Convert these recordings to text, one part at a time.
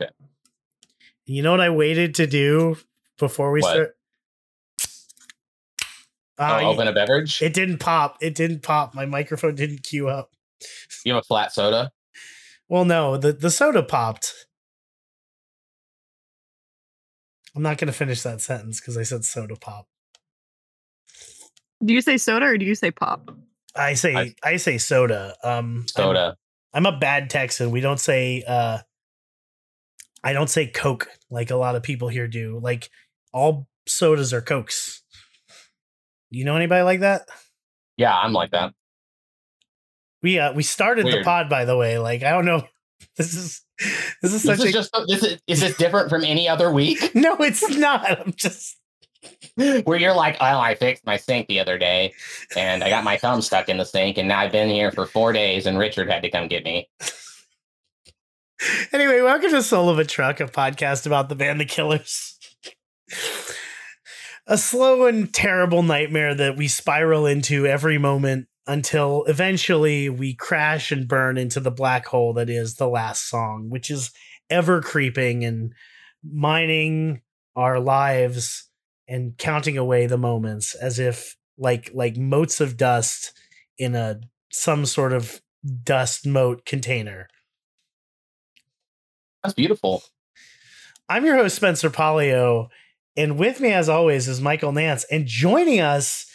Okay. You know what I waited to do before we What? start? Oh, Uh, open a beverage. It didn't pop. It didn't pop. My microphone didn't queue up. you have a flat soda. Well, no, the, the soda popped. I'm not going to finish that sentence because I said soda pop. Do you say soda or do you say pop? I say I, I- say soda. Um, I'm- Soda. I'm, a bad Texan. We don't say. uh I don't say Coke like a lot of people here do. Like all sodas are Cokes. You know anybody like that? Yeah, I'm like that. We uh we started the pod by the way. Like I don't know. This is this is This such is a just this is, is this different from any other week no. It's not. I'm just where you're like, oh, I fixed my sink the other day and I got my thumb stuck in the sink and now I've been here for four days and Richard had to come get me. anyway. Welcome to Soul of a Truck, a podcast about the band The Killers. a slow and terrible nightmare that we spiral into every moment until eventually we crash and burn into the black hole that is the last song, which is ever creeping and mining our lives and counting away the moments as if like like motes of dust in a some sort of dust mote container. That's beautiful. I'm your host, Spencer Polio, and with me, as always, is Michael Nance. And joining us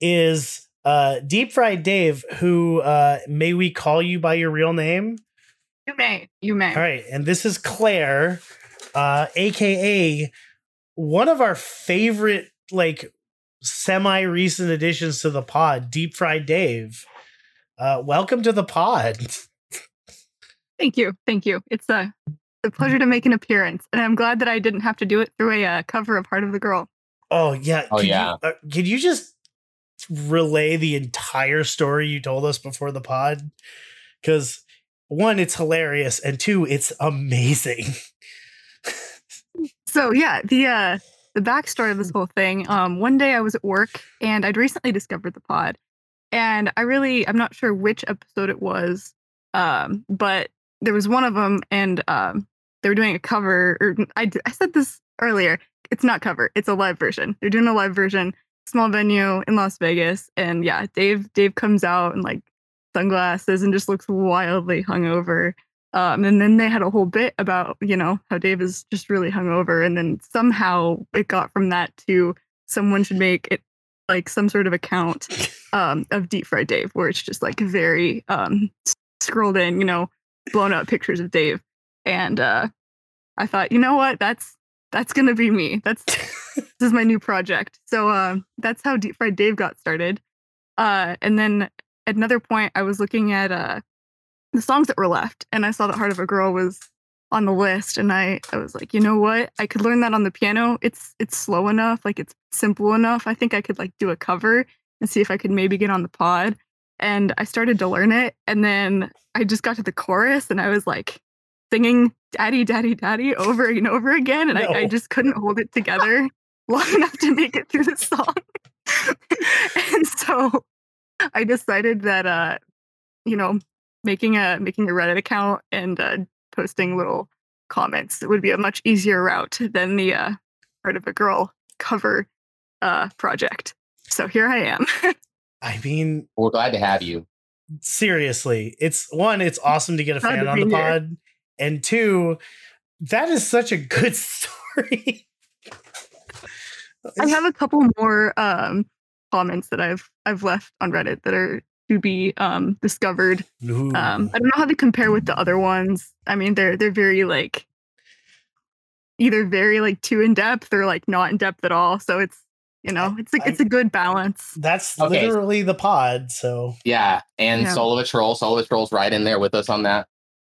is uh, Deep Fried Dave, who uh, may we call you by your real name? You may. You may. All right. And this is Claire, uh, aka one of our favorite, like, semi recent additions to the pod, Deep Fried Dave. Uh, welcome to the pod. Thank you. Thank you. It's a, a pleasure to make an appearance. And I'm glad that I didn't have to do it through a uh, cover of Heart of the Girl. Oh yeah. Oh, Could yeah. You, uh, could you just relay the entire story you told us before the pod? Because one, it's hilarious, and two, it's amazing. So yeah, the uh the backstory of this whole thing. Um, one day I was at work and I'd recently discovered the pod, and I really I'm not sure which episode it was, um, but there was one of them, and um, they were doing a cover. Or I I said this earlier. It's not cover. It's a live version. They're doing a live version, small venue in Las Vegas, and yeah, Dave Dave comes out and like sunglasses and just looks wildly hungover. Um, and then they had a whole bit about, you know, how Dave is just really hungover. And then somehow it got from that to someone should make it like some sort of account um, of Deep Fried Dave, where it's just like very um, scrolled in, you know, blown up pictures of Dave. And uh, I thought, you know what? That's that's gonna be me. That's this is my new project. So uh, that's how Deep Fried Dave got started. Uh, and then at another point, I was looking at uh, the songs that were left, and I saw that "Heart of a Girl" was on the list, and I I was like, you know what? I could learn that on the piano. It's it's slow enough, like it's simple enough. I think I could like do a cover and see if I could maybe get on the pod. And I started to learn it, and then I just got to the chorus, and I was like singing "Daddy, Daddy, Daddy" over and over again, and I, I just couldn't hold it together long enough to make it through the song. and so I decided that uh, you know, making a making a Reddit account and uh, posting little comments would be a much easier route than the uh, Heart of a Girl cover uh, project. So here I am. I mean, We're glad to have you. seriously, it's one, it's awesome to get a Glad fan on the be here. pod, and two, that is such a good story. I have a couple more um, comments that I've I've left on Reddit that are to be um, discovered. Um, I don't know how they compare with the other ones. I mean, they're they're very like either very like too in depth or like not in depth at all. So it's you know it's like I- it's a good balance. That's Okay. literally the pod. So, Yeah. And Yeah. Soul of a Troll. Soul of a Troll's right in there with us on that.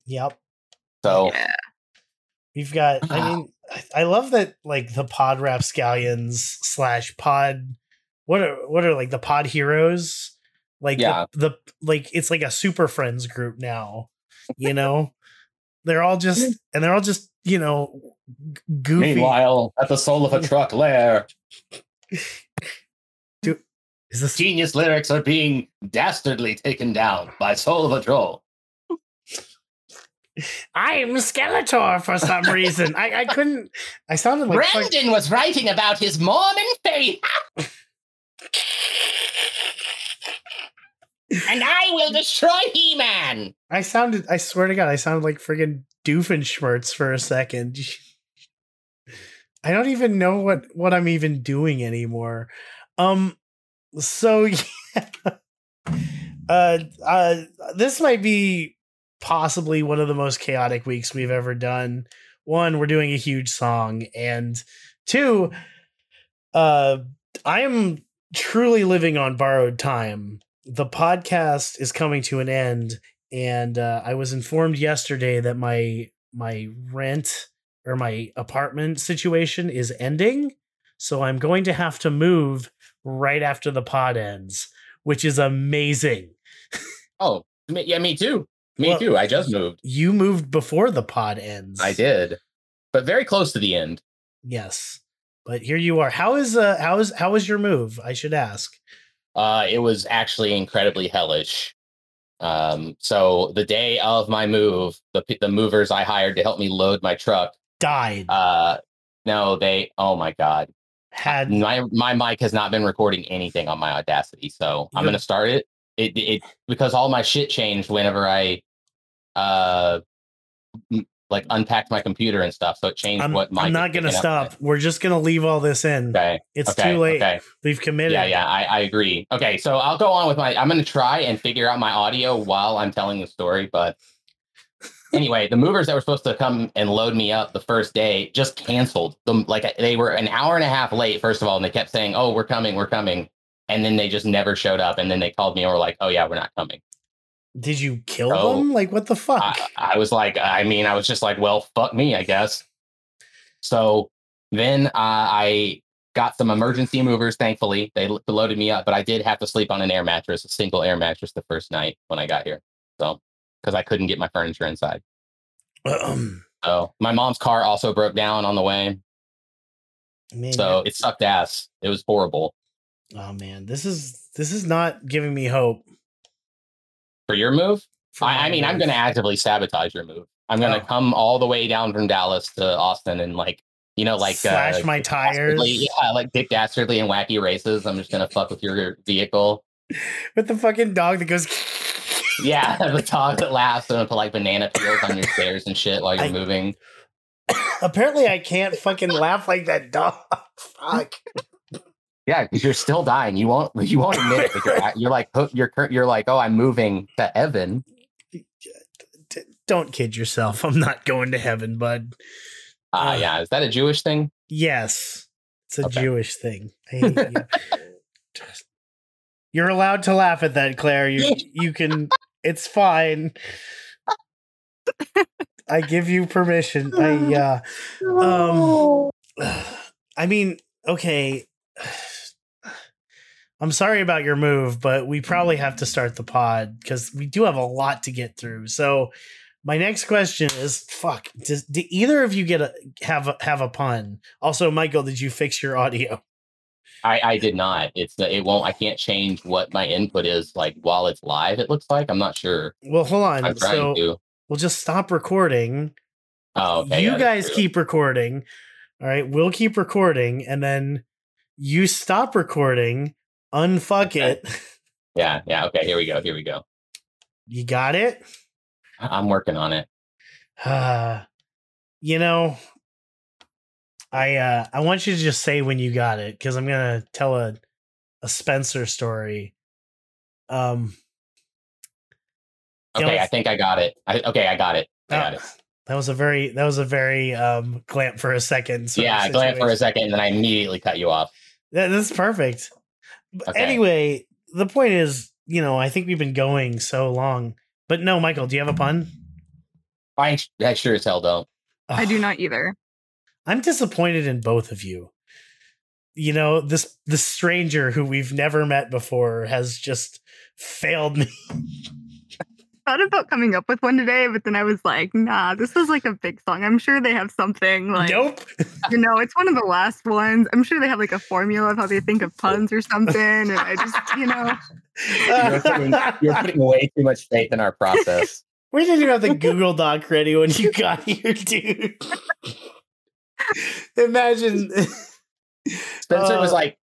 yep. So Yeah. We've got. I Ah. mean, I- I love that. Like the pod rapscallions slash pod. What are what are like the pod heroes? Like Yeah. the, the like it's like a super friends group now. You know, they're all just and they're all just you know g- goofy. meanwhile, at the Soul of a Truck lair, Is this genius lyrics are being dastardly taken down by Soul of a Troll. I'm Skeletor for some reason. I, I couldn't. I sounded like fuck- Brandon was writing about his Mormon faith. and I will destroy He Man. I sounded. I swear to God, I sounded like friggin' Doofenshmirtz for a second. I don't even know what what I'm even doing anymore. Um. So yeah. Uh. Uh. This might be possibly one of the most chaotic weeks we've ever done. One, we're doing a huge song, and two, uh, I am truly living on borrowed time. The podcast is coming to an end, and uh, I was informed yesterday that my my rent or my apartment situation is ending, so I'm going to have to move right after the pod ends, which is amazing. Oh, yeah, me too. Me Well- too. I just moved. You moved before the pod ends. I did, but very close to the end. Yes. But here you are. How is uh how is how was your move? I should ask. Uh, it was actually incredibly hellish. Um, so the day of my move, the the movers I hired to help me load my truck, Died. uh, no, they. Oh my god, had my my mic has not been recording anything on my Audacity, so I'm gonna start it. It it because all my shit changed whenever I, uh, m- like unpacked my computer and stuff, so it changed I'm, what mic. I'm not gonna stop. We're just gonna leave all this in. Okay. It's okay. too late. Okay. We've committed. Yeah, yeah, I, I agree. Okay, so I'll go on with my. I'm to try and figure out my audio while I'm telling the story. But anyway, the movers that were supposed to come and load me up the first day just canceled. Them like they were an hour and a half late. First of all, and they kept saying, "Oh, we're coming, we're coming," and then they just never showed up. And then they called me and were like, "Oh yeah, we're not coming." Did you kill Oh. them? Like what the fuck? I, I was like, I mean, I was just like, well, fuck me, I guess. So then uh, I got some emergency movers. Thankfully, they loaded me up, but I did have to sleep on an air mattress, a single air mattress, the first night when I got here. So because I couldn't get my furniture inside. Um, So my mom's car also broke down on the way. man, So it sucked ass. It was horrible. Oh man, this is this is not giving me hope. For your move, for I, I mean, I'm going to actively sabotage your move. I'm going to Oh. come all the way down from Dallas to Austin and like, you know, like slash uh, my tires yeah, like Dick Dastardly and wacky races. I'm just gonna fuck with your vehicle. with the fucking dog that goes. Yeah, the dog that laughs and put like banana peels on your stairs and shit while you're I- moving. Apparently, I can't fucking laugh like that dog. Fuck. Yeah, because you're still dying. You won't. You won't admit it. But you're, you're like you're you're like oh I'm moving to Evan. Don't kid yourself. I'm not going to heaven, bud. Ah, Ugh. yeah. Is that a Jewish thing? Yes, it's a Okay. Jewish thing. You. You're allowed to laugh at that, Claire. You you can. It's fine. I give you permission. I uh um I mean, okay. I'm sorry about your move, but we probably have to start the pod because we do have a lot to get through. So, my next question is: Fuck, does, did either of you get a have a, have a pun? Also, Michael, did you fix your audio? I I did not. It's it won't. I can't change what my input is like while it's live. It looks like I'm not sure. Well, hold on. I'm trying so to. we'll just stop recording. Oh, okay. you guys keep recording. All right, we'll keep recording, and then you stop recording. Unfuck Okay. it. Yeah, yeah. Okay, here we go. Here we go. You got it. I'm working on it. Uh, you know, I uh I want you to just say when you got it because I'm gonna tell a a Spencer story. Um, You know, Okay, I think I got it. I, okay, I got it. I got uh, it. that was a very that was a very um glamp for a second. Yeah, glanced for a second, and then I immediately cut you off. That, that's perfect. But Okay. Anyway, the point is, you know, I think we've been going so long. But no, Michael, do you have a pun? I, I sure as hell don't. I do not either. I'm disappointed in both of you. You know, this the stranger who we've never met before has just failed me. Thought about coming up with one today, but then I was like, nah, this is like a big song. I'm sure they have something like nope. you know, it's one of the last ones. I'm sure they have like a formula of how they think of puns or something. And I just, you know, You're putting, you're putting way too much faith in our process. We didn't even have the Google Doc ready when you got here, dude. Imagine. Spencer was Uh, like,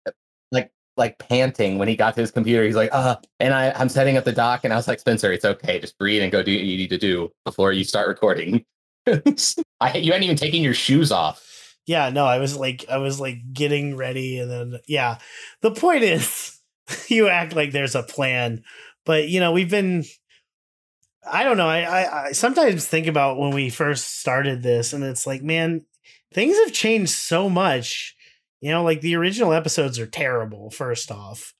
like, like panting when he got to his computer. He's like, uh, and I, I'm setting up the doc, and I was like, Spencer, it's okay. Just breathe and go do what you need to do before you start recording. I, you hadn't even taken your shoes off. Yeah, no, I was like, I was like getting ready, and then yeah. The point is, you act like there's a plan, but you know we've been. I don't know. I, I I sometimes think about when we first started this, and it's like, man, things have changed so much. You know, like the original episodes are terrible. First off,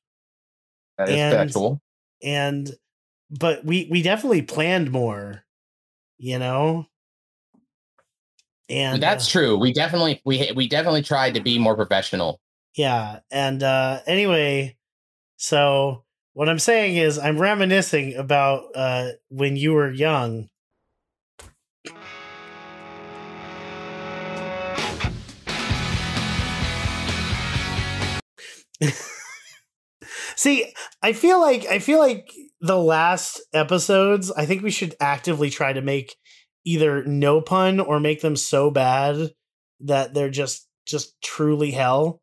That is And- factual. and but we we definitely planned more. You know, and That's uh, true. We definitely, we we definitely tried to be more professional. Yeah. And uh anyway, so what I'm saying is I'm reminiscing about uh when you were young. See, I feel like I feel like the last episodes, I think we should actively try to make either no pun or make them so bad that they're just just truly hell.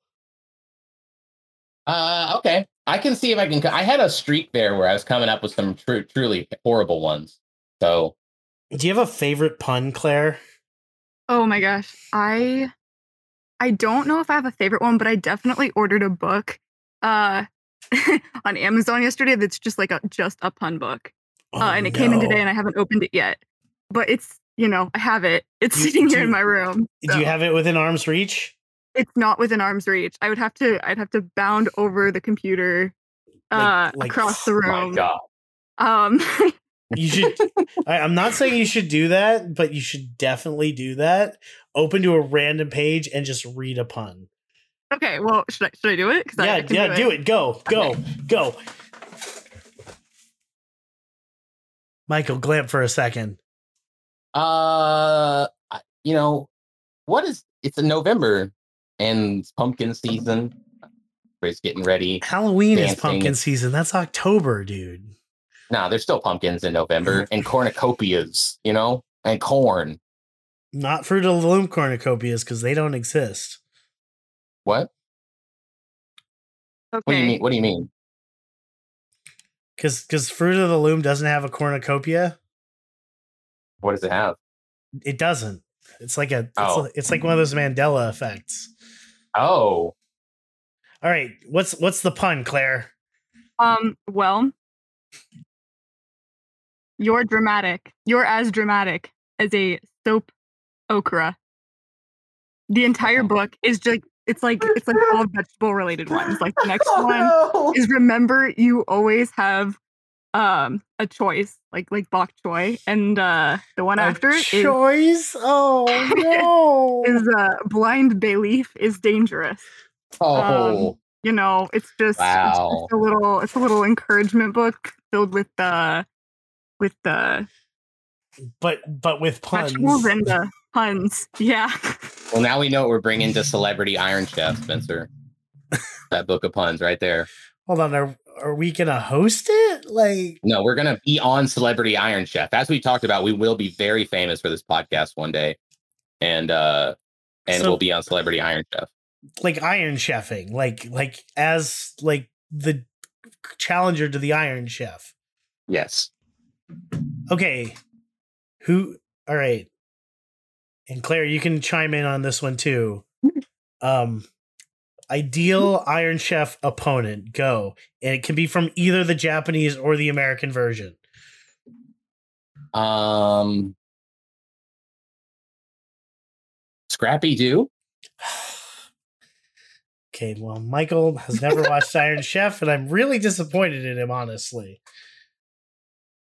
Uh, okay. I can see if I can. I had a streak there where I was coming up with some tru- truly horrible ones. So Do you have a favorite pun, Claire? Oh my gosh. I I don't know if I have a favorite one, but I definitely ordered a book uh on Amazon yesterday that's just like a just a pun book. Oh, uh, and it came in today and I haven't opened it yet. But it's, you know, I have it. It's You- sitting here in my room. Do you have it within arm's reach? it's not within arm's reach. I would have to I'd have to bound over the computer uh Like- like- across the oh my room. god. Um You should. I, I'm not saying you should do that, but you should definitely do that. Open to a random page and just read a pun. okay, well should I should I do it? 'Cause I- I yeah, can yeah, do it. Go, go, go. Michael, glamp for a second. Uh, you know, what is? It's in November and it's pumpkin season. Everybody's getting ready. Halloween is pumpkin season. That's October, dude. Nah, there's still pumpkins in November and cornucopias. You know, and corn. Not Fruit of the Loom cornucopias because they don't exist. What? Okay. What do you mean? What do you mean? Because because Fruit of the Loom doesn't have a cornucopia. What does it have? It doesn't. It's like a. It's, Oh. like, it's like one of those Mandela effects. Oh, All right, what's what's the pun, Claire? Um, well, you're dramatic. You're as dramatic as a soap okra. The entire book is just it's like it's like all vegetable related ones. Like the next one is remember you always have um a choice, like like bok choy. And uh the one A after is choice. Oh no! is uh blind belief is dangerous. Oh, You know, it's just, it's just a little it's a little encouragement book filled with uh with the but but with puns. vegetables and the puns. Yeah. well, now we know what we're bringing to Celebrity Iron Chef, Spencer. that book of puns right there. Hold on, are are we gonna host it? Like, No, we're gonna be on Celebrity Iron Chef. As we talked about, we will be very famous for this podcast one day, and uh, and So- we'll be on Celebrity Iron Chef. like Iron Chefing, like like as like the challenger to the Iron Chef. Yes. Okay, who? All right, and Claire, you can chime in on this one too. Um, ideal Iron Chef opponent, go, and it can be from either the Japanese or the American version. Um, Scrappy Doo. Okay, well, Michael has never watched Iron Chef, and I'm really disappointed in him, honestly.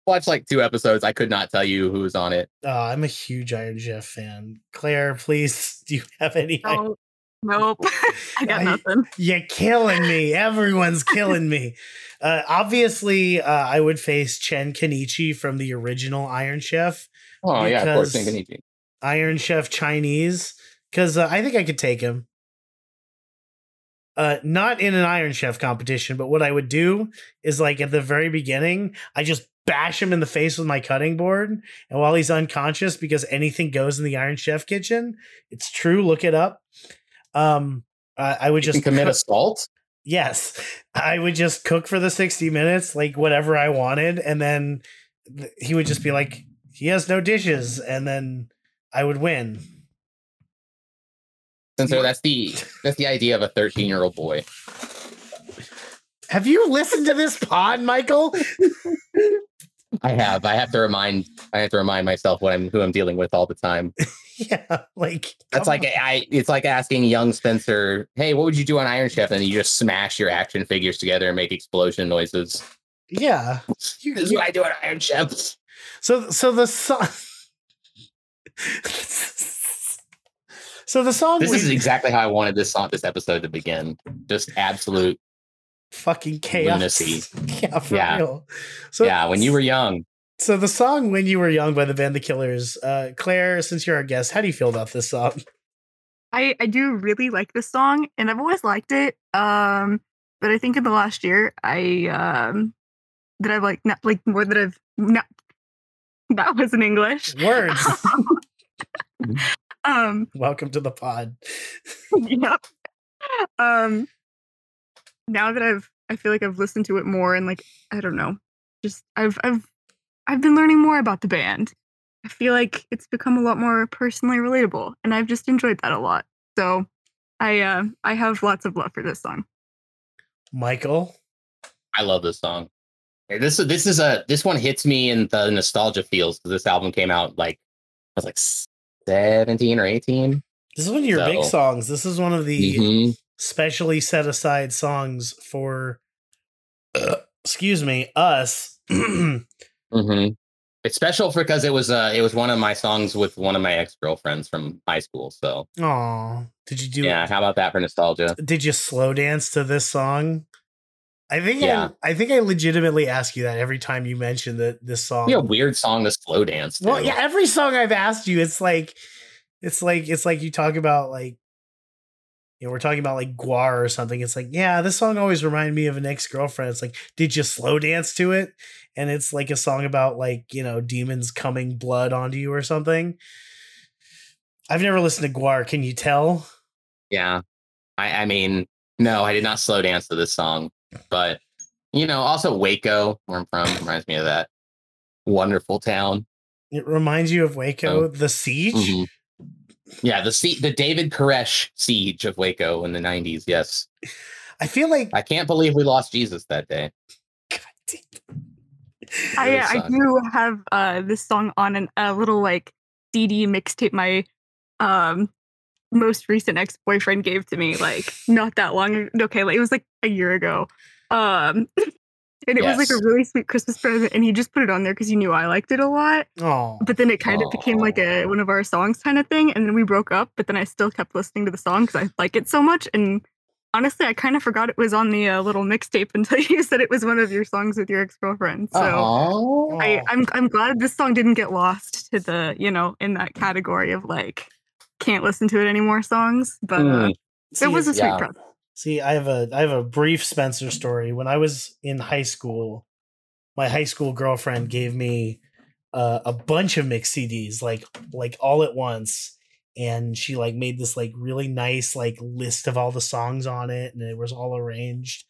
Watched like two episodes. I could not tell you who was on it. Uh, I'm a huge Iron Chef fan. Claire, please, do you have any? No, nope. I got I- nothing. You're killing me. Everyone's killing me. Uh, obviously, uh, I would face Chen Kenichi from the original Iron Chef, Oh yeah, of course, Because- Ninkanichi. Iron Chef Chinese, because uh, I think I could take him. Uh, not in an Iron Chef competition, but what I would do is like at the very beginning, I just bash him in the face with my cutting board. And while he's unconscious, because anything goes in the Iron Chef kitchen, it's true. Look it up. Um, I, I would You just commit cook- assault. yes, I would just cook for the sixty minutes, like whatever I wanted, and then th- he would just be like, he has no dishes, and then I would win. And so that's the that's the idea of a 13 year old boy. Have you listened to this pod, Michael? I have. I have to remind. I have to remind myself what I'm who I'm dealing with all the time. yeah, like That's like I. It's like asking young Spencer, "Hey, what would you do on Iron Chef?" And you just smash your action figures together and make explosion noises. yeah. You- This is what I do on Iron Chef. So so the song So the song This we- is exactly how I wanted this song, this episode to begin. Just absolute. Fucking chaos. lunacy. Yeah, for Yeah. real. So yeah, when you were young, So the song "When You Were Young" by the band The Killers. Uh, Claire, since you're our guest, how do you feel about this song? I I do really like this song, and I've always liked it. Um, but I think in the last year, I um that I've like not like more that I've not. That was in English. Words. um. Welcome to the pod. yep. Um. Now that I've, I feel like I've listened to it more, and like I don't know, just I've I've I've been learning more about the band. I feel like it's become a lot more personally relatable, and I've just enjoyed that a lot. So, I uh I have lots of love for this song. Michael. I love this song. Hey, This this is a this one hits me in the nostalgia feels because this album came out like I was like 17 or 18. This is one of your big songs. This is one of the Mhm. Specially set aside songs for excuse me, us. Mhm. It's special because it was uh it was one of my songs with one of my ex girlfriends from high school. So oh Did you do yeah, how about that for nostalgia? did you slow dance to this song? I think Yeah. I, I think I legitimately ask you that every time you mention that this song. Be a weird song to slow dance to. Well, yeah, every song I've asked you, it's like, it's like, it's like you talk about like, you know, we're talking about like GWAR or something. It's like, yeah, this song always reminded me of an ex girlfriend. It's like, did you slow dance to it? And it's like a song about like you know demons coming blood onto you or something. I've never listened to GWAR. Can you tell? Yeah. I, I mean, no, I did not slow dance to this song, but you know, also Waco, where I'm from, reminds me of that wonderful town. It reminds you of Waco, the siege. Mhm. Yeah, the sie- the David Koresh siege of Waco in the 90s. Yes. I feel like I can't believe we lost Jesus that day. I really I sucked. do have uh this song on an, a little like CD mixtape my um most recent ex boyfriend gave to me like not that long okay like it was like a year ago um and it was like a really sweet Christmas present and he just put it on there because he knew I liked it a lot oh, but then it kind of became like a one of our songs kind of thing and then we broke up but then I still kept listening to the song because I like it so much and honestly I kind of forgot it was on the uh, little mixtape until you said it was one of your songs with your ex girlfriend so. Aw. I, Oh. I'm I'm glad this song didn't get lost to the you know in that category of like can't listen to it anymore songs, but uh, Mm, See, it was a sweet yeah. present. See, I have a I have a brief Spencer story. When I was in high school, my high school girlfriend gave me uh, a bunch of mix CDs, like like all at once, and she like made this like really nice like list of all the songs on it, and it was all arranged.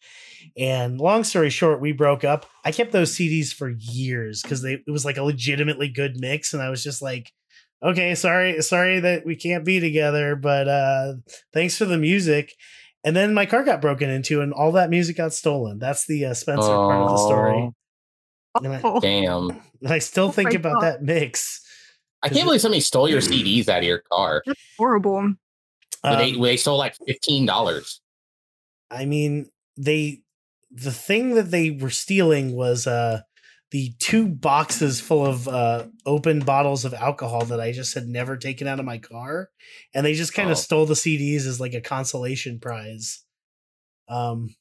And long story short, we broke up. I kept those CDs for years because they it was like a legitimately good mix, and I was just like. Okay, sorry, sorry that we can't be together, but uh thanks for the music. And then my car got broken into, and all that music got stolen. That's the uh, Spencer part of the story. And I, Oh, Damn. and I still Oh think my about God. that mix. I can't believe somebody stole your CDs out of your car. that's horrible. Where they, Um, they stole like $15. I mean, they the thing that they were stealing was uh the two boxes full of uh open bottles of alcohol that I just had never taken out of my car, and they just kind of Oh. stole the CDs as like a consolation prize. Um,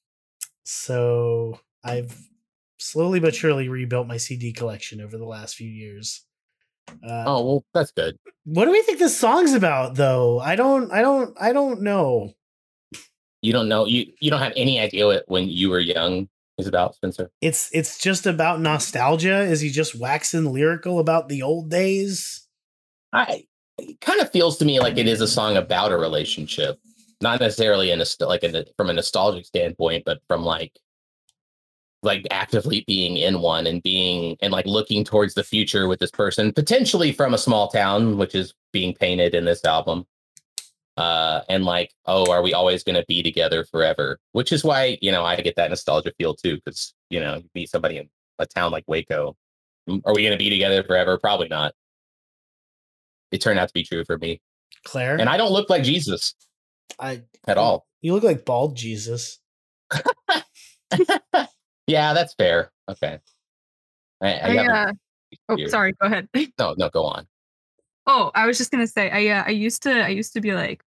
so I've slowly but surely rebuilt my CD collection over the last few years. Uh, Oh, well, that's good. What do we think this song's about, though? I don't, I don't, I don't know. You don't know. You, you don't have any idea what, when you were young is about, Spencer? It's it's just about nostalgia. Is he just waxing lyrical about the old days? I it kind of feels to me like it is a song about a relationship, not necessarily in a like a, from a nostalgic standpoint, but from like like actively being in one and being and like looking towards the future with this person, potentially from a small town, which is being painted in this album. Uh, and like, oh, are we always going to be together forever? Which is why you know I get that nostalgia feel too, because you know you meet somebody in a town like Waco. Mm, Are we going to be together forever? Probably not. It turned out to be true for me, Claire, and I don't look like Jesus I at all. you look like bald Jesus. yeah, that's fair. Okay. I, I I, got uh, oh, sorry. Go ahead. No, no, go on. Oh, I was just gonna say, I uh, I used to I used to be like,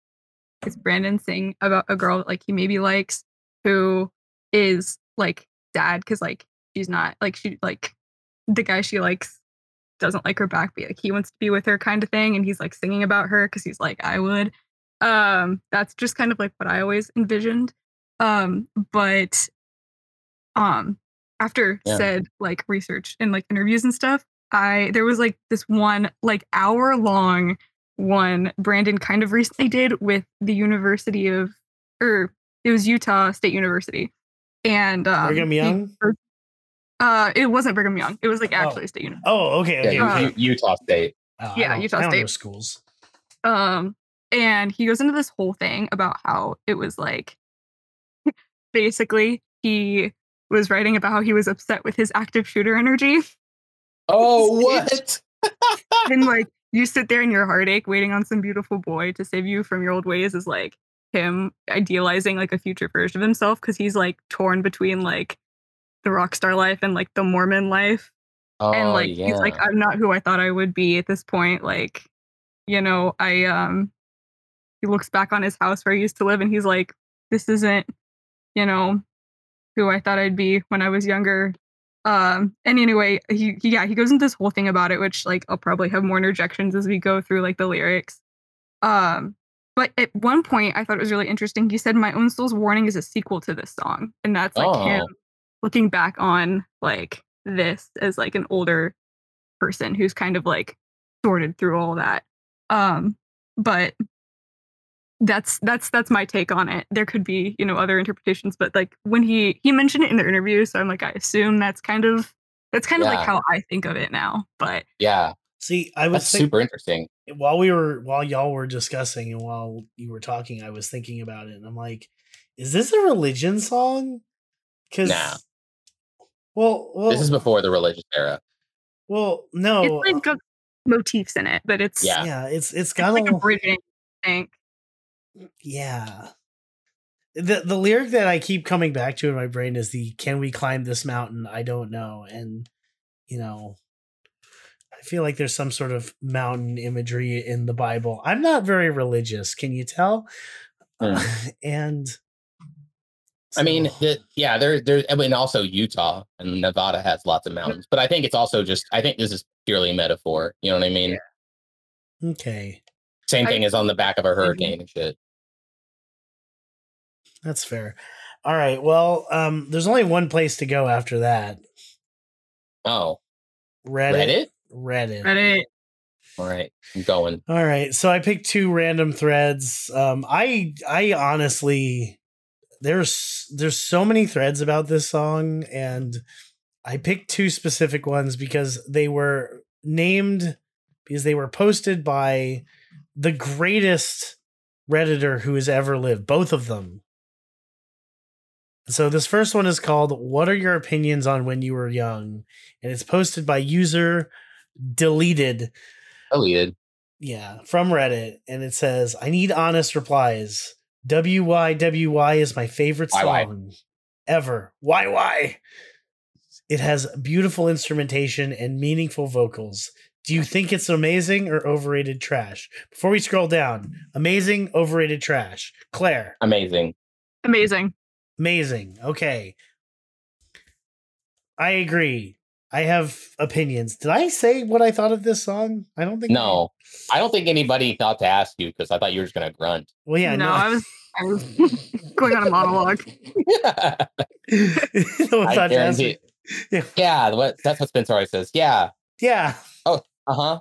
is Brandon saying about a girl like he maybe likes who is like dad because like she's not like she like the guy she likes doesn't like her back, but like he wants to be with her kind of thing, and he's like singing about her because he's like I would. Um, that's just kind of like what I always envisioned. Um, but um, after Yeah. said like research and like interviews and stuff, I there was like this one like hour long one Brandon kind of recently did with the University of or it was Utah State University. And um, Brigham he- Young? uh it wasn't Brigham Young. It was like Oh. actually a state university. Oh, okay, okay. Yeah, Uh, U- okay. U- Utah State. Oh, I yeah, don't- Utah I don't know State. schools. Um and he goes into this whole thing about how it was like basically he was writing about how he was upset with his active shooter energy. Oh, what? and like you sit there in your heartache waiting on some beautiful boy to save you from your old ways is like him idealizing like a future version of himself because he's like torn between like the rock star life and like the Mormon life. Oh, and like yeah. he's like, I'm not who I thought I would be at this point. Like, you know, I um he looks back on his house where he used to live and he's like, This isn't, you know, who I thought I'd be when I was younger. Um and anyway, he, he yeah, he goes into this whole thing about it, which like I'll probably have more interjections as we go through like the lyrics. Um but at one point I thought it was really interesting. He said, My own soul's warning is a sequel to this song. And that's like Oh. him looking back on like this as like an older person who's kind of like sorted through all that. Um, but that's that's that's my take on it. There could be, you know, other interpretations, but like when he he mentioned it in the interview, so I'm like, I assume that's kind of that's kind of like how I think of it now. But yeah, See, I was that's think- super interesting. while we were while y'all were discussing and while you were talking, I was thinking about it, and I'm like, is this a religion song? Because Nah. well, well, This is before the religious era. well, no, it's like uh got motifs in it, but it's Yeah. yeah, it's it's it's got like a a bridging thing. Yeah. The the lyric that I keep coming back to in my brain is the "Can we climb this mountain? I don't know," and you know, I feel like there's some sort of mountain imagery in the Bible. I'm not very religious, can you tell? Hmm. Uh, and I mean, the, yeah, there, there. I mean, also Utah and Nevada has lots of mountains, but I think it's also just. I think this is purely a metaphor. You know what I mean? okay, Same I- thing as on the back of a hurricane and shit. That's fair. All right, well, um, there's only one place to go after that. Oh, Reddit. Reddit. Reddit. Reddit. All right, I'm going. All right, so I picked two random threads. Um, I I honestly there's there's so many threads about this song, and I picked two specific ones because they were named because they were posted by the greatest redditor who has ever lived. Both of them. So this first one is called "What are your opinions on when you were young?" and it's posted by user deleted Deleted. yeah, from Reddit, and it says, "I need honest replies. WYWY is my favorite Why, why? song ever. Why why? It has beautiful instrumentation and meaningful vocals. Do you think it's amazing or overrated trash? Before we scroll down, amazing, overrated trash. Claire, Amazing. Amazing. Amazing. Okay. I agree. I have opinions. Did I say what I thought of this song? I don't think No, I don't think anybody thought to ask you because I thought you were just gonna grunt. Well, yeah, no, no. I was I was going on a monologue. No, I fantastic. guarantee. Yeah. Yeah, what that's what Spencer always says. Yeah. Yeah, Oh, Uh huh.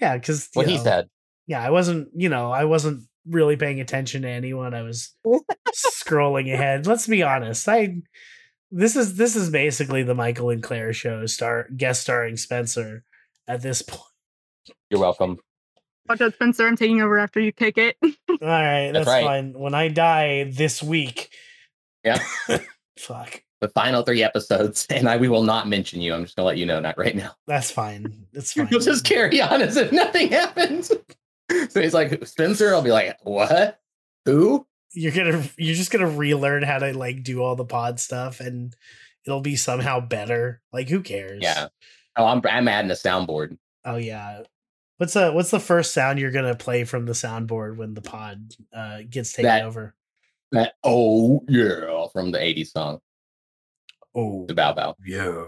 yeah, because What he said. Yeah, I wasn't. You know, I wasn't really paying attention to anyone. I was scrolling ahead. Let's be honest. I this is this is basically the Michael and Claire show, star guest starring Spencer at this point. You're welcome. Oh, Watch out, Spencer. I'm taking over after you take it. All right, That's that's, right. fine. When I die this week, Yeah. fuck, The final three episodes, and I we will not mention you. I'm just gonna let you know, not right now. that's fine. It's fine. You'll just carry on as if nothing happens. So he's like, Spencer, I'll be like, what? Who? You're gonna you're just gonna relearn how to like do all the pod stuff, and it'll be somehow better. Like, who cares? Yeah. Oh, I'm I'm adding a soundboard. Oh yeah. What's the what's the first sound you're gonna play from the soundboard when the pod uh, gets taken That- over? That oh yeah from the 80s song. Oh The Bow Bow. yeah.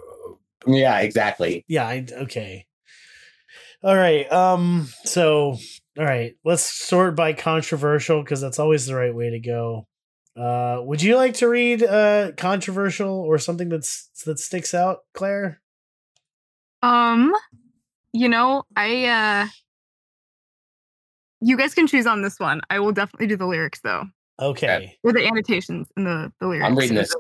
Yeah, exactly. Yeah, I okay. All right. Um so all right, let's sort by controversial because that's always the right way to go. Uh would you like to read uh controversial or something that's that sticks out, Claire? Um, you know, I uh you guys can choose on this one. I will definitely do the lyrics though. Okay. Or the annotations in the, the lyrics. I'm reading this.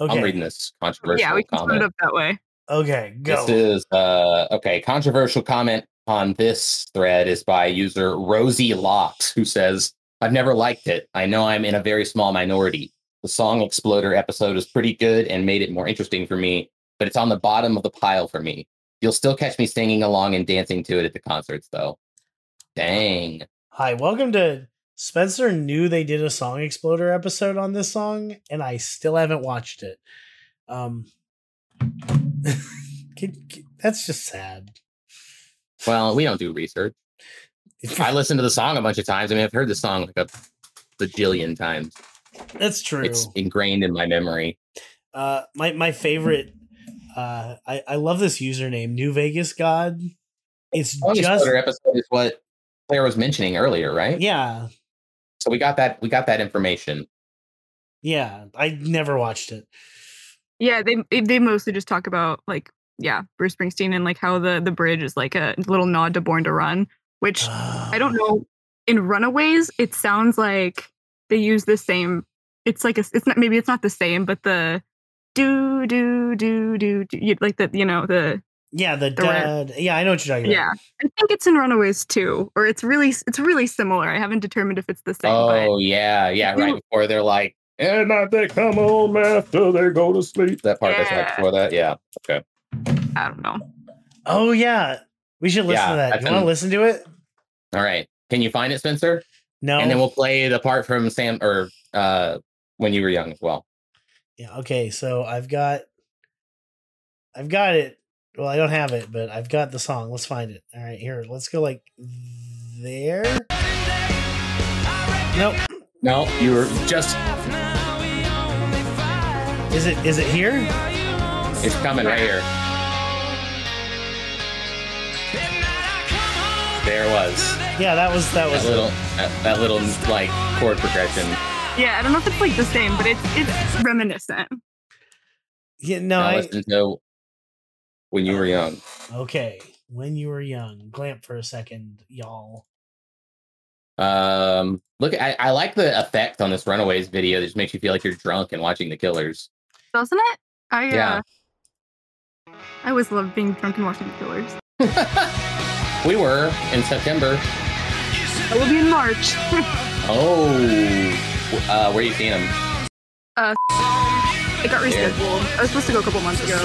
Okay. I'm reading this controversial Yeah, we can split comment. it up that way. Okay, go. This is uh okay. Controversial comment on this thread is by user Rosie Locks, who says, "I've never liked it. I know I'm in a very small minority. The song Exploder episode is pretty good and made it more interesting for me, but it's on the bottom of the pile for me. You'll still catch me singing along and dancing to it at the concerts, though. Dang. Hi, welcome to Spencer knew they did a Song Exploder episode on this song, and I still haven't watched it. Um, that's just sad. Well, we don't do research. I listened to the song a bunch of times. I mean, I've heard the song like a bajillion times. That's true. It's ingrained in my memory. Uh, my my favorite. Uh, I I love this username, New Vegas God. It's Song just Exploder episode is what Claire was mentioning earlier, right? yeah, So we got that. We got that information. yeah. I never watched it. Yeah, they they- they mostly just talk about like yeah, Bruce Springsteen and like how the the bridge is like a little nod to Born to Run, which I don't ah. know. In Runaways, it sounds like they use the same. It's like a, it's not maybe it's not the same, but the do do do do do you- like the you know the Yeah, the The red- dad. Yeah, I know what you're talking yeah. about. Yeah, I think it's in Runaways too, or it's really it's really similar. I haven't determined if it's the same. Oh yeah, yeah. Right You- before they're like, and not they come home after they go to sleep. That part that's right Yeah. before that. Yeah. but I don't know. Oh yeah, we should listen Yeah, to that. that's You want to listen to it? All right. Can you find it, Spencer? No. And then we'll play the part from Sam or uh when you were young as well. Yeah. Okay. So I've got, I've got it. Well, I don't have it, but I've got the song. Let's find it. All right, here. Let's go like there. Nope. No, you were just. Is it? Is it here? It's coming right here. There it was Yeah, that was that that was. little that, that little like chord progression. Yeah, I don't know if it's like the same, but it's it's reminiscent. Yeah. No. Now I, listen to when you were young. okay. When you were young, glamp for a second, y'all. Um, look, I, I like the effect on this Runaways video. That just makes you feel like you're drunk and watching the Killers. Doesn't it? I Yeah. uh, I always love being drunk and watching the Killers. we were in September. I will be in March. Oh, uh, where are you seeing them? it got rescheduled. I was supposed to go a couple months ago.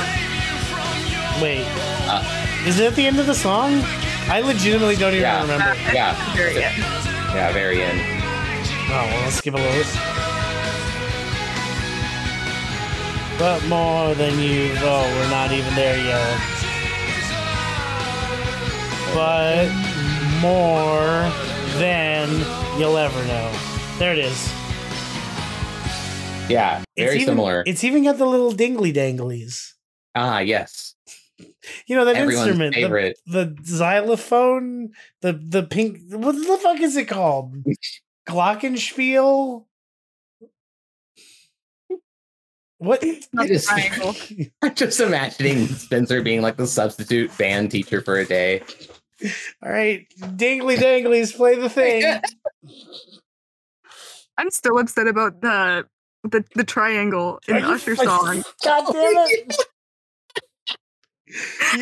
Wait. Uh, is it at the end of the song? I legitimately don't even Yeah. remember. Uh, Yeah, Very good. yeah, very end. Oh, well, let's give a little. But more than you, oh, we're not even there yet. But more than you'll ever know. There it is. Yeah, very even, similar. It's even got the little dingly danglies. ah, yes, You know that everyone's instrument, the, favorite. the xylophone, the the pink. What the fuck is it called? Glockenspiel. What? I just- I'm just imagining Spencer being like the substitute band teacher for a day. All right, dingly danglies, play the thing. I'm still upset about the the, the triangle in Are the you Usher fucking- song. God damn it!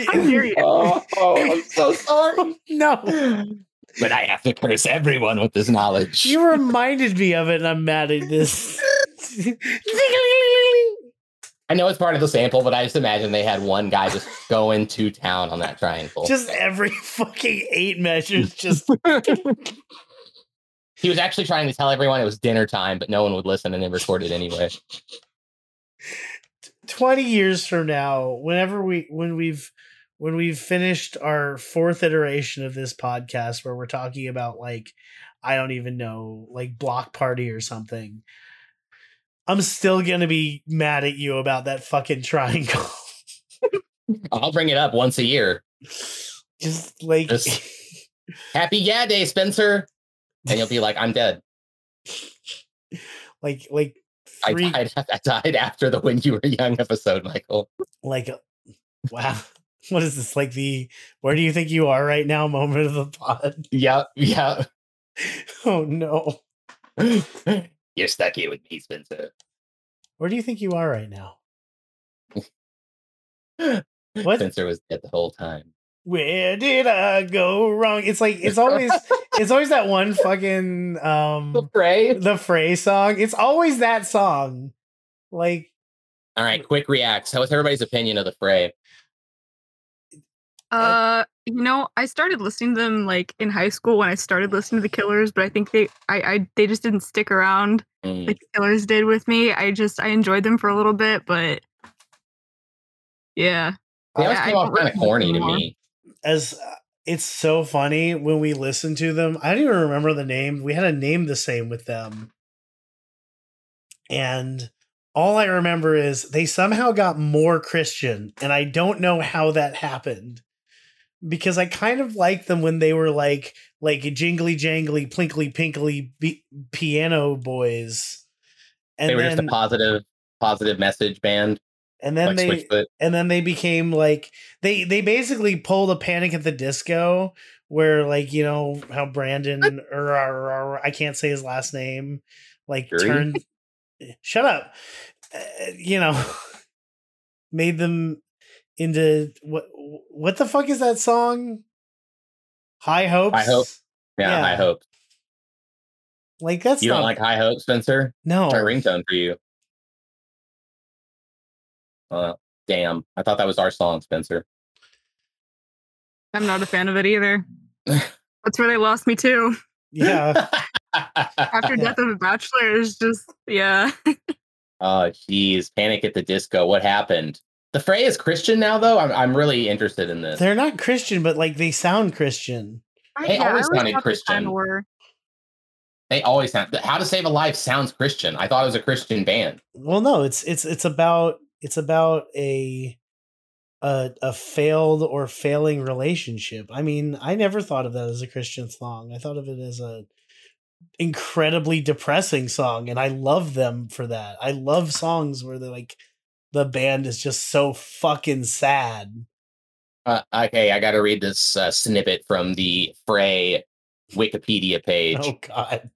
How dare you? Oh, I'm so oh, sorry. no, But I have to curse everyone with this knowledge. you reminded me of it, and I'm mad at this. I know it's part of the sample, but I just imagine they had one guy just going to town on that triangle. just every fucking eight measures, just he was actually trying to tell everyone it was dinner time, but no one would listen and they recorded anyway. 20 years from now whenever we when we've when we've finished our fourth iteration of this podcast where we're talking about like i don't even know like block party or something i'm still gonna be mad at you about that fucking triangle I'll bring it up once a year. just like Just- Happy Yeah Day, Spencer. And you'll be like, I'm dead. like like I died, I died after the When You Were Young episode, Michael. like uh, wow what is this like the where do you think you are right now moment of the pod Yeah, yeah. oh no You're stuck here with me, Spencer. where do you think you are right now What? Spencer was dead the whole time. where did I go wrong? It's like it's always it's always that one fucking um the Fray. the fray song. It's always that song. Like All right, quick reacts. How was everybody's opinion of the Fray? Uh, you know, I started listening to them like in high school when I started listening to the Killers, but I think they, I, I, they just didn't stick around Mm. like the Killers did with me. I just, I enjoyed them for a little bit, but yeah, They always I- came I off kind of corny to me. as uh, it's so funny when we listen to them. I don't even remember the name. We had a name the same with them. And all I remember is they somehow got more Christian, and I don't know how that happened. Because I kind of liked them when they were like like jingly jangly plinkly pinkly be- piano boys. And they were then just a positive, positive message band. and then like they and then they became like they they basically pulled a panic at the disco where like you know how Brendon or i can't say his last name like Jury? turned shut up uh, you know made them into what what the fuck is that song high hopes High Hope. Yeah, Yeah. High Hope. like that's You don't like High Hope, Spencer? no My ringtone for you. Uh, damn. I thought that was our song, Spencer. I'm not a fan of it either. That's where they lost me too. yeah After Yeah. Death of a Bachelor is just, yeah. oh, jeez. Panic at the Disco. What happened? The Fray is Christian now, though. I'm, I'm really interested in this. they're not christian but like they sound christian They Yeah, I always sounded Christian. kinda were. They always sound. How to Save a Life sounds Christian. I thought it was a Christian band. Well, no, it's it's it's about it's about a a a failed or failing relationship. I mean, I never thought of that as a Christian song. I thought of it as a incredibly depressing song, and I love them for that. I love songs where they're like the band is just so fucking sad. Uh, okay, I got to read this uh, snippet from the Fray Wikipedia page. Oh God.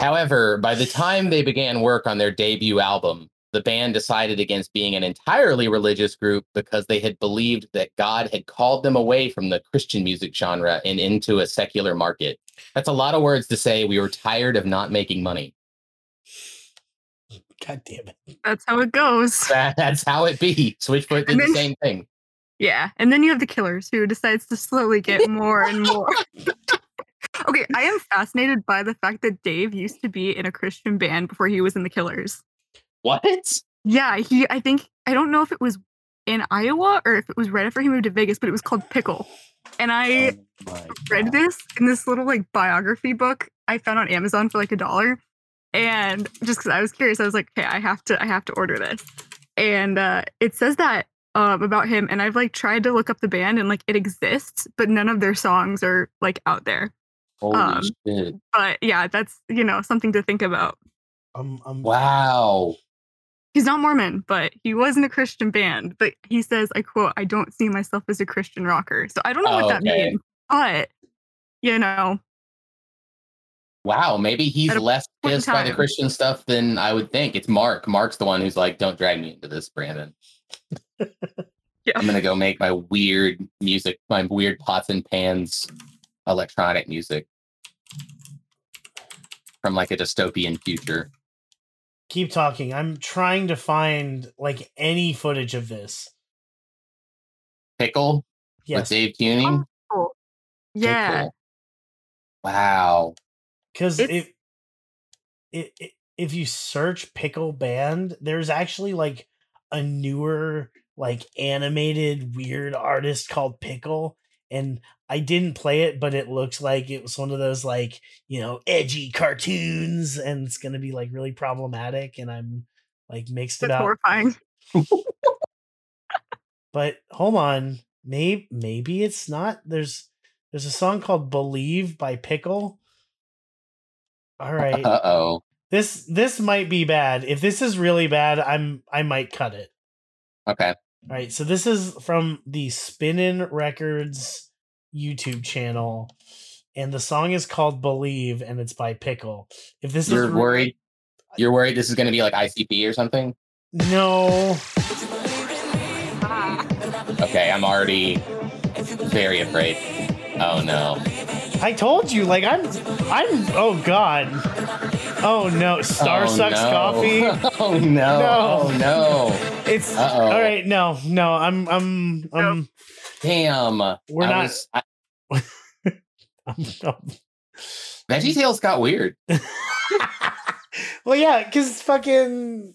However, by the time they began work on their debut album, the band decided against being an entirely religious group because they had believed that God had called them away from the Christian music genre and into a secular market. That's a lot of words to say we were tired of not making money. God damn it. That's how it goes. That- That's how it be. Switchfoot did And the same thing. Yeah. And then you have the Killers who decides to slowly get more and more. okay, I am fascinated by the fact that Dave used to be in a Christian band before he was in the Killers. What? Yeah, he I think I don't know if it was in Iowa or if it was right after he moved to Vegas, but it was called Pickle. And I Oh read this in this little like biography book I found on Amazon for like a dollar. And just because I was curious, I was like, okay, I have to, I have to order this. And uh, it says that um, about him, and I've like tried to look up the band, and like it exists, but none of their songs are like out there. Holy um, shit. But yeah, that's you know something to think about. I'm, I'm Wow. he's not Mormon, but he was in a Christian band. But he says, I quote, I don't see myself as a Christian rocker. So I don't know Oh, what that okay. means. But you know, Wow, maybe he's less point in pissed by the. Christian stuff than I would think. It's Mark. Mark's the one who's like, "Don't drag me into this, Brandon." Yeah. I'm gonna go make my weird music, my weird pots and pans electronic music from like a dystopian future. Keep talking. I'm trying to find like any footage of this. Pickle with Yes, Dave Keuning. oh, yeah. Pickle. Wow. Because if it, it, if you search pickle band, there's actually like a newer like animated weird artist called Pickle, and I didn't play it, but it looks like it was one of those like you know edgy cartoons, and it's gonna be like really problematic, and I'm like mixed it That's up. horrifying. But hold on, maybe maybe it's not. There's there's a song called "Believe" by Pickle. All right. Uh oh. This this might be bad. If this is really bad, I'm I might cut it. Okay. All right, so this is from the Spinnin' Records YouTube channel, and the song is called "Believe" and it's by Pickle. If this You're is re- worried. You're worried this is gonna be like ICP or something. no, Okay, I'm already very afraid. Oh no. I told you. Like I'm I'm. Oh God. Oh no, Star oh, sucks no. coffee. oh no. No. Oh no. It's Uh-oh. all right. No, no, I'm I'm I'm Damn. We're I not- was- I, I'm, I'm Veggie Tales got weird. well, yeah, because fucking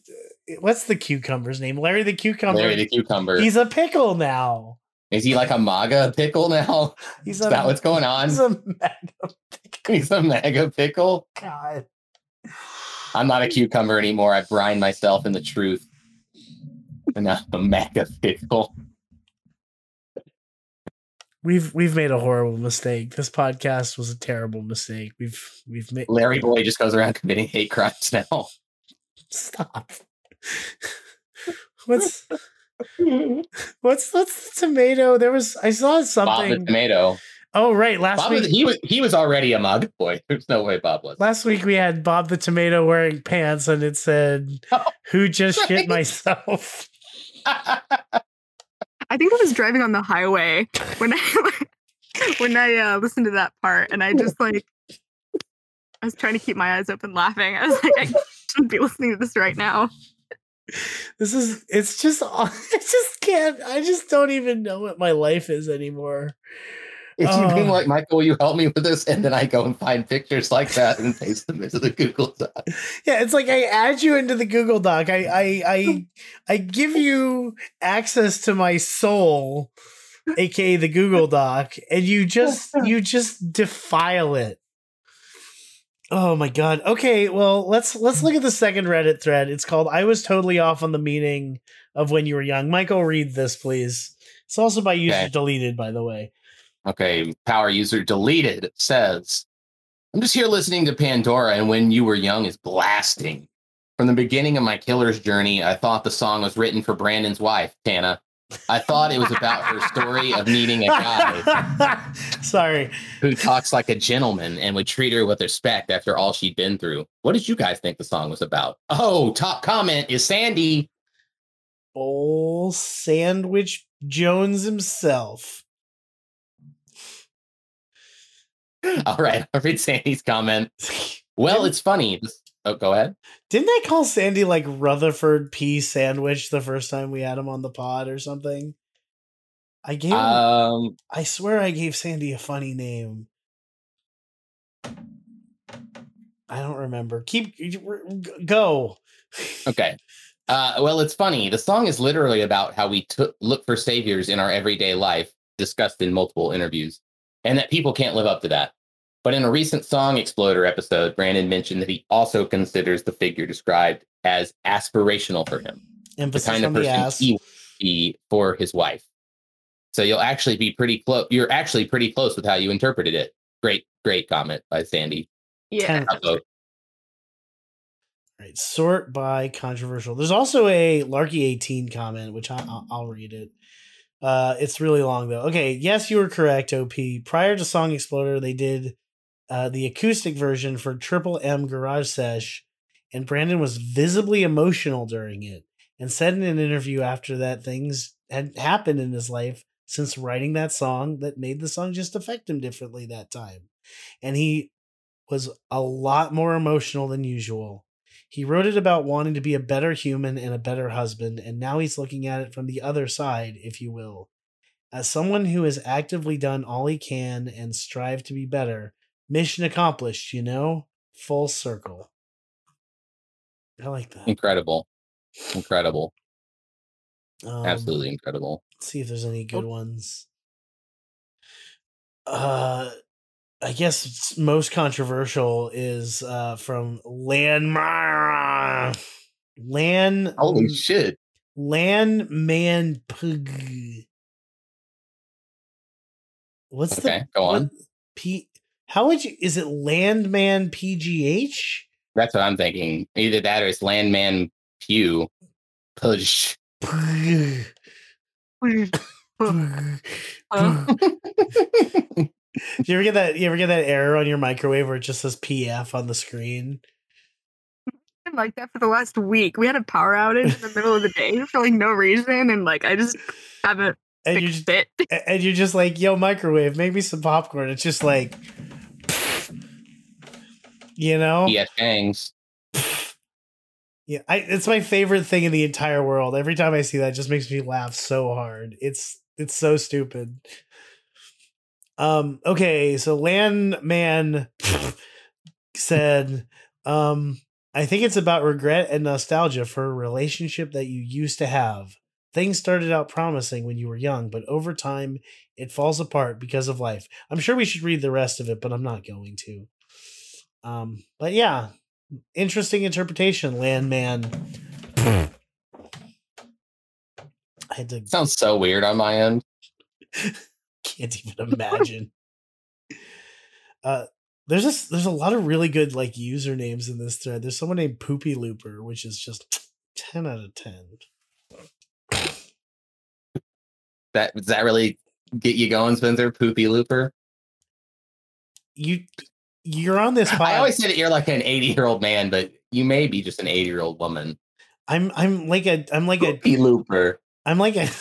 what's the cucumber's name? Larry the cucumber. Larry the cucumber. He's a pickle now. Is he like a MAGA pickle now? He's Is a that what's going on? he's a mega He's a mega pickle. god. I'm not a cucumber anymore. I brine myself in the truth. And I'm a mega pickle. We've we've made a horrible mistake. This podcast was a terrible mistake. We've we've made Larry Boy just goes around committing hate crimes now. stop. what's what's what's the tomato? There was I saw something. Bob the tomato. Oh right, last Bob week was, he was he was already a MAGA boy. There's no way Bob was. Last week we had Bob the Tomato wearing pants, and it said, Oh, "Who just right. shit myself." I think I was driving on the highway when I when I uh, listened to that part, and I just like I was trying to keep my eyes open, laughing. I was like, I shouldn't be listening to this right now. This is. It's just. I just can't. I just don't even know what my life is anymore. If you being like, Michael, will you help me with this? And then I go and find pictures like that and paste them into the Google Doc. Yeah, it's like I add you into the Google Doc. I I I, I give you access to my soul, aka the Google Doc, and you just you just defile it. Oh my god. Okay, well let's let's look at the second Reddit thread. It's called "I was totally off on the meaning of when you were young." Michael, read this, please. It's also by user Okay. deleted, by the way. Okay, power user deleted says, I'm just here listening to Pandora, and when you were young is blasting. From the beginning of my killer's journey, I thought the song was written for Brandon's wife, Tana. I thought it was about her story of meeting a guy Sorry. who talks like a gentleman and would treat her with respect after all she'd been through. What did you guys think the song was about? Oh, top comment is Sandy. Old Sandwich Jones himself. All right, I'll read Sandy's comment. Well, it's funny. This- Oh, go ahead. Didn't I call Sandy like Rutherford P. Sandwich the first time we had him on the pod or something? I gave Um, I swear I gave Sandy a funny name. I don't remember. Keep go. Okay. Uh, well, it's funny. The song is literally about how we took look for saviors in our everyday life, discussed in multiple interviews, and that people can't live up to that. But in a recent Song Exploder episode, Brandon mentioned that he also considers the figure described as aspirational for him, the kind of person ass. he would be for his wife. So you'll actually be pretty close. You're actually pretty close with how you interpreted it. Great, great comment by Sandy. Yeah. Ten- Right. right, sort by controversial. There's also a Larky 18 comment, which I, I'll, I'll read it. Uh, it's really long though. Okay, yes, you were correct. Op. Prior to Song Exploder, they did uh, the acoustic version for Triple M Garage Sesh, and Brandon was visibly emotional during it, and said in an interview after that things had happened in his life since writing that song that made the song just affect him differently that time, and he was a lot more emotional than usual. He wrote it about wanting to be a better human and a better husband, and now he's looking at it from the other side, if you will. As someone who has actively done all he can and strive to be better, mission accomplished, you know? Full circle. I like that. Incredible. Incredible. Um, Absolutely incredible. Let's see if there's any good ones. Uh I guess it's most controversial is uh from Landmar Land Holy shit. Landman Pug. What's Okay, the go on. what- P how would you is it Landman PGH? That's what I'm thinking. Either that or it's Landman Pew. Push. Pug, pug, Huh? pug. Do you ever get that? You ever get that error on your microwave where it just says PF on the screen? been like that for the last week. We had a power outage in the middle of the day for like no reason, and like I just haven't And you fixed just, it. and you're just like, "Yo, microwave, make me some popcorn." It's just like, you know, Yes, Shangs. yeah. I, it's my favorite thing in the entire world. Every time I see that, it just makes me laugh so hard. It's it's so stupid. Um. Okay. So Landman said, um, I think it's about regret and nostalgia for a relationship that you used to have. Things started out promising when you were young, but over time it falls apart because of life. I'm sure we should read the rest of it, but I'm not going to. Um, but yeah, interesting interpretation, Landman. I had to Sounds so weird on my end. can't even imagine. uh there's a there's a lot of really good like usernames in this thread. There's someone named Poopy Looper, which is just ten out of ten. That does that really get you going, Spencer? Poopy looper. You you're on this. I always say that you're like an 80 year old man, but you may be just an 80 year old woman. I'm I'm like a I'm like a looper. I'm like a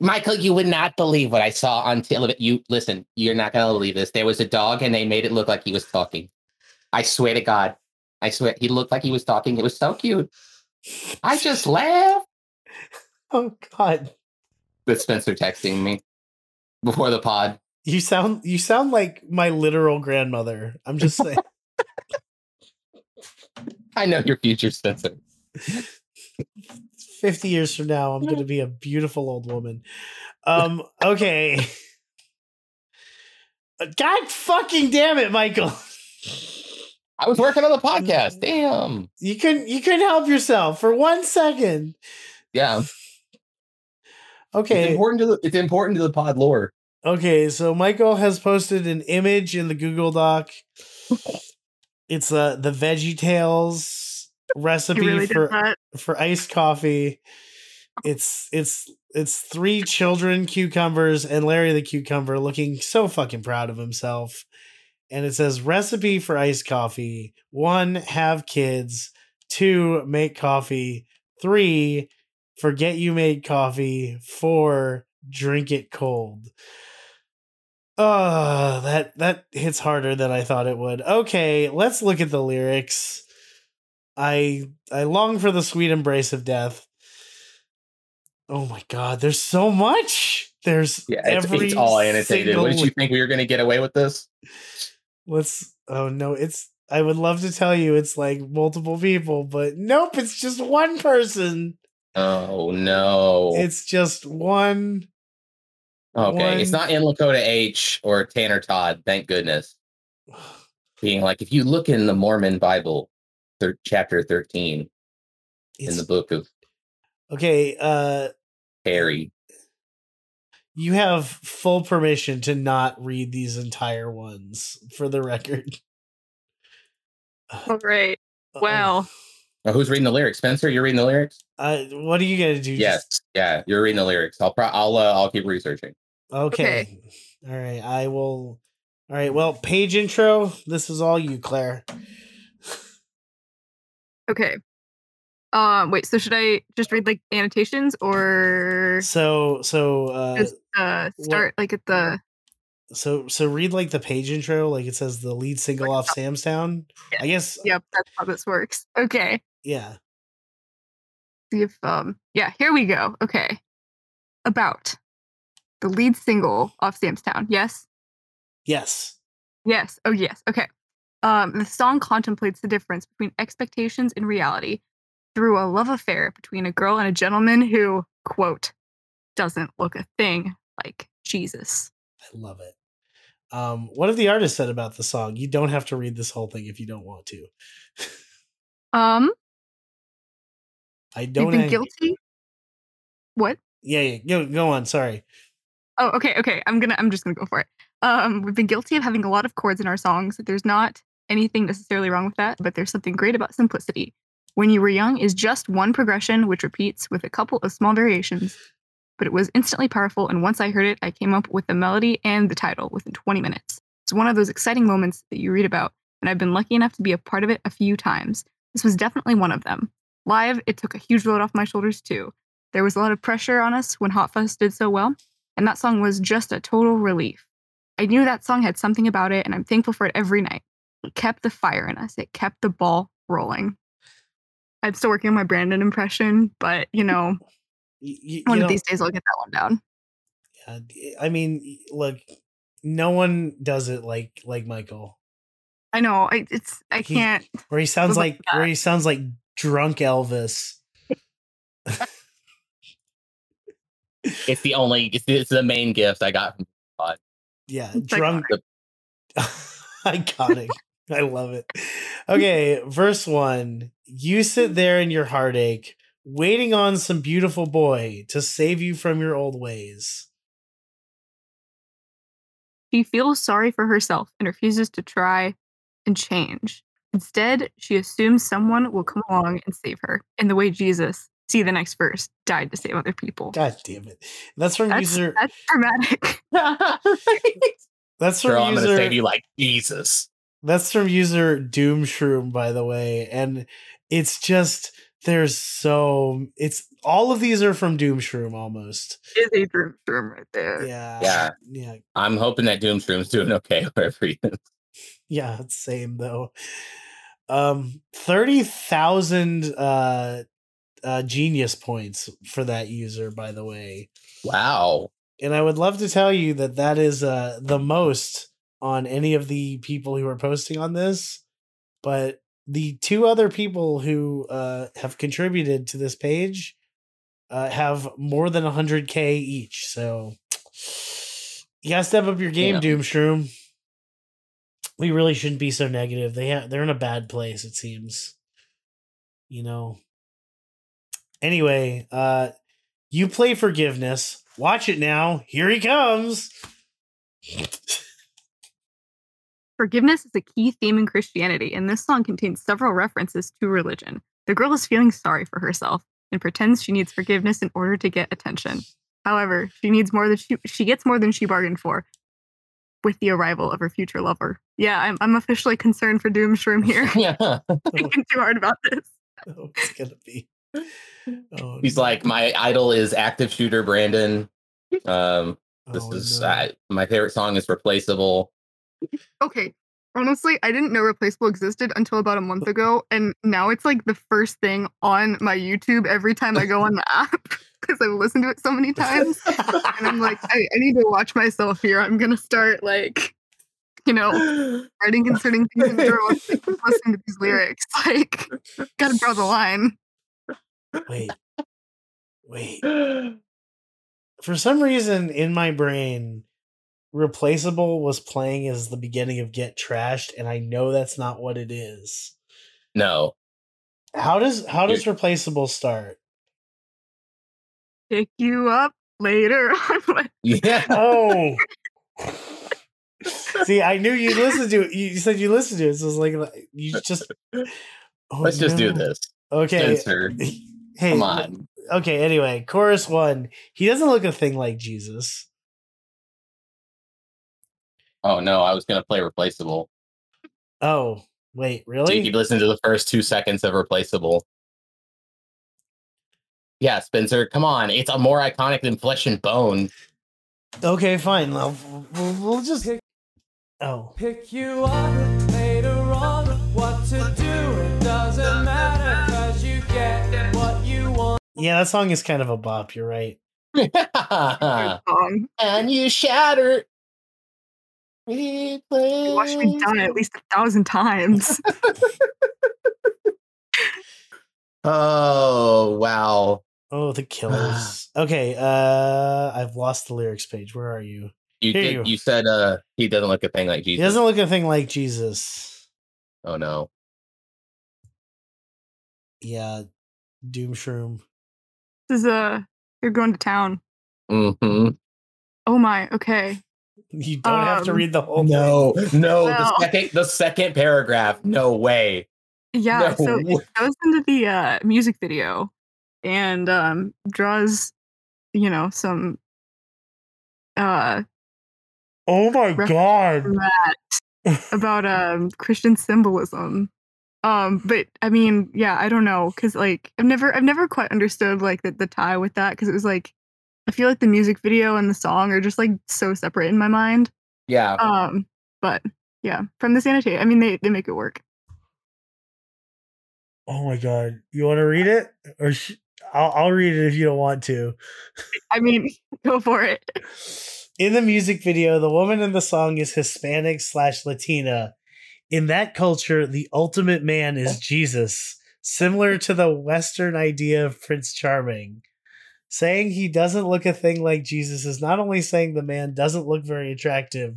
Michael, you would not believe what I saw on television. You listen, you're not gonna believe this. There was a dog, and they made it look like he was talking. I swear to God, I swear he looked like he was talking. It was so cute. I just laughed. oh god. With Spencer texting me before the pod. You sound you sound like my literal grandmother. I'm just saying. I know your future, Spencer. 50 years from now, I'm going to be a beautiful old woman. Um, okay. God fucking damn it, Michael. I was working on the podcast. Damn. You couldn't you couldn't help yourself for one second. Yeah. It's Okay. important to the it's important to the pod lore. Okay, so Michael has posted an image in the Google Doc. It's uh the Veggie Tales recipe really for that. for iced coffee. It's it's it's three children cucumbers and Larry the cucumber looking so fucking proud of himself. And it says recipe for iced coffee. One, have kids. Two, make coffee. Three, forget you made coffee. Four, drink it cold. Oh, that that hits harder than I thought it would. Okay, let's look at the lyrics. I I long for the sweet embrace of death. Oh my god, there's so much. There's Yeah, it's, every it's all annotated. What did you think we were gonna get away with this? Let's oh no, it's I would love to tell you it's like multiple people, but nope, it's just one person. Oh no. It's just one okay. It's not in Lakota H or Tanner Todd, thank goodness. Being like, if you look in the Mormon Bible, thir- chapter 13, in the book of okay, uh Harry. you have full permission to not read these entire ones for the record. All right. Well, Oh, who's reading the lyrics? Spencer, you're reading the lyrics? uh, what are you gonna do? Yes. Yeah, you're reading the lyrics. I'll pro- I'll uh, I'll keep researching. Okay. All right. I will. All right. Well, page intro. This is all you, Claire. okay. Um, wait. So should I just read like annotations or So, so, uh, just uh start like at the? so, so read like the page intro, like it says the lead single off sam's Samstown. I guess. Yep, that's how this works. Okay. Yeah. see if um yeah here we go okay about the lead single off Sam's Town yes Yes. yes oh yes okay um the song contemplates the difference between expectations and reality through a love affair between a girl and a gentleman who quote doesn't look a thing like jesus I love it. Um, what have the artist said about the song? You don't have to read this whole thing if you don't want to. um I don't. been ang- guilty what Yeah, yeah. Go, go on. Sorry. Oh, okay, okay. I'm gonna I'm just gonna go for it. Um, we've been guilty of having a lot of chords in our songs. There's not anything necessarily wrong with that, but there's something great about simplicity. When you were young is just one progression which repeats with a couple of small variations. But it was instantly powerful, and once I heard it, I came up with the melody and the title within 20 minutes. It's one of those exciting moments that you read about, and I've been lucky enough to be a part of it a few times. This was definitely one of them. Live, it took a huge load off my shoulders too. There was a lot of pressure on us when Hot Fuss did so well, and that song was just a total relief. I knew that song had something about it, and I'm thankful for it every night. It kept the fire in us, it kept the ball rolling. I'm still working on my Brandon impression, but you know, Y- y- one you of know- these days I'll get that one down. Yeah, I mean, look, no one does it like like Michael, I know, I it's I He- can't. where he sounds Oh like where he sounds like drunk Elvis. It's the only it's, it's the main gift I got from God. Yeah, It's drunk. Iconic. I love it. Okay, verse one. You sit there in your heartache, waiting on some beautiful boy to save you from your old ways. She feels sorry for herself and refuses to try and change. Instead, she assumes someone will come along and save her in the way Jesus, see the next verse, died to save other people. God damn it. That's from That's, user. that's dramatic. That's from Girl, I'm gonna user. save you like Jesus. That's from user Doom Shroom, by the way. And it's just there's so it's all of these are from Doom Shroom almost. is a dream room right there. Yeah. Yeah. Yeah. I'm hoping that Doomshroom's doing okay wherever he is. Yeah, same though. Um, thirty thousand uh, uh, genius points for that user, by the way. Wow. And I would love to tell you that that is uh, the most on any of the people who are posting on this. But the two other people who uh, have contributed to this page uh, have more than 100k each. So you gotta step up your game, Yeah. Doomshroom. We really shouldn't be so negative. They ha- they're in a bad place, it seems. You know. Anyway, uh, you play forgiveness. Watch it now. Here he comes. Forgiveness is a key theme in Christianity, and this song contains several references to religion. The girl is feeling sorry for herself and pretends she needs forgiveness in order to get attention. However, she needs more than she she gets more than she bargained for with the arrival of her future lover. Yeah, I'm I'm officially concerned for Doomshroom here. Yeah. Thinking too hard about this. Oh, it's gonna be. Oh, He's no. like, my idol is active shooter Brandon. Um, this Oh, is no. uh, my favorite song is replaceable. Okay. Honestly, I didn't know Replaceable existed until about a month ago, and now it's like the first thing on my YouTube every time I go on the app because I've listened to it so many times. And I'm like, I, I need to watch myself here. I'm gonna start like, you know, writing concerning things in the journal, listening to these lyrics. Like, gotta draw the line. Wait, wait. For some reason, in my brain, replaceable was playing as the beginning of Get Trashed, and I know that's not what it is. no. How does how does replaceable start? Pick you up later. Yeah. Oh. See, I knew you listened to it. You said you listened to it. So it's like you just Oh, Let's just do this. Okay. Spencer, Hey, come on. Okay, anyway, chorus one. He doesn't look a thing like Jesus. Oh no, I was gonna play replaceable. Oh, wait, So really? you could listen to the first two seconds of replaceable. Yeah, Spencer, come on. It's a more iconic than flesh and bone. Okay, fine. We'll, we'll, we'll just. Oh, Pick you up later on. What to do, it doesn't matter. Yeah, that song is kind of a bop. You're right. And you shatter. You watched me die at least a thousand times. Oh wow. Oh, the killers. okay, uh, I've lost the lyrics page. Where are you? You Hear did you. you said uh he doesn't look a thing like Jesus. He doesn't look a thing like Jesus. oh no. Yeah, Doom Shroom. This is uh you're going to town. hmm Oh my, okay. You don't have to Um, read the whole No, no, Well- the second the second paragraph. No way. Yeah, No so way. it goes into the uh music video and um draws, you know, some uh Oh my god. about um Christian symbolism. Um, but I mean, yeah, I don't know, cause like I've never I've never quite understood like the, the tie with that, cause it was like I feel like the music video and the song are just like so separate in my mind. Yeah. Um, but yeah, from the sanitary, I mean they they make it work. Oh my god. You want to read it? Or sh- I'll, I'll read it if you don't want to. I mean, go for it. In the music video, the woman in the song is Hispanic slash Latina. In that culture, the ultimate man is oh. Jesus, similar to the Western idea of Prince Charming. Saying he doesn't look a thing like Jesus is not only saying the man doesn't look very attractive,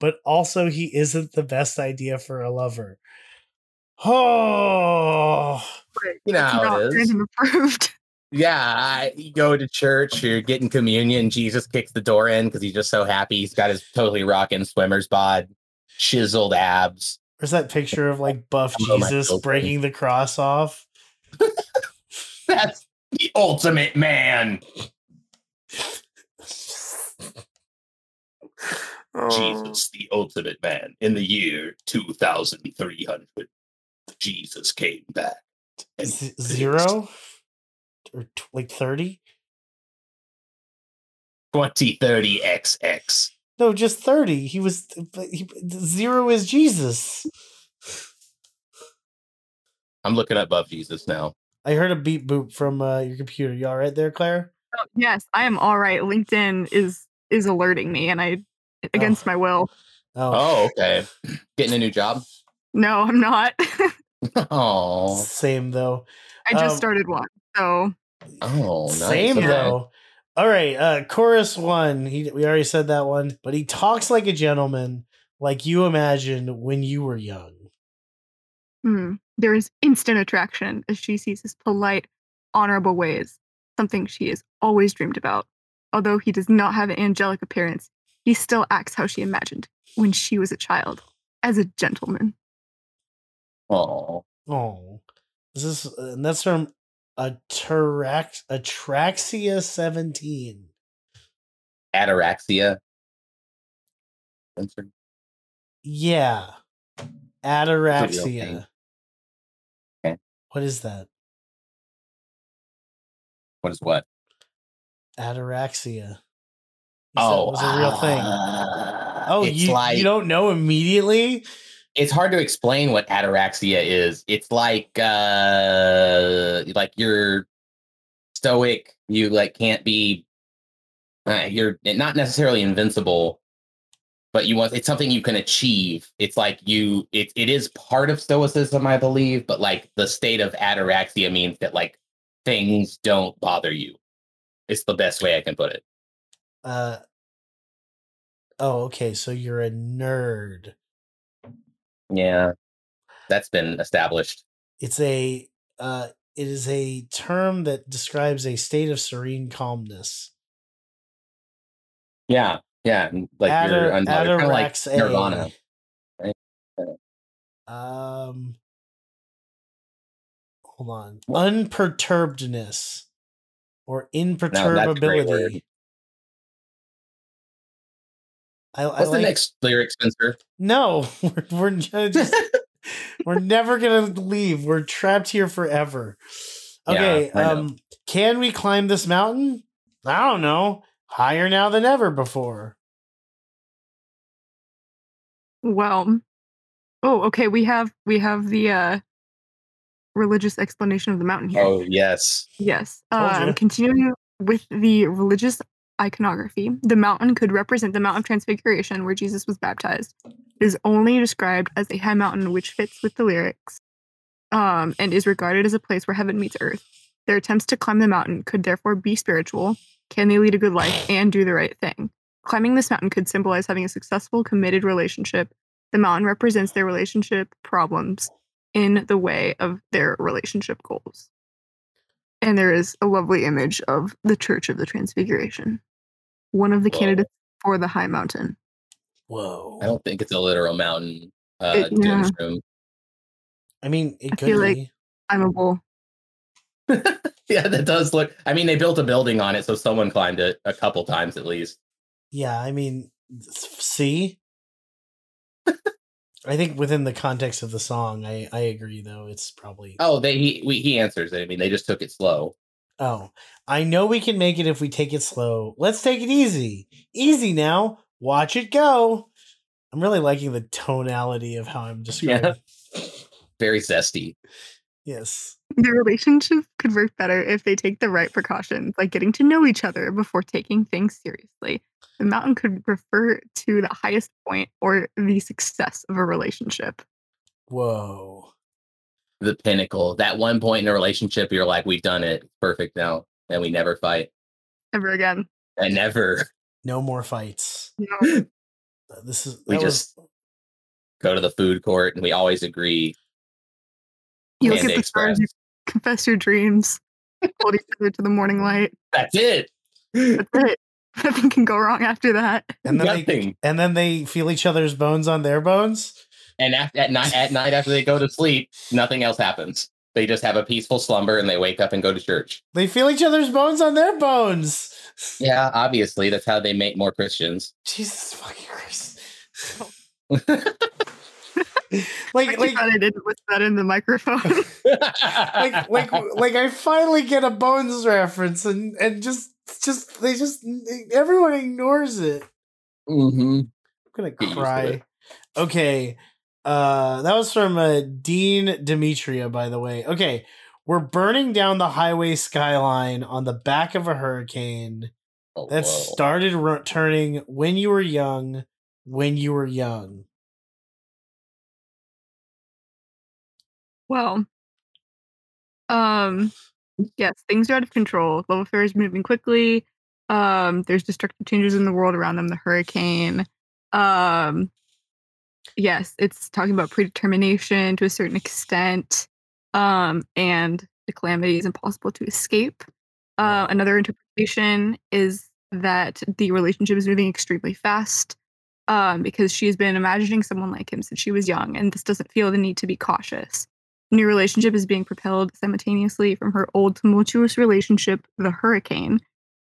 but also he isn't the best idea for a lover. Oh, You know It's how not it is. approved. Yeah, I, you go to church, you're getting communion. Jesus kicks the door in because he's just so happy. He's got his totally rocking swimmer's bod, chiseled abs. Where's that picture of like buff Oh, Jesus breaking the cross off? That's the ultimate man. Jesus, oh. the ultimate man. In the year 2300, Jesus came back. and Z- zero or t- like 30 2030 XX. No just 30 he was he, zero is jesus I'm looking up Buff Jesus now. i heard a beep boop from uh, your computer you all right there claire Oh, yes, I am all right. LinkedIn is is alerting me, and I against my will. oh, Oh, okay. Getting a new job. No, I'm not. Oh, same though I just Um, started one, so oh, nice. same okay. though all right uh chorus one. He we already said that one but he talks like a gentleman like you imagined when you were young. Hmm, there is instant attraction as she sees his polite, honorable ways, something she has always dreamed about. Although he does not have an angelic appearance, he still acts how she imagined when she was a child, as a gentleman. Oh, oh this is and that's from Atarax, atraxia 17 ataraxia. Spencer? Yeah. Ataraxia. Okay. What is that? What is what? Ataraxia. You Oh, it was a real thing. ah, Oh, you, like you don't know immediately? It's hard to explain what ataraxia is. It's like uh like you're stoic, you like can't be uh, you're not necessarily invincible, but you want it's something you can achieve. It's like you it it is part of stoicism, I believe, but like the state of ataraxia means that like things don't bother you. It's the best way I can put it. Uh Oh, okay. So you're a nerd. Yeah. That's been established. It's a uh it is a term that describes a state of serene calmness. Yeah. Yeah. Like Atar- you're unbothered. Kind of like Nirvana. right? Um hold on. Unperturbedness or a great word. imperturbability. I, I What's like, the next lyric, Spencer? No, we're, we're just we're never gonna leave. We're trapped here forever. Okay, I know. um, can we climb this mountain? I don't know. Higher now than ever before. Well, oh, okay. We have we have the uh religious explanation of the mountain here. Oh yes. Yes. Told Um, continuing with the religious iconography, the mountain could represent the Mount of Transfiguration where Jesus was baptized. It is only described as a high mountain which fits with the lyrics um, and is regarded as a place where heaven meets earth. Their attempts to climb the mountain could therefore be spiritual. Can they lead a good life and do the right thing? Climbing this mountain could symbolize having a successful, committed relationship. The mountain represents their relationship problems in the way of their relationship goals. And there is a lovely image of the Church of the Transfiguration, one of the Whoa. candidates for the high mountain. Whoa. I don't think it's a literal mountain. Uh, It- yeah. Doomshroom. I mean, it I could feel like- I'm a Climbable. Yeah, that does look. I mean, they built a building on it, so someone climbed it a couple times at least. Yeah, I mean, see. I think within the context of the song, I I agree though. It's probably Oh, they he we, he answers it. I mean, they just took it slow. Oh, I know we can make it if we take it slow. Let's take it easy. Easy now. Watch it go. I'm really liking the tonality of how I'm describing. Very zesty. Yes. The relationship could work better if they take the right precautions, like getting to know each other before taking things seriously. The mountain could refer to the highest point or the success of a relationship. Whoa. The pinnacle. That one point in a relationship, you're like, we've done it. Perfect now, and we never fight. Ever again. And never. No more fights. You know, Uh, This is We that was- just go to the food court, and we always agree. You look Panda at the stars, you confess your dreams, hold each other to the morning light. That's it. That's it. Nothing can go wrong after that. and then they Nothing. and then they feel each other's bones on their bones. And af- at night, at night after they go to sleep, nothing else happens. They just have a peaceful slumber, and they wake up and go to church. They feel each other's bones on their bones. Yeah, obviously, that's how they make more Christians. Jesus fucking Christ. I like like I didn't list that in the microphone. like like like I finally get a bones reference and and just just they just everyone ignores it. hmm I'm gonna Get cry. Okay. Uh that was from uh, Dean Demetria, by the way. Okay. We're burning down the highway skyline on the back of a hurricane Oh, that whoa. started ru- turning when you were young, when you were young. Well, um, yes, things are out of control. Love affair is moving quickly. Um, there's destructive changes in the world around them. The hurricane. Um, yes, it's talking about predetermination to a certain extent. Um, and the calamity is impossible to escape. Uh, another interpretation is that the relationship is moving extremely fast um, because she's been imagining someone like him since she was young, and this doesn't feel the need to be cautious new relationship is being propelled simultaneously from her old tumultuous relationship, the hurricane,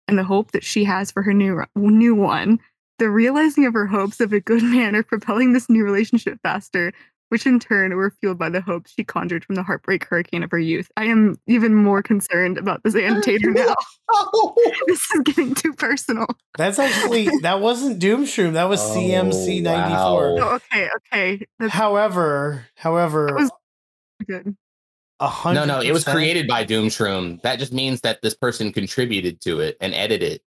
and the hope that she has for her new new one. The realizing of her hopes of a good man are propelling this new relationship faster, which in turn were fueled by the hopes she conjured from the heartbreak hurricane of her youth. I am even more concerned about this annotator now. this is getting too personal. That's actually that wasn't Doomshroom. That was Oh, CMC ninety four. Oh, wow. Oh, okay, okay, that's However, however, That was- good. a hundred. No, no, it was created by Doomshroom. That just means that this person contributed to it and edited.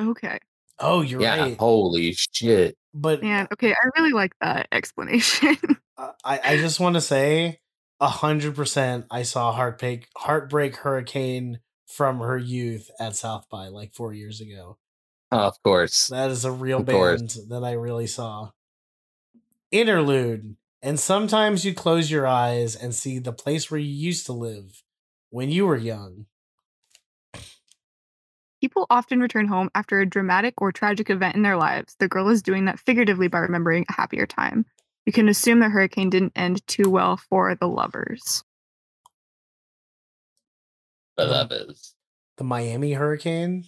Okay, Oh, you're yeah, right. holy shit. But man. Okay, I really like that explanation. I, I just want to say, a hundred percent. I saw heartbreak, heartbreak hurricane from her youth at South by like four years ago. Oh, of course. That is a real Of course. band that I really saw. Interlude. And sometimes you close your eyes and see the place where you used to live when you were young. People often return home after a dramatic or tragic event in their lives. The girl is doing that figuratively by remembering a happier time. You can assume the hurricane didn't end too well for the lovers. But that is, The Miami Hurricane.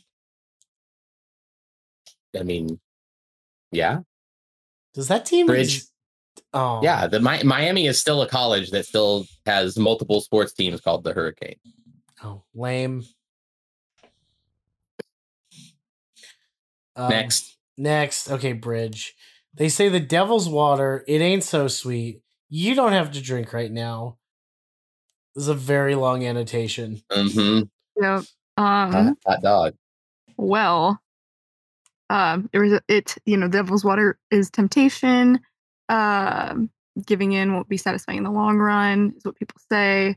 I mean, yeah, Does that team? Bridge. Ex- Oh yeah. The Mi- Miami is still a college that still has multiple sports teams called the Hurricane. Oh, lame. Um, Next, Next, okay, bridge. They say the devil's water, it ain't so sweet. You don't have to drink right now. This is a very long annotation. hmm Yep. Um. hot dog. well um there was it you know devil's water is temptation um giving in won't be satisfying in the long run is what people say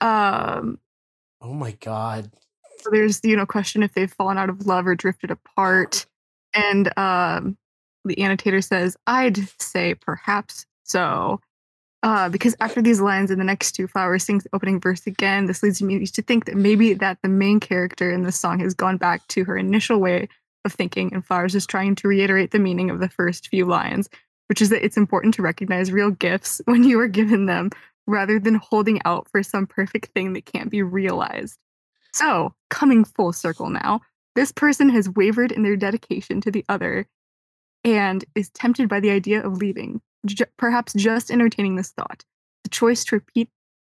um Oh my god. so there's you know question if they've fallen out of love or drifted apart and um the annotator says i'd say perhaps so uh, because after these lines in the next two flowers sings the opening verse again this leads me to think that maybe that the main character in this song has gone back to her initial way of thinking and flowers is trying to reiterate the meaning of the first few lines which is that it's important to recognize real gifts when you are given them rather than holding out for some perfect thing that can't be realized so, coming full circle now, this person has wavered in their dedication to the other and is tempted by the idea of leaving, ju- perhaps just entertaining this thought. The choice to repeat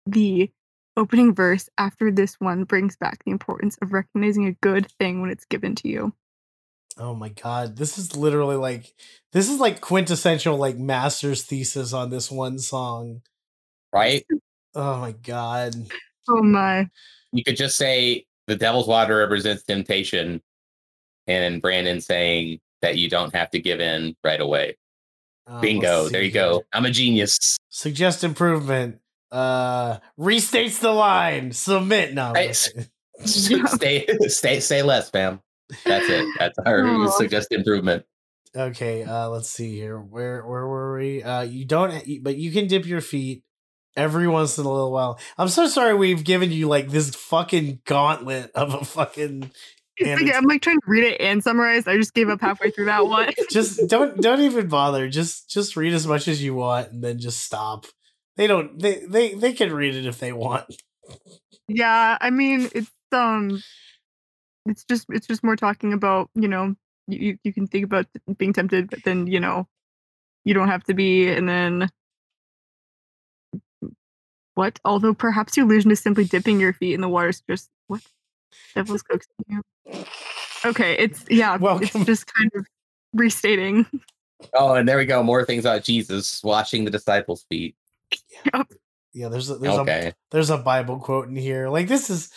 the opening verse after this one brings back the importance of recognizing a good thing when it's given to you. Oh my god. This is literally like this is like quintessential like master's thesis on this one song. Right? Oh my god. Oh my. You could just say the devil's water represents temptation, and Brandon saying that you don't have to give in right away. Uh, let's Bingo. There you go. I'm a genius. Suggest improvement. Uh restates the line. Submit. No. I'm Hey, just kidding. stay, stay, say less, fam. That's it. That's our Aw. suggest improvement. Okay, uh let's see here. Where where were we? Uh you don't but you can dip your feet every once in a little while. I'm so sorry we've given you like this fucking gauntlet of a fucking It's I'm like trying to read it and summarize. I just gave up halfway through that one. just don't don't even bother. Just just read as much as you want and then just stop. They don't they they they can read it if they want. Yeah, I mean it's um it's just it's just more talking about, you know, you you- you can think about being tempted, but then, you know, you don't have to be and then what? Although perhaps the illusion is simply dipping your feet in the water is just what? Devil's coaxing you. Okay, it's yeah, Welcome. it's just kind of restating. Oh, and there we go. More things about Jesus washing the disciples' feet. Yeah, there's a, there's a there's a Bible quote in here. Like this is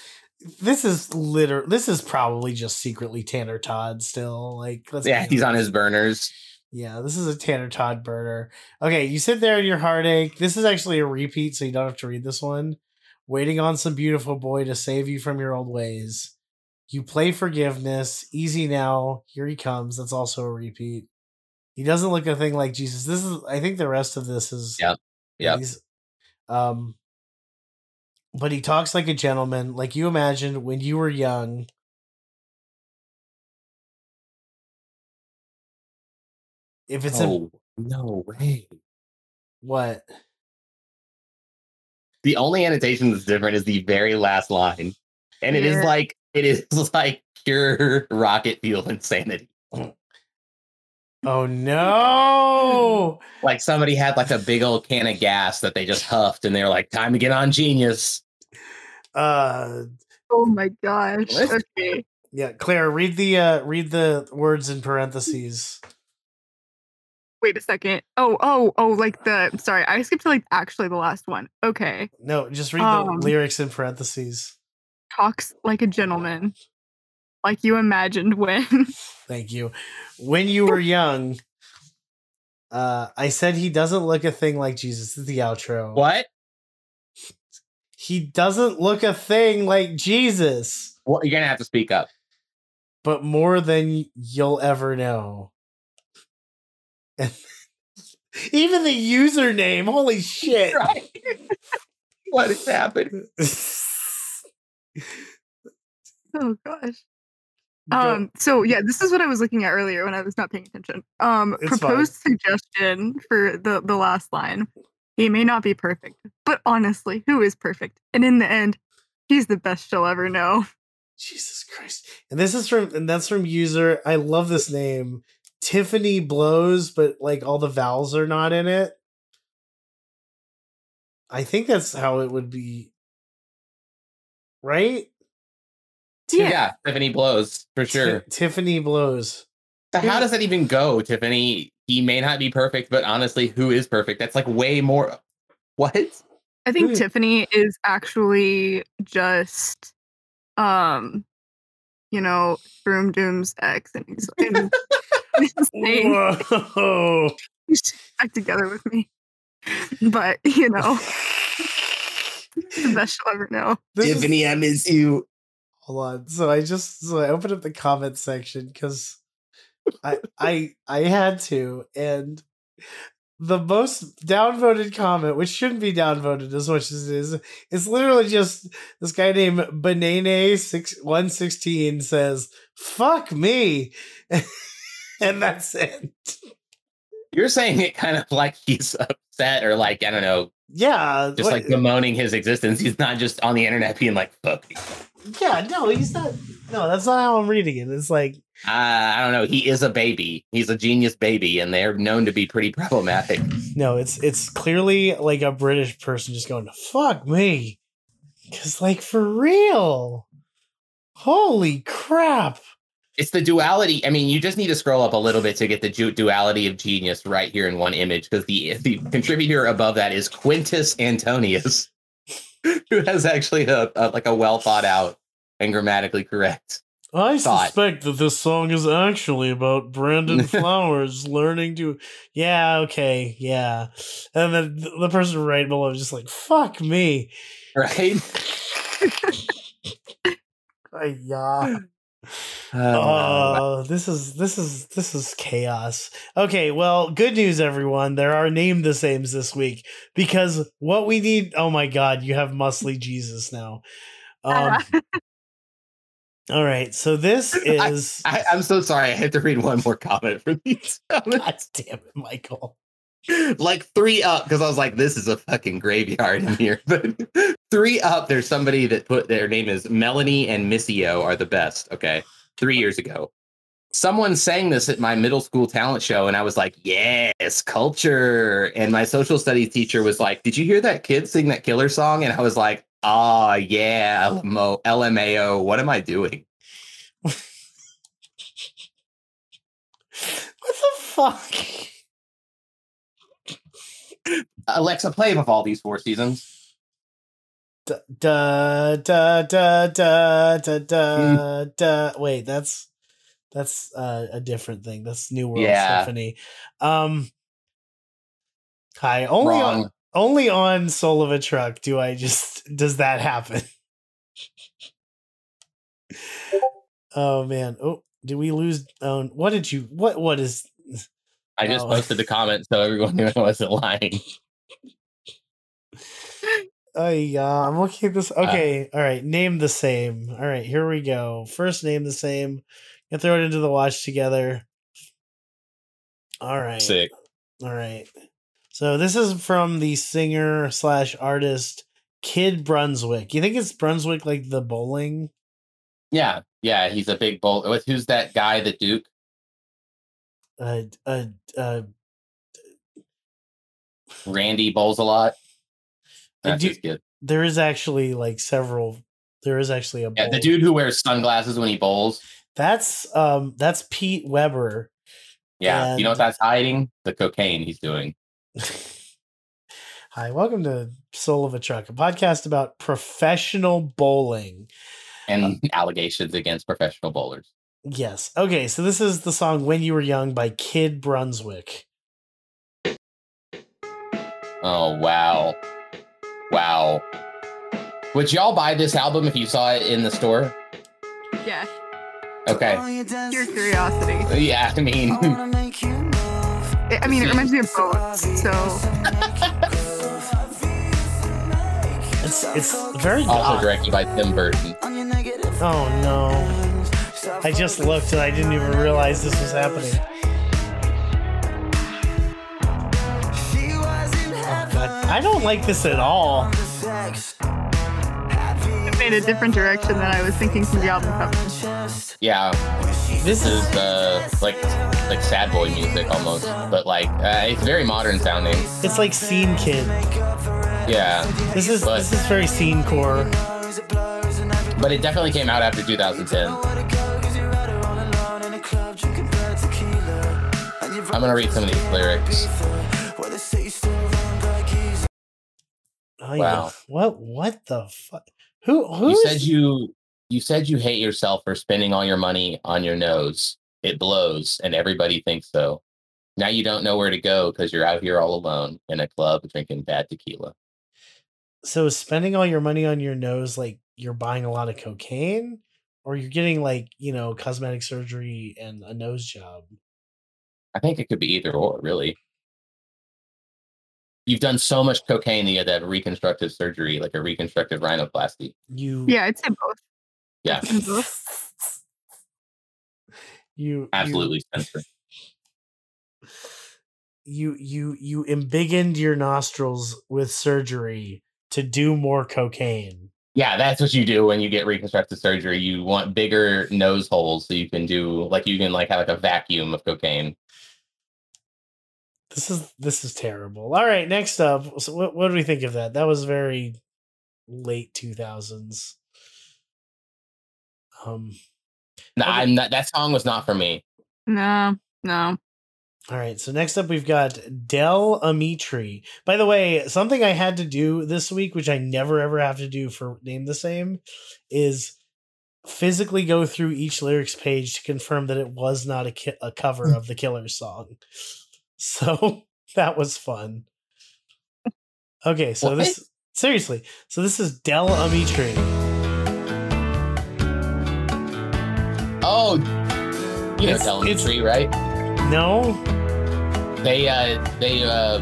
this is liter this is probably just secretly Tanner Todd still. Like let's Yeah, he's on his burners. Yeah, this is a Tanner Todd burner. Okay, you sit there in your heartache. This is actually a repeat, so you don't have to read this one. Waiting on some beautiful boy to save you from your old ways. You play forgiveness. Easy now. Here he comes. That's also a repeat. He doesn't look a thing like Jesus. This is I think the rest of this is Yeah. yep. he's- um but he talks like a gentleman, like you imagined when you were young. If it's a oh, no way. what? The only annotation that's different is the very last line. And it is Yeah. like it is like pure rocket fuel insanity. Oh no! Like somebody had like a big old can of gas that they just huffed and they were like, time to get on genius. Uh Oh my gosh. Okay. yeah, Claire, read the uh read the words in parentheses. Wait a second. Oh, oh, oh, like the sorry, I skipped to like actually the last one. Okay. No, just read Um, the lyrics in parentheses. Talks like a gentleman. Like you imagined when. Thank you. When you were young, uh I said he doesn't look a thing like Jesus. This is the outro. What? He doesn't look a thing like Jesus, Well, you're gonna have to speak up. but more than you'll ever know. And even the username, holy shit. Right. what is happening? oh gosh. Um, so yeah, this is what I was looking at earlier when I was not paying attention. Um It's fine. proposed suggestion for the the last line. He may not be perfect, but honestly, who is perfect? And in the end, he's the best she'll ever know. Jesus Christ. And this is from and that's from user. I love this name. Tiffany blows, but like all the vowels are not in it. I think that's how it would be. Right? Yeah. Yeah. Tiffany blows for Ti- sure. Tiffany blows. So how does that even go, Tiffany? He may not be perfect, but honestly, who is perfect? That's like way more. What? I think. Tiffany is actually just, um, you know, Broom Doom's ex, and he's, and he's saying, Whoa. "You should get back together with me. But you know, the best you'll ever know. Tiffany, is- I miss you. Hold on. So I just so I opened up the comment section because I I I had to, and the most downvoted comment, which shouldn't be downvoted as much as it is, is literally just this guy named Banane six one sixteen says, "Fuck me," and that's it. You're saying it kind of like he's upset or like, I don't know, Yeah, just what- like bemoaning his existence. He's not just on the internet being like, fuck. me. Yeah, no, he's not. No, that's not how I'm reading it. It's like Uh, I don't know. He is a baby. He's a genius baby, and they're known to be pretty problematic. No, it's it's clearly like a British person just going, "Fuck me," because like for real, holy crap! It's the duality. I mean, you just need to scroll up a little bit to get the du- duality of genius right here in one image, because the the contributor above that is Quintus Antonius, who has actually a, a like a well thought out and grammatically correct. I Thought. suspect that this song is actually about Brandon Flowers learning to. Yeah, okay, yeah, and then the person right below is just like, "Fuck me." Right? Uh, yeah. Uh, Oh, this is this is this is chaos. Okay, well, good news, everyone. There are name the sames this week because what we need. Oh my God, you have Muscly Jesus now. Um, all right, so this is. I, I'm so sorry. I had to read one more comment for these. God damn it, Michael. like three up because I was like, this is a fucking graveyard in here. But three up, there's somebody that put their name is Melanie and Missio are the best. Okay. Three years ago. Someone sang this at my middle school talent show, and I was like, yes, culture. And my social studies teacher was like, Did you hear that kid sing that killer song? And I was like, Ah, yeah, LMO, LMAO. What am I doing? What the fuck? Alexa, play of all these four seasons. Da da da da da da da. da. Wait, that's that's uh, a different thing. That's New World Yeah. Symphony. Um, hi. Only on Wrong. only on Soul of a Truck do I just does that happen? oh man. Oh, did we lose? Oh, what did you? What what is? I just posted the comment so everyone knew I wasn't lying. Oh yeah, I'm looking at this. Uh, okay, all right. Name the same. All right, here we go. First name the same. And throw it into the watch together. All right. Sick. All right. So this is from the singer slash artist Kid Brunswick. You think it's Brunswick like the bowling? Yeah, yeah, he's a big. With who's that guy, the Duke? Uh, uh, uh, Randy bowls a lot. That's his there is actually like several. There is actually a Yeah, the dude who wears sunglasses when he bowls. That's um that's Pete Weber. Yeah, you know what that's hiding? The cocaine he's doing. Hi, welcome to Soul of a Truck, a podcast about professional bowling. And allegations against professional bowlers. Yes. Okay, so this is the song When You Were Young by Kid Brunswick. Oh wow. Wow. Would y'all buy this album if you saw it in the store? Yeah, Okay. pure curiosity. Yeah, I mean, I I mean, it reminds me of boats. So It's it's very also directed by Tim Burton. Oh no. I just looked and I didn't even realize this was happening. Oh, God. I don't like this at all. the me in a different direction than I was thinking from the album cover. Yeah, This this is is uh, like like sad boy music almost, but like uh, it's very modern sounding. it's like scene kid. Yeah, This is But- this is very scene core. but it definitely came out after 2010. I'm gonna read some of these lyrics. Oh, Wow. yeah. What what the fuck? Who who You said you you said you hate yourself for spending all your money on your nose. It blows, and everybody thinks so. Now you don't know where to go because you're out here all alone in a club drinking bad tequila. so spending all your money on your nose like you're buying a lot of cocaine or you're getting like, you know, cosmetic surgery and a nose job. I think it could be either or, really. You've done so much cocaine that you had to have reconstructive surgery, like a reconstructive rhinoplasty. You Yeah, I'd say both. Yeah, both. you absolutely, Spencer. You you you embiggened your nostrils with surgery to do more cocaine. Yeah, that's what you do when you get reconstructive surgery. You want bigger nose holes so you can do like you can like have like a vacuum of cocaine. This is this is terrible. All right, next up. So what what do we think of that? That was very late 2000s. Um No, Okay. I'm not. That song was not for me. No, no. All right, so next up we've got Del Amitri. By the way, something I had to do this week, which I never ever have to do for Name the Same, is physically go through each lyrics page to confirm that it was not a, ki- a cover of the Killers song. So that was fun. Okay, so What? this seriously, so this is Del Amitri. Oh, you know, It's- Telling it's- right? No, They uh they uh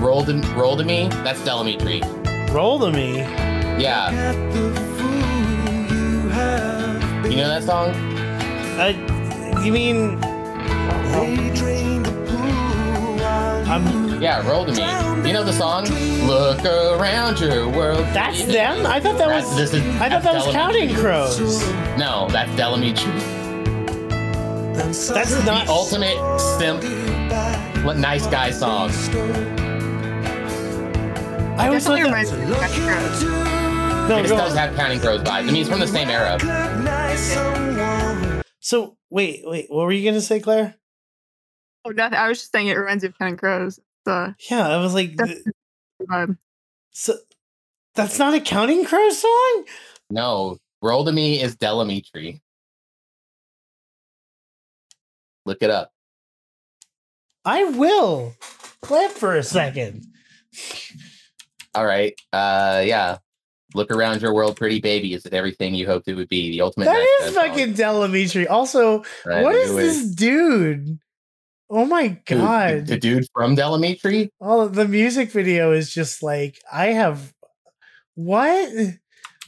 rolled in, rolled to me. That's Del Amitri. roll to me. Yeah, you know that song? Uh, you mean I'm Yeah, roll to me. You know the song? Look around your world. That's baby. them? I thought that That's- was. this is- I thought that was Del Amitri. Counting Crows. No, that's Del Amitri. That's not. Ultimate simp, li- nice guy song. I always thought Definitely that. reminds me of Counting Crows. No, This does on. have Counting Crows vibes. I mean, it's from the same era. So wait, wait. What were you gonna say, Claire? Oh, nothing. I was just saying it reminds me of Counting Crows. It's a Yeah, I was like, That's- th- so that's not a Counting Crows song. No, roll to me is Del Amitri. Look it up. I will. Clap for a second. All right. Uh, yeah. Look around your world, pretty baby. Is it everything you hoped it would be? The ultimate. That nice song. fucking Del Amitri. Also, Right, what I is this dude? Oh my god! The dude from Del Amitri? Oh, the music video is just like I have. What?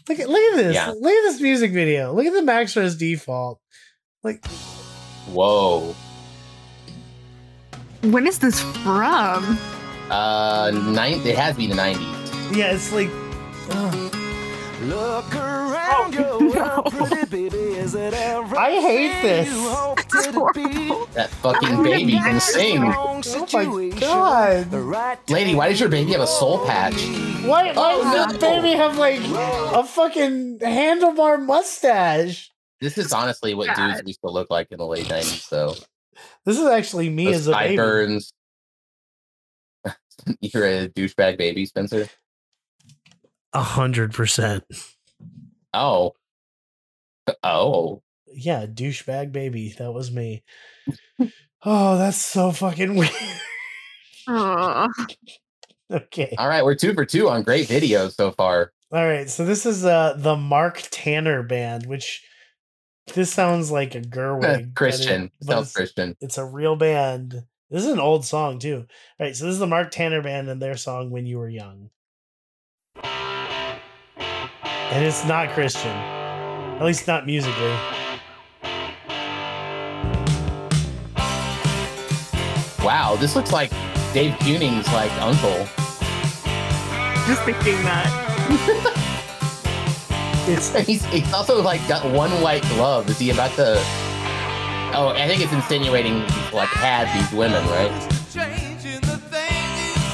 Look at look at this! Yeah. Look at this music video. Look at the Max Res default. Like Whoa. When is this from? Uh, nine. It has to be the nineties. yeah, it's like. ugh. Look around Oh, your no. world, pretty baby. Is it everything I hate this. you hoped That's it'd be? horrible. That fucking baby can sing. Oh my god! right Lady, why does your baby have a soul patch? Why, why Oh, does no. baby have like a fucking handlebar mustache? This is honestly what God. dudes used to look like in the late nineties. So This is actually me those as a baby. sideburns. You're a douchebag baby, Spencer. A hundred percent. Oh. Oh. Yeah, douchebag baby. That was me. oh, that's so fucking weird. Ugh. okay. All right, we're two for two on great videos so far. All right, so this is uh the Mark Tanner band, which this sounds like a Gerwig. but it- Christian. but Sounds it's, Christian. it's a real band. This is an old song too. All right, so this is the Mark Tanner band and their song "When You Were Young," and it's not Christian, at least not musically. Wow, this looks like Dave Keuning's like uncle. Just thinking that. It's He's, he's also like got one white glove. Is he about to? Oh, I think it's insinuating he's like had these women, right?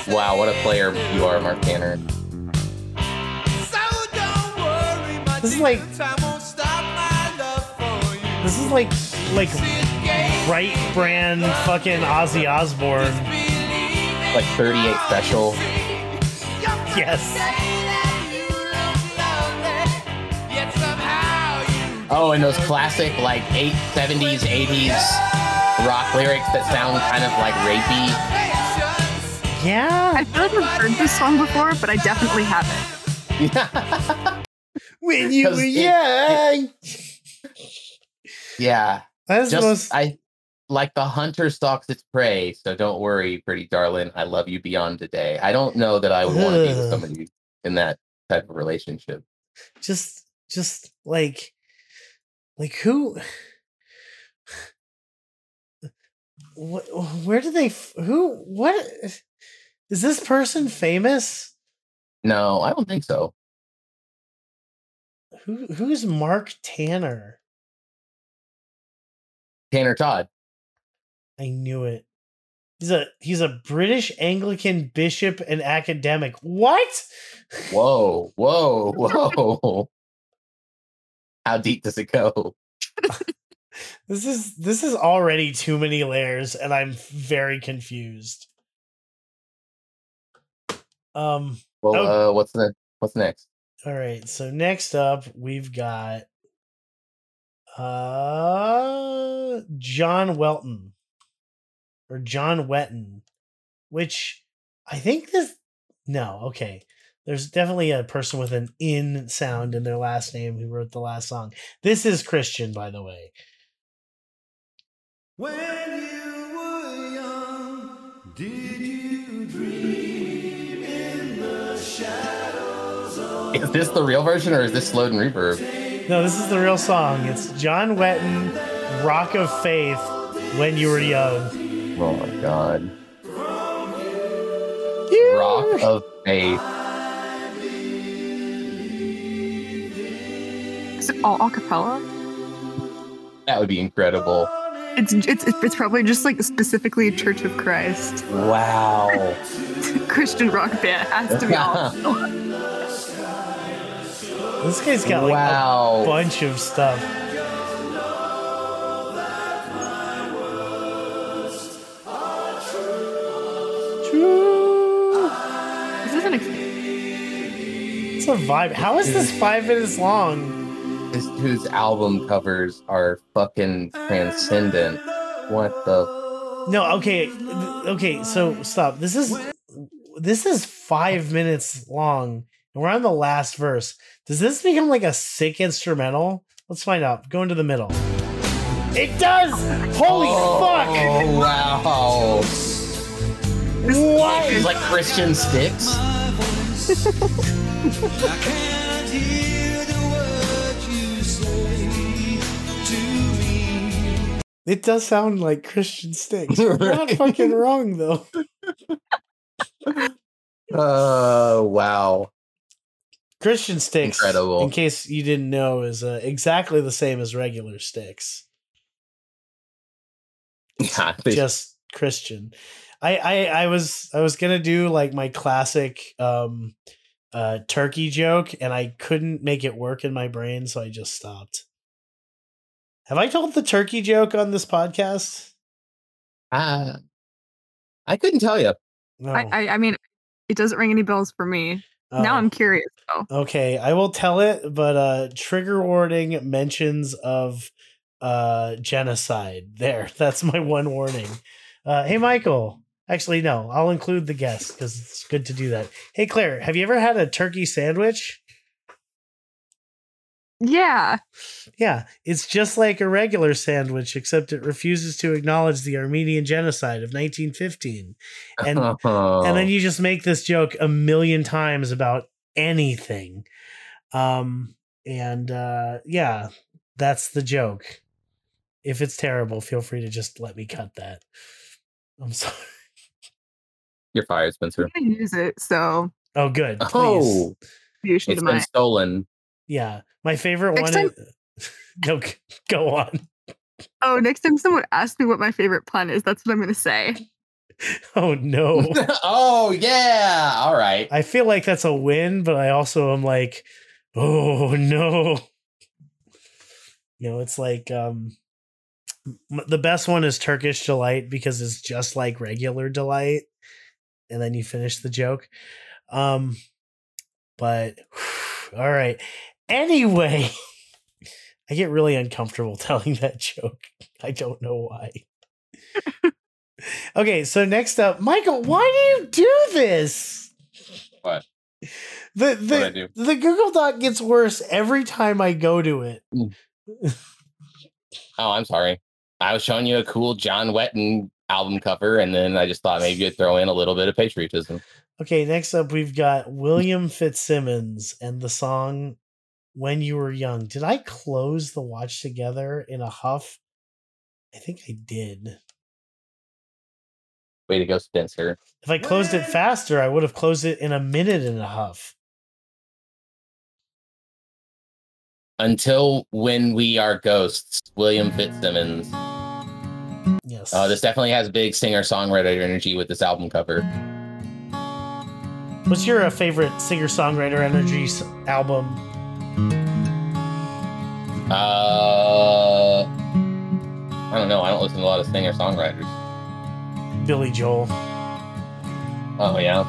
Wow, what a player you are, Mark Tanner. This is like- this is like like right brand fucking Ozzy Osbourne. Like 38 special. Yes. Oh, and those classic like 8 70s, 80s rock lyrics that sound kind of like rapey. Yeah. I feel like I've heard this song before, but I definitely haven't. When you were it- young. yeah. That's Just most I like the hunter stalks its prey, so don't worry, pretty darling. I love you beyond today. I don't know that I would want to be with somebody in that type of relationship. just just like like who what where do they who what is this person famous No, I don't think so. Who who's mark tanner Tanner Todd. i knew it he's a he's a british anglican bishop and academic what Whoa, whoa, whoa. How deep does it go? this is this is already too many layers and i'm very confused um Well, Oh. uh, what's the what's next? All right. So next up, we've got uh John Welton or John Wetton, which I think this no, okay. There's definitely a person with an in sound in their last name who wrote the last song. This is Christian, by the way. When you were young, did you Is this the real version or is this slowed and reverb? No, this is the real song. It's John Wetton, Rock of Faith, When You Were Young. Oh my god. Rock of Faith. Is it all acapella? That would be incredible. It's it's it's probably just like specifically Church of Christ Wow. Christian rock band. Has to be all. This guy's got like a bunch of stuff. True. This isn't. Ex- It's a vibe. How is this five minutes long? This dude's album covers are fucking transcendent. What the? No, okay, okay. So stop. This is this is five minutes long, and we're on the last verse. Does this become like a sick instrumental? Let's find out. Go into the middle. It does. Holy oh, fuck! Oh wow. What? It's like Christian Styx. I can't hear the words you say to me. It does sound like Christian Styx. You're not fucking wrong though. Oh wow. Christian Styx, Incredible. in case you didn't know, is uh, exactly the same as regular sticks. Yeah, Just Christian. I, I I was I was gonna do like my classic um uh turkey joke and I couldn't make it work in my brain, so I just stopped. Have I told the turkey joke on this podcast? Ah, I couldn't tell you. No. I, I I mean, it doesn't ring any bells for me. Now Oh. I'm curious though. Okay, I will tell it, but uh trigger warning mentions of uh genocide. There, that's my one warning. Uh hey Michael. Actually, no, I'll include the guest because it's good to do that. Hey Claire, have you ever had a turkey sandwich? Yeah. Yeah, it's just like a regular sandwich, except it refuses to acknowledge the Armenian genocide of 1915. And Oh. and then you just make this joke a million times about anything um and uh yeah that's the joke if it's terrible feel free to just let me cut that i'm sorry you're fired, Spencer. I'm gonna use it, so oh good please Oh, you should it's have been mine. stolen. Yeah, my favorite Next one. Is, no, go on. Oh, next time someone asks me what my favorite pun is, that's what I'm gonna say. Oh no. oh yeah. All right. I feel like that's a win, but I also am like, oh no. You know, it's like um the best one is Turkish delight because it's just like regular delight, and then you finish the joke. Um, but all right. Anyway, I get really uncomfortable telling that joke. I don't know why. okay, so next up, Michael, why do you do this? What? The the do? the Google Doc gets worse every time I go to it. Mm. Oh, I'm sorry. I was showing you a cool John Wetton album cover, and then I just thought maybe you'd throw in a little bit of patriotism. Okay, next up we've got William Fitzsimmons and the song When You Were Young. Did I close the watch together in a huff? I think I did. Way to go, Spencer. If I closed it faster, I would have closed it in a minute and a huff. Until when we are ghosts, William Fitzsimmons. Yes. Oh, this definitely has big singer-songwriter energy with this album cover. What's your uh, favorite singer songwriter energy album? Uh, I don't know. I don't listen to a lot of singer-songwriters. Billy Joel. Oh yeah,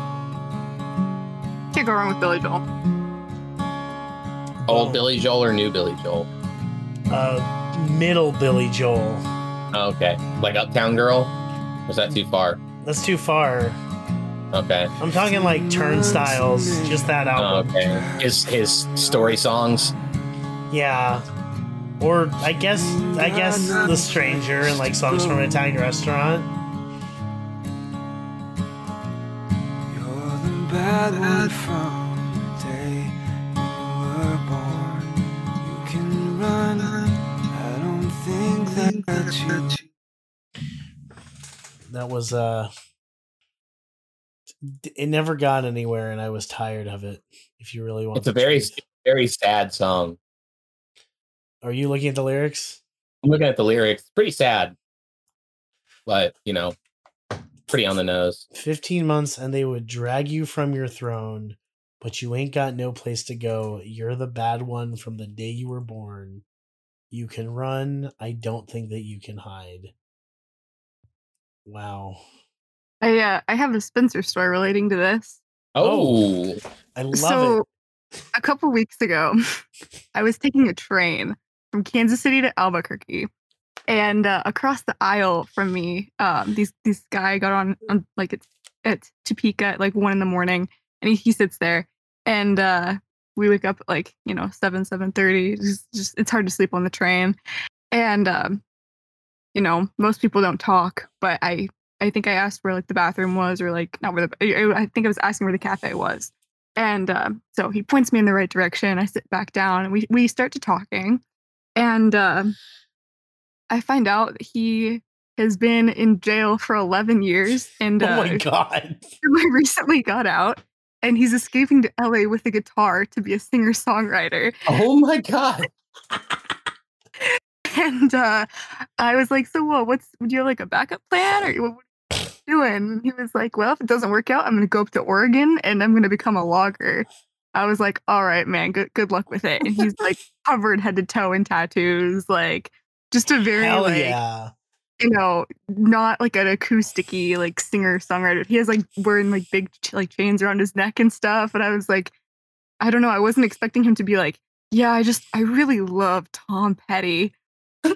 Can't go wrong with Billy Joel. old Oh. Billy Joel or new Billy Joel? Uh, middle Billy Joel. Oh, okay, like Uptown Girl. Was that too far? That's too far. Okay. I'm talking like Turnstiles, just that Oh, album. okay. His his story songs. Yeah. Or I guess I guess The Stranger and like songs from an Italian restaurant. You're the bad one from the day you were born. You can run. I don't think that, that you. That was uh it never got anywhere and I was tired of it. If you really want It's a very truth. very sad song. Are you looking at the lyrics? I'm looking at the lyrics. Pretty sad, but you know, pretty on the nose. 15 months and they would drag you from your throne, but you ain't got no place to go. You're the bad one from the day you were born. You can run. I don't think that you can hide. Wow. I uh, I have a Spencer story relating to this. Oh, I love so it. a couple weeks ago, I was taking a train from Kansas City to Albuquerque, and uh, across the aisle from me, um, these this guy got on, on like it's at Topeka at like one in the morning, and he, he sits there, and uh, we wake up at like you know seven seven thirty. Just, just it's hard to sleep on the train, and um, you know most people don't talk, but I I think I asked where like the bathroom was, or like not where the I think I was asking where the cafe was. And um, so he points me in the right direction. I sit back down and we, we start to talking. And um I find out he has been in jail for 11 years and Oh uh, my god. recently got out. And he's escaping to LA with a guitar to be a singer songwriter. oh my god! And uh, I was like, So, what? What's do you have like a backup plan? Or what, what are you doing? And he was like, Well, if it doesn't work out, I'm going to go up to Oregon and I'm going to become a logger. I was like, All right, man, good, good luck with it. And he's like covered head to toe in tattoos, like just a very, Hell like, yeah. you know, not like an acousticy like singer songwriter. He has like wearing like big like chains around his neck and stuff. And I was like, I don't know. I wasn't expecting him to be like, yeah, I just I really love Tom Petty. and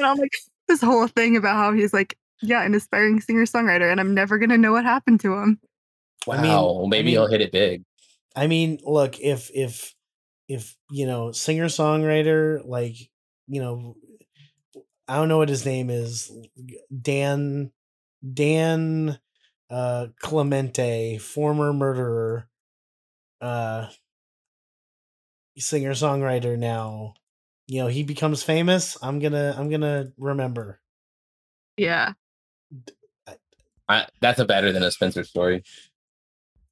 I'm like this whole thing about how he's like, yeah, an aspiring singer songwriter, and I'm never gonna know what happened to him. Wow. I mean- maybe I mean- he'll hit it big. I mean, look, if if if you know, singer songwriter, like you know, I don't know what his name is, Dan Dan uh Clemente, former murderer, uh singer songwriter now. You know, he becomes famous. I'm gonna I'm gonna remember. Yeah. I, that's a better than a Spencer story.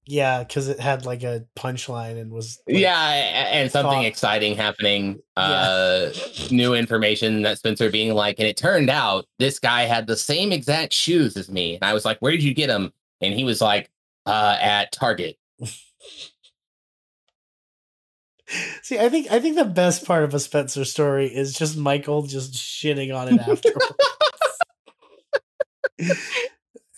Yeah, because it had like a punchline and was like, yeah, and something thought- exciting happening. Yeah. Uh, new information that Spencer being like, and it turned out this guy had the same exact shoes as me, and I was like, "Where did you get them?" And he was like, uh, "At Target." See, I think I think the best part of a Spencer story is just Michael just shitting on it afterwards.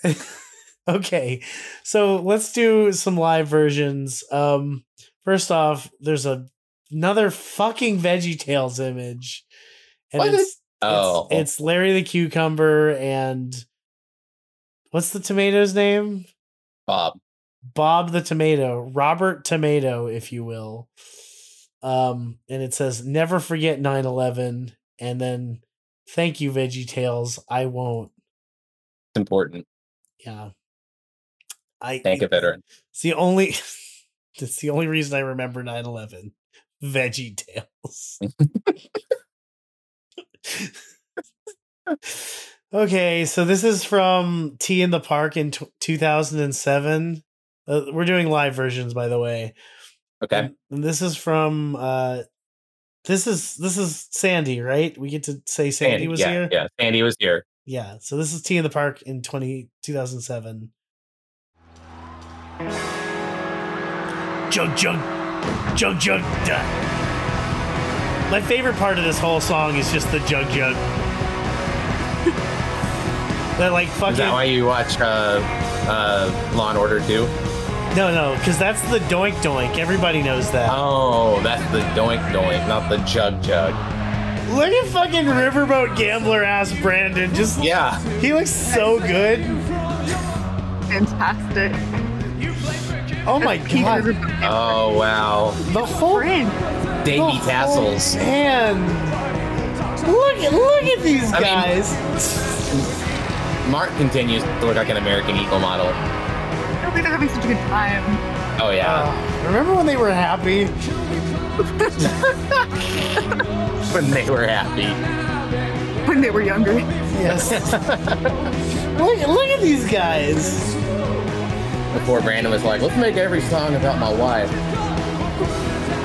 okay, so let's do some live versions. Um, first off, there's a another fucking Veggie Tales image, and What? it's Oh, it's, it's Larry the Cucumber and what's the tomato's name? Bob. Bob the Tomato, Robert Tomato, if you will. Um, and it says, never forget 9 11. And then, thank you, Veggie Tales. I won't. It's important. Yeah. I Thank a veteran. It's the only, it's the only reason I remember 9 11. Veggie Tales. okay, so this is from T in the Park in t- 2007. Uh, we're doing live versions, by the way. Okay. And, and this is from uh this is this is Sandy, right? We get to say Sandy, was yeah, here. Yeah, Sandy was here. Yeah, So this is T in the Park in 20, 2007. Jug jug jug jug duh. My favorite part of this whole song is just the jug jug. that like fucking Is that why you watch uh, uh, Law and Order 2? no no because that's the doink doink. Everybody knows that. Oh, that's the doink doink, not the jug jug. Look at fucking riverboat gambler ass Brandon. Just Yeah. he looks so good. Fantastic. Oh my god, Oh wow. the whole Friend. Davy the whole- Tassels. Man, look at look at these I mean- guys. Mark continues to look like an American Eagle model. I don't think they're having such a good time. Oh yeah. Uh, remember when they were happy? when they were happy. When they were younger. Yes. look, look at these guys. Before Brandon was like, let's make every song about my wife.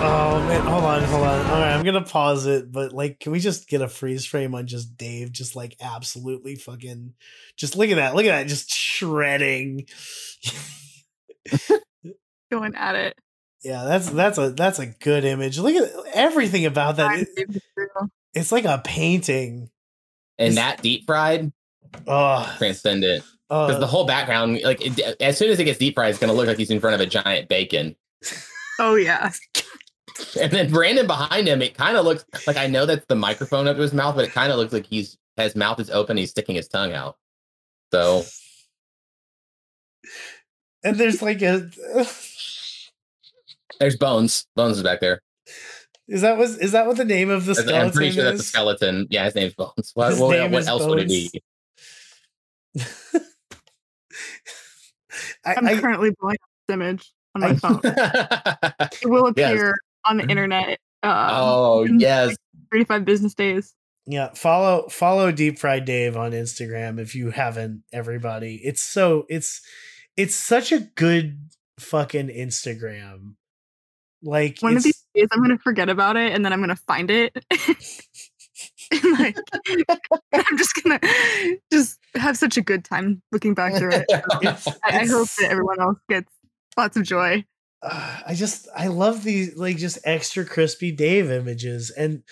Oh man, hold on, hold on. All right, I'm gonna pause it, but like, can we just get a freeze frame on just Dave, just like absolutely fucking, just look at that, look at that, just shredding. Going at it. Yeah, that's that's a that's a good image. Look at everything about that. It- It's like a painting. And Is- that deep fried, Oh, transcendent. Because the uh, whole background, like, it, as soon as it gets deep fried, it's going to look like he's in front of a giant bacon. Oh yeah. And then Brandon behind him, it kind of looks like I know that's the microphone up to his mouth, but it kind of looks like he's his mouth is open, he's sticking his tongue out. So and there's like a. there's Bones. Bones is back there. Is that was is that what the name of the skeleton I'm pretty sure that's a skeleton. Yeah, his name's Bones. What, His what, name what is else would it be? I, I'm I, currently blowing up this image on my phone. It will Yes. appear on the internet. Uh, oh yes, 35 business days. yeah, follow follow Deep Fried Dave on Instagram if you haven't. Everybody, it's so it's it's such a good fucking Instagram. Like One of these days, I'm gonna forget about it, and then I'm gonna find it. and like, I'm just gonna just have such a good time looking back through it. I, I hope that everyone else gets lots of joy. uh, I just I love these like just extra crispy Dave images and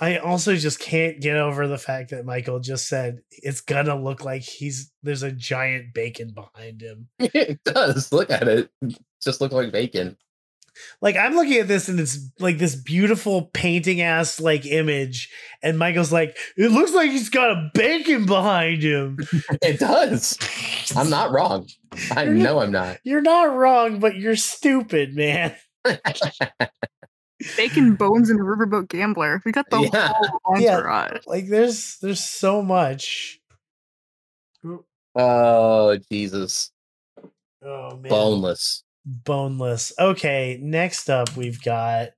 I also just can't get over the fact that Michael just said it's gonna look like he's there's a giant bacon behind him. it does. Look at it. Just look like bacon. Like I'm looking at this and it's like this beautiful painting ass like image and Michael's like it looks like he's got a bacon behind him. It does. I'm not wrong. I know I'm not. You're not wrong, but you're stupid, man. Bacon bones and a riverboat gambler. We got the Yeah. whole Yeah. Like there's there's so much. Oh Jesus. Oh man. Boneless. Boneless. Okay, next up we've got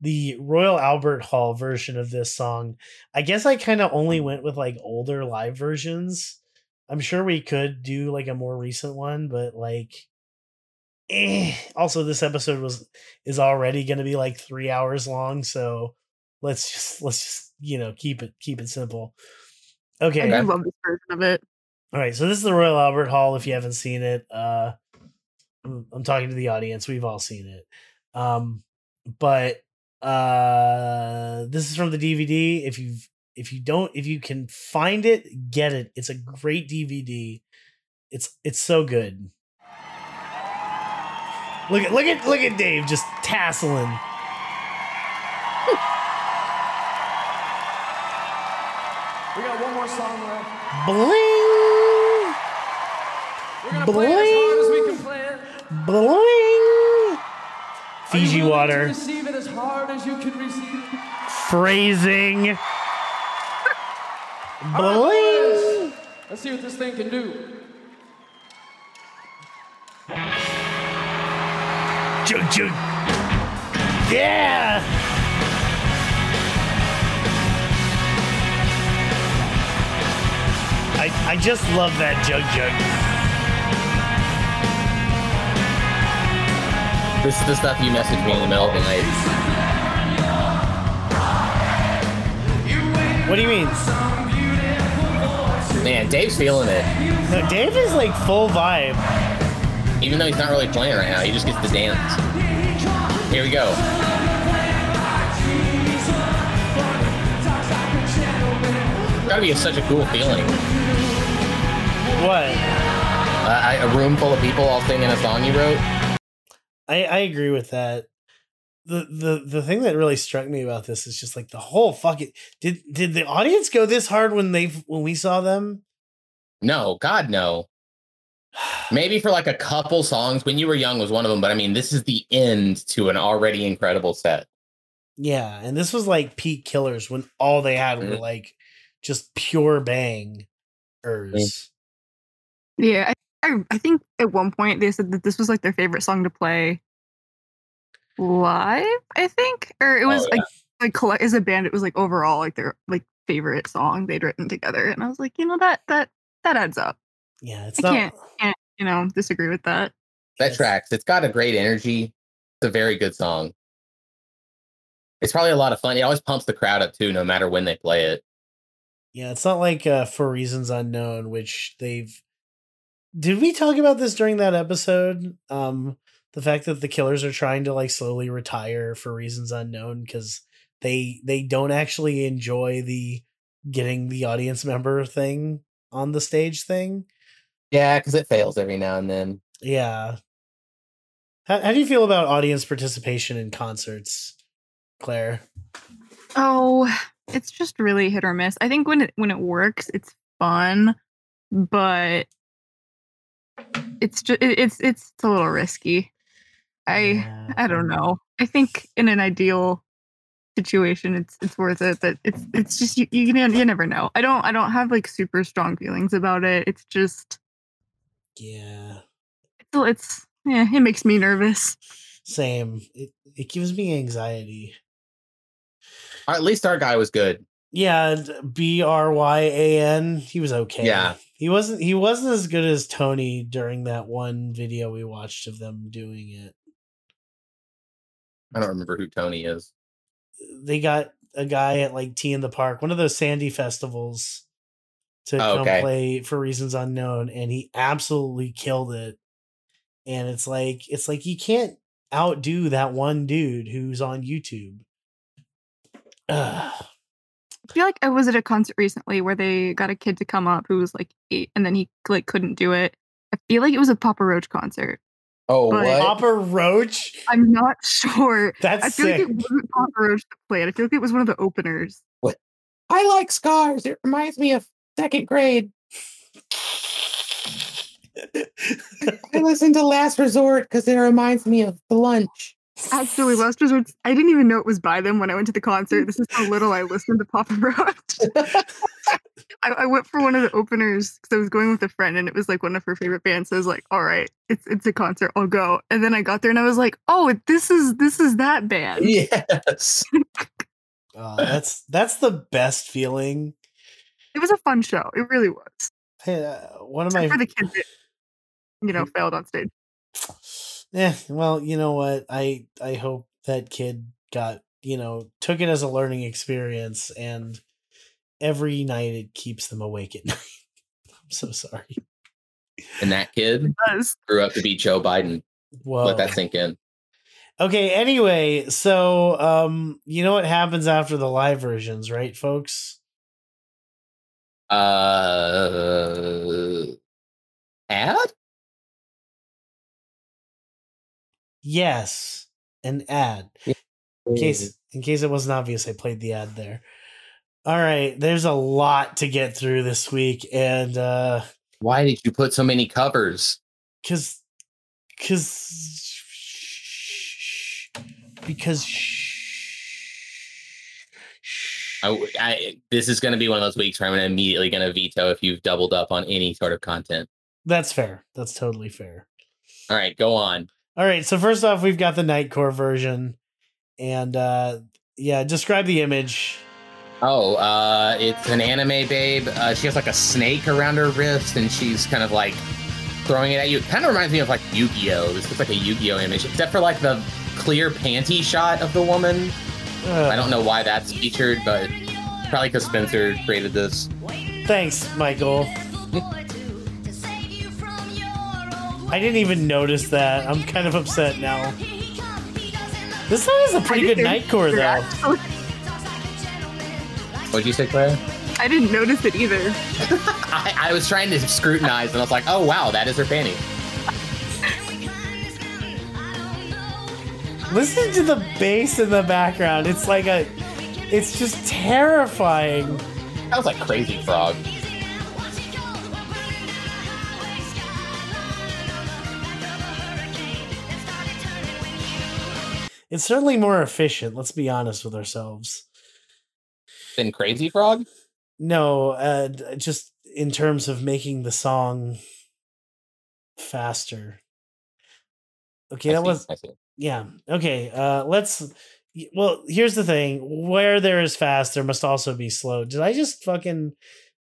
the Royal Albert Hall version of this song. I guess I kind of only went with like older live versions. I'm sure we could do like a more recent one, but like eh. Also, this episode was is already going to be like three hours long, so let's just let's just you know keep it keep it simple. I Okay. do love this version of it. All right, so this is the Royal Albert Hall. If you haven't seen it, uh, I'm, I'm talking to the audience. We've all seen it, um, but uh, this is from the DVD. If you if you don't if you can find it, get it. It's a great DVD. It's it's so good. Look at look at look at Dave just tasseling. We got one more song left. Bling We're bling. Fiji water. receive it as hard as you can receive it. Phrasing. Bling. boys. Let's see what this thing can do. Jug, jug. Yeah. I I just love that jug jug. This is the stuff you message me in the middle of the night. What do you mean? Man, Dave's feeling it. No, Dave is like full vibe. Even though he's not really playing right now, he just gets to dance. Here we go. Gotta be such a cool feeling. What? Uh, I, a room full of people all singing a song you wrote. I I agree with that. The the the thing that really struck me about this is just like the whole fucking did did the audience go this hard when they when we saw them? No, God, no. Maybe for like a couple songs when you were young was one of them, but I mean, this is the end to an already incredible set. Yeah, and this was like peak killers when all they had were Mhm. like just pure bang. Yeah, I, I I think at one point they said that this was like their favorite song to play live. I think, or it was Oh, yeah. like like collect as a band. It was like overall like their like favorite song they'd written together, and I was like, you know that that that adds up. Yeah, it's I not. can't- Can't you know disagree with that? That Yes. tracks. It's got a great energy. It's a very good song. It's probably a lot of fun. It always pumps the crowd up too, no matter when they play it. Yeah, it's not like uh, for reasons unknown, which they've. Did we talk about this during that episode? Um, the fact that the killers are trying to like slowly retire for reasons unknown because they they don't actually enjoy the getting the audience member thing on the stage thing. Yeah, because it fails every now and then. Yeah. How, how do you feel about audience participation in concerts, Claire? Oh, it's just really hit or miss. I think when it when it works, it's fun, but it's just it's it's a little risky. I Yeah. I don't know. I think in an ideal situation, it's it's worth it, but it's it's just you you, you never know. I don't I don't have like super strong feelings about it. It's just Yeah. it's it's yeah, it makes me nervous. Same. It it gives me anxiety. At least our guy was good. Yeah, B R Y A N. He was okay. Yeah. He wasn't he wasn't as good as Tony during that one video we watched of them doing it. I don't remember who Tony is. They got a guy at like T in the Park, one of those Sandy festivals to Oh, come okay. play for reasons unknown, and he absolutely killed it. And it's like it's like you can't outdo that one dude who's on YouTube. Ugh. I feel like I was at a concert recently where they got a kid to come up who was like eight and then he like couldn't do it. I feel like it was a Papa Roach concert. Oh, But- what? Papa Roach. I'm not sure. That's I feel sick. like it wasn't Papa Roach that played. I feel like it was one of the openers. I like scars. It reminds me of second grade. I listen to Last Resort because it reminds me of the lunch. Actually, Last Resort, I didn't even know it was by them when I went to the concert. This is how little I listened to Papa Roach. I, I went for one of the openers because I was going with a friend and it was like one of her favorite bands. So I was like, all right, it's it's a concert, I'll go. And then I got there and I was like, oh, this is this is that band. Yes. Oh, that's that's the best feeling. It was a fun show. It really was. Hey, uh, one of Except my for the kid that, you know, failed on stage. Eh, well, you know what? I I hope that kid got, you know, took it as a learning experience and every night it keeps them awake at night. I'm so sorry. And that kid grew up to be Joe Biden. Whoa. Let that sink in. Okay, anyway, so um you know what happens after the live versions, right, folks? Uh, ad? Yes, an ad. In case in case it wasn't obvious, I played the ad there. All right, there's a lot to get through this week, and uh Why did you put so many covers? because because because I, I- this is going to be one of those weeks where I'm immediately going to veto if you've doubled up on any sort of content. that's fair. That's totally fair. All right, go on. All right, so first off, we've got the Nightcore version, and uh yeah, describe the image. Oh, uh, it's an anime babe. Uh, she has like a snake around her wrist, and she's kind of like throwing it at you. It kind of reminds me of like Yu-Gi-Oh. This looks like a Yu-Gi-Oh image, except for like the clear panty shot of the woman. I don't know why that's featured, but probably because Spencer created this. Thanks, Michael. I didn't even notice that. I'm kind of upset now. This song is a pretty good Nightcore, though. What'd you say, Claire? I didn't notice it either. I, I was trying to scrutinize, and I was like, oh wow, that is her panty. Listen to the bass in the background. It's like a. It's just terrifying. Sounds like Crazy Frog. It's certainly more efficient. Let's be honest with ourselves. Than Crazy Frog? No, uh, just in terms of making the song faster. Okay, I that see, was yeah. Okay, uh, let's. Well, here's the thing: where there is fast, there must also be slow. Did I just fucking?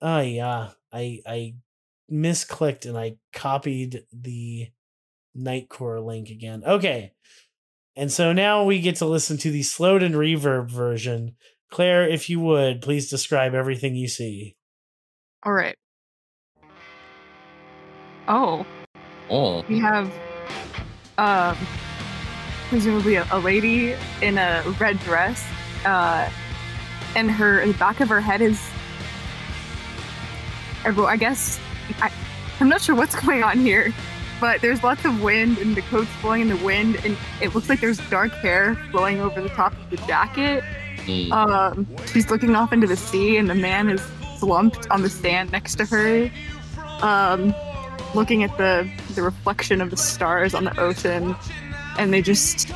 Oh yeah, I I misclicked and I copied the Nightcore link again. Okay, and so now we get to listen to the slowed and reverb version. Claire, if you would, please describe everything you see. All right. Oh, Oh, we have um presumably a, a lady in a red dress uh and her the back of her head is i guess I, i'm not sure what's going on here but there's lots of wind and the coat's blowing in the wind and it looks like there's dark hair flowing over the top of the jacket mm. um, she's looking off into the sea, and the man is slumped on the sand next to her, um, looking at the the reflection of the stars on the ocean, and they just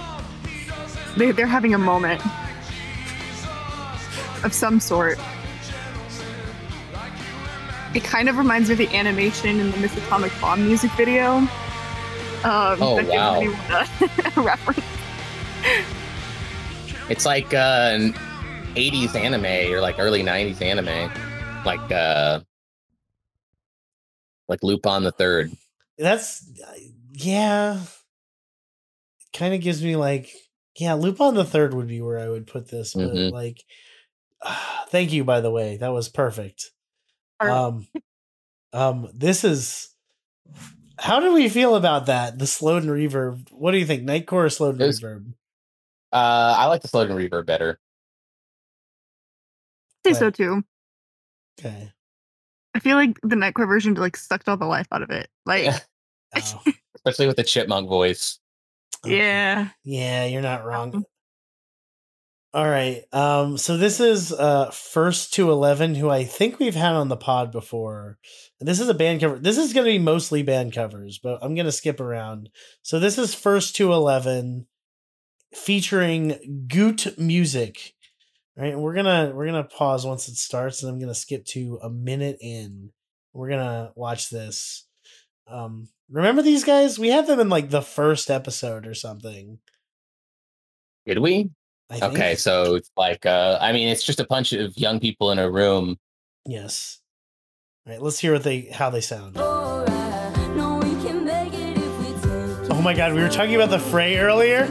they they're having a moment of some sort. It kind of reminds me of the animation in the Miss Atomic Bomb music video. Um, Oh, that gives wow. anyone a- a reference. it's like uh, an '80s anime or like early '90s anime, like uh, like Lupin the Third. That's yeah. Kind of gives me like yeah, Lupin the Third would be where I would put this, but Mhm. like, thank you by the way, that was perfect. Um, um, this is. How do we feel about that? The slowed and reverb. What do you think? Nightcore or slowed and was- reverb? Uh, I like the slowed and reverb better. I say so too. Okay. I feel like the Nightcore version like sucked all the life out of it. Like, Oh, especially with the chipmunk voice. yeah. Yeah, you're not wrong. All right. Um, so this is uh first to eleven, who I think we've had on the pod before. This is a band cover. This is gonna be mostly band covers, but I'm gonna skip around. So this is first to eleven featuring Goot Music. All right, and we're gonna we're gonna pause once it starts, and I'm gonna skip to a minute in. We're gonna watch this. Um, remember these guys? We had them in like the first episode or something. Did we? Okay, so it's like uh, I mean, it's just a bunch of young people in a room. Yes. All right, let's hear what they how they sound. Oh my god, we were talking about the fray earlier.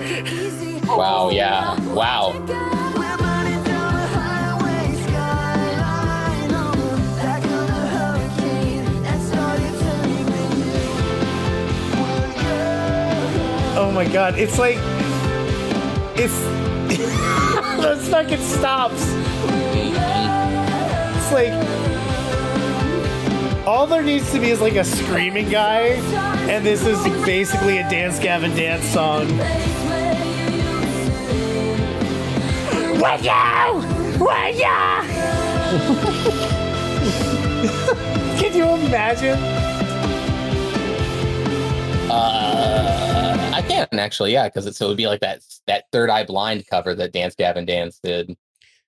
Wow, yeah. Wow. Oh my god, it's like it's those fucking stops. It's like all there needs to be is like a screaming guy, and this is basically a Dance Gavin Dance song. Will you? Will you? Can you imagine? Uh, I can actually, yeah, because so it would be like that that Third Eye Blind cover that Dance Gavin Dance did.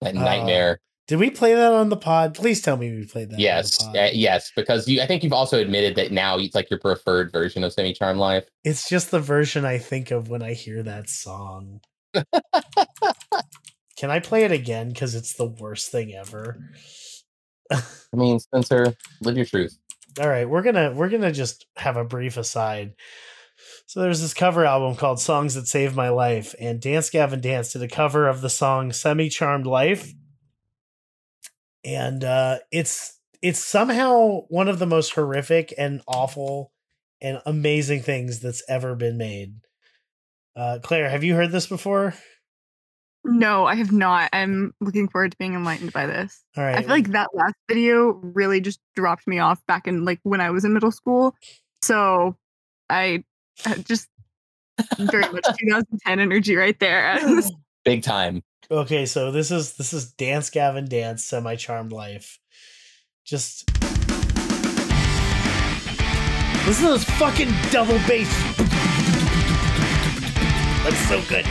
That Oh, nightmare. Did we play that on the pod? Please tell me we played that. yes, on the pod. uh, yes, because you. I think you've also admitted that now it's like your preferred version of Semi Charm Life. It's just the version I think of when I hear that song. Can I play it again? Because it's the worst thing ever. I mean, Spencer, live your truth. All right, we're gonna we're gonna just have a brief aside. So there's this cover album called Songs That Saved My Life, and Dance Gavin Dance did a cover of the song Semi Charmed Life. And uh it's it's somehow one of the most horrific and awful and amazing things that's ever been made. Uh Claire, have you heard this before? No, I have not. I'm looking forward to being enlightened by this. All right. I feel like that last video really just dropped me off back in like when I was in middle school. So I uh, just very much 2010 energy right there. Big time. Okay, so this is this is Dance Gavin Dance Semi Charmed Life. Just listen to this fucking double bass. That's so good.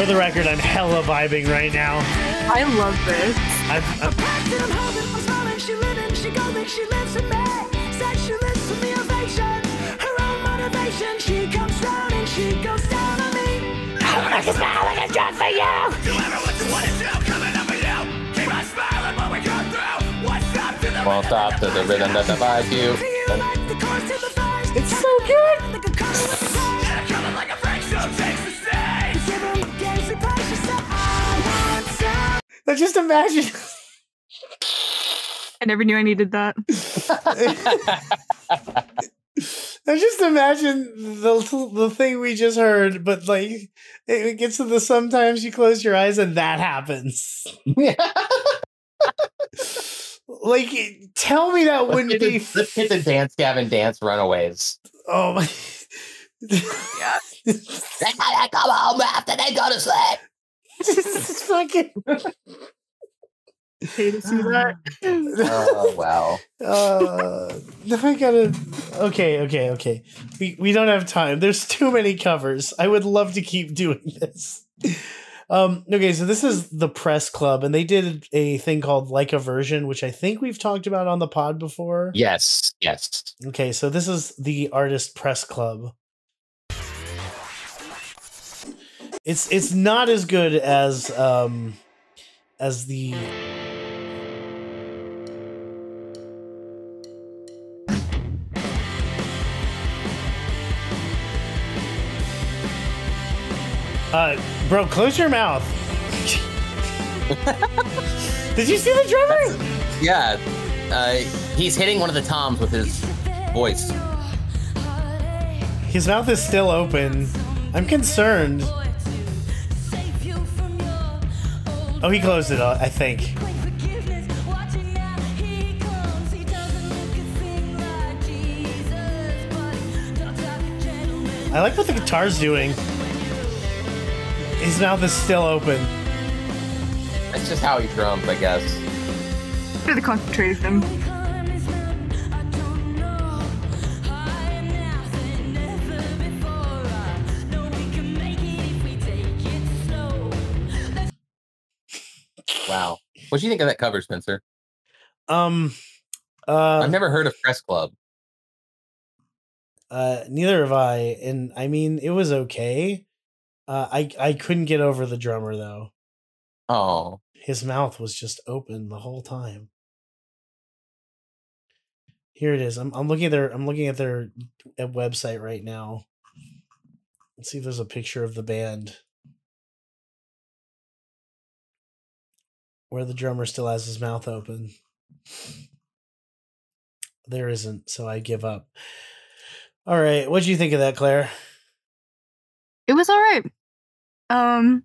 For the record, I'm hella vibing right now. I love this. I'm, I'm, I can smile like it's just for you. Won't stop to the rhythm that divides you. it's so good. I just imagine. I never knew I needed that. I just imagine the the thing we just heard, but like it gets to the sometimes you close your eyes and that happens. Like, tell me that wouldn't Let's be. hit the- let's hit the Dance Gavin Dance Runaways. Oh my. Yeah. They gotta come home after they go to sleep. Just fucking. Pay to see that. Oh wow. Uh, now I gotta. Okay, okay, okay. We we don't have time. There's too many covers. I would love to keep doing this. Um. Okay, so this is the press club, and they did a thing called like a version, which I think we've talked about on the pod before. Yes, yes. Okay, so this is the artist press club. It's it's not as good as um as the Uh bro, close your mouth. Did you see the drummer? Yeah. Uh, he's hitting one of the toms with his voice. His mouth is still open. I'm concerned. Oh, he closed it, uh, I think. I like what the guitar's doing. His mouth is still open. That's just how he drums, I guess. For the concentration. What do you think of that cover, Spencer? Um, uh, I've never heard of Press Club. uh, neither have I, and I mean, it was okay. Uh, I I couldn't get over the drummer though. Oh, His mouth was just open the whole time. Here it is. I'm I'm looking at their I'm looking at their uh, website right now. Let's see if there's a picture of the band. Where the drummer still has his mouth open. There isn't, so I give up. All right, what do you think of that, Claire? It was all right. Um,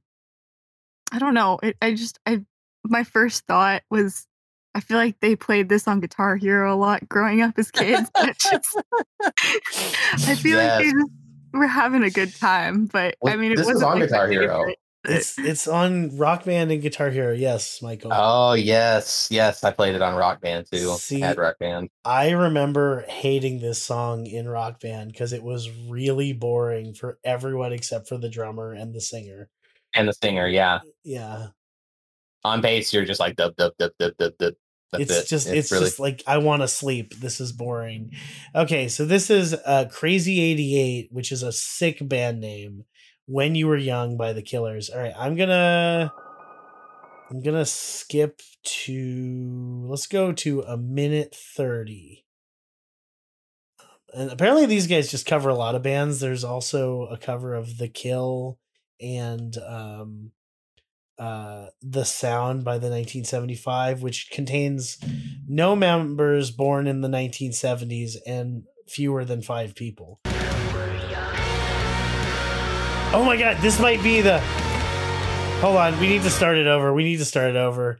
I don't know. It, I just I my first thought was I feel like they played this on Guitar Hero a lot growing up as kids. and just- I feel like they Yes. just were having a good time, but I mean, it this was wasn't on like Guitar Hero. favorite, but- It's it's on Rock Band and Guitar Hero. Yes, Michael. Oh yes, yes, I played it on Rock Band too. See- Had Rock Band. I remember hating this song in Rock Band because it was really boring for everyone except for the drummer and the singer. And the singer, yeah. Yeah, On bass, you're just like dub dub dub dub dub dub. That's it's it. just it's, really just like I want to sleep. This is boring. Okay, so this is uh, Crazy Eighty Eight, which is a sick band name. When you were young by the Killers. All right, I'm gonna I'm gonna skip to let's go to a minute thirty. And apparently these guys just cover a lot of bands. There's also a cover of The Kill and um uh The Sound by the 1975 which contains no members born in the 1970s and fewer than 5 people. Oh my god, this might be the Hold on, we need to start it over. We need to start it over.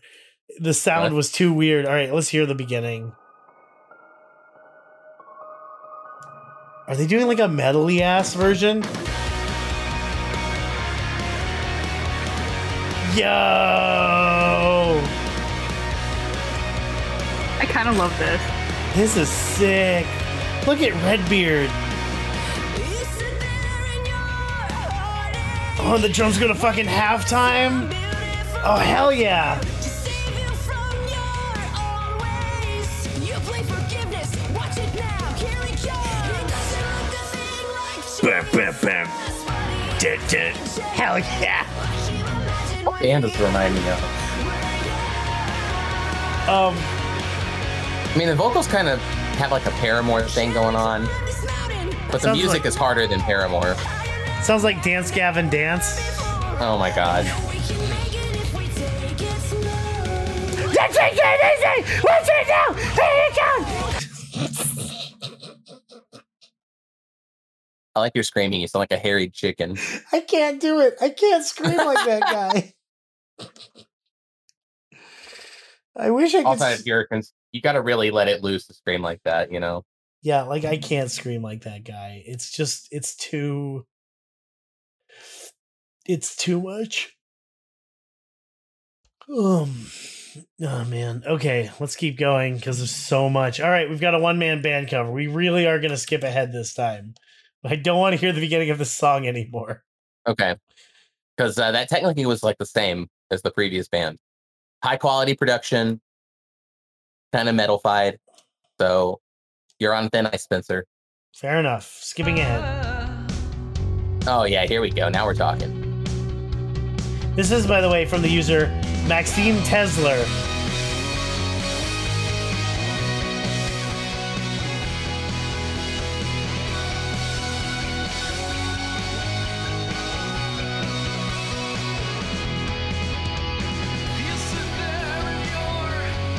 The sound What? was too weird. All right, let's hear the beginning. Are they doing like a metally ass version? Yo! I kind of love this. This is sick. Look at Redbeard. Oh, the drum's gonna fucking halftime? Oh, hell yeah. Bam, bam, bam. Dun, dun. Hell yeah. band does remind me of. Um, I mean, the vocals kind of have like a Paramore thing going on, but the music like- is harder than Paramore. Sounds like Dance Gavin Dance. Oh my god. Let's take it easy! Let's it down! Here it comes! I like your screaming. You sound like a harried chicken. I can't do it. I can't scream like that guy. I wish I could. Also, s- if you're cons- you got to really let it loose to scream like that. You know. Yeah, like I can't scream like that guy. It's just it's too it's too much. Um oh man. Okay, let's keep going because there's so much. All right, we've got a one man band cover. We really are gonna skip ahead this time. I don't want to hear the beginning of the song anymore. Okay. Because uh, that technically was like the same as the previous band. High quality production, kind of metalified. So you're on thin ice, Spencer. Fair enough. Skipping ahead. Oh yeah, here we go. Now we're talking. This is, by the way, from the user Maxime Tesler.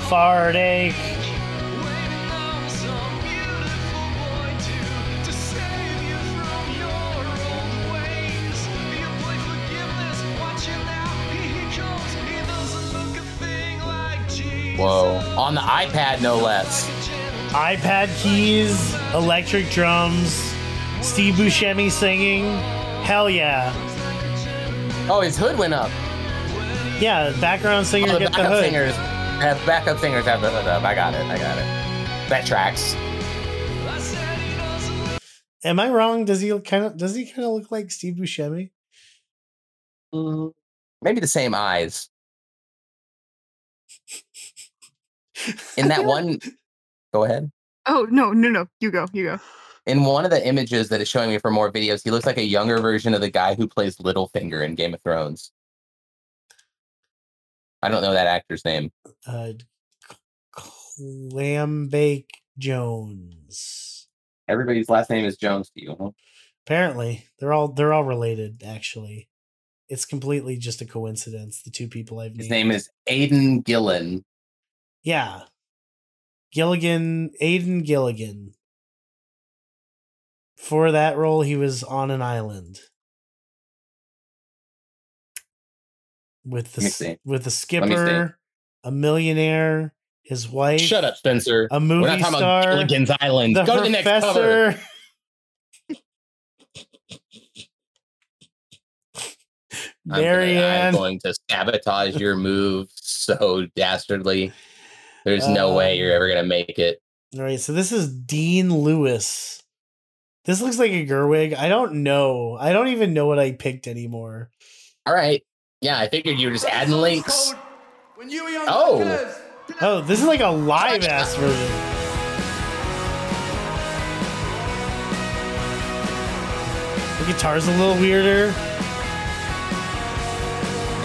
Fartache. Whoa. On the iPad, no less. iPad keys, electric drums, Steve Buscemi singing. Hell yeah. Oh, his hood went up. Yeah, background singer Oh, the get the backup hood. singers have backup singers have the hood up. I got it. I got it. That tracks. Am I wrong? Does he kind of does he kind of look like Steve Buscemi? Mm, Maybe the same eyes. In that one, go ahead. Oh no, no, no! You go, you go. In one of the images that is showing me for more videos, he looks like a younger version of the guy who plays Littlefinger in Game of Thrones. I don't know that actor's name. Uh, clam bake Jones. Everybody's last name is Jones to you. Huh? Apparently, they're all they're all related. Actually, it's completely just a coincidence. The two people I've His named. name is Aidan Gillen. Yeah, Gilligan, Aiden Gilligan. For that role, he was on an island with the Let me s- see. with see. skipper, a millionaire, his wife. Shut up, Spencer. A We're movie not talking star. about Gilligan's Island. the Go to the next cover. professor. I'm gonna- Mary Ann. I'm going to sabotage your move so dastardly. There's no uh, way you're ever gonna make it. All right, so this is Dean Lewis. This looks like a Gerwig. I don't know. I don't even know what I picked anymore. All right. Yeah, I figured you were just adding links. When you were Oh. Oh, this is like a live ass version. The guitar's a little weirder.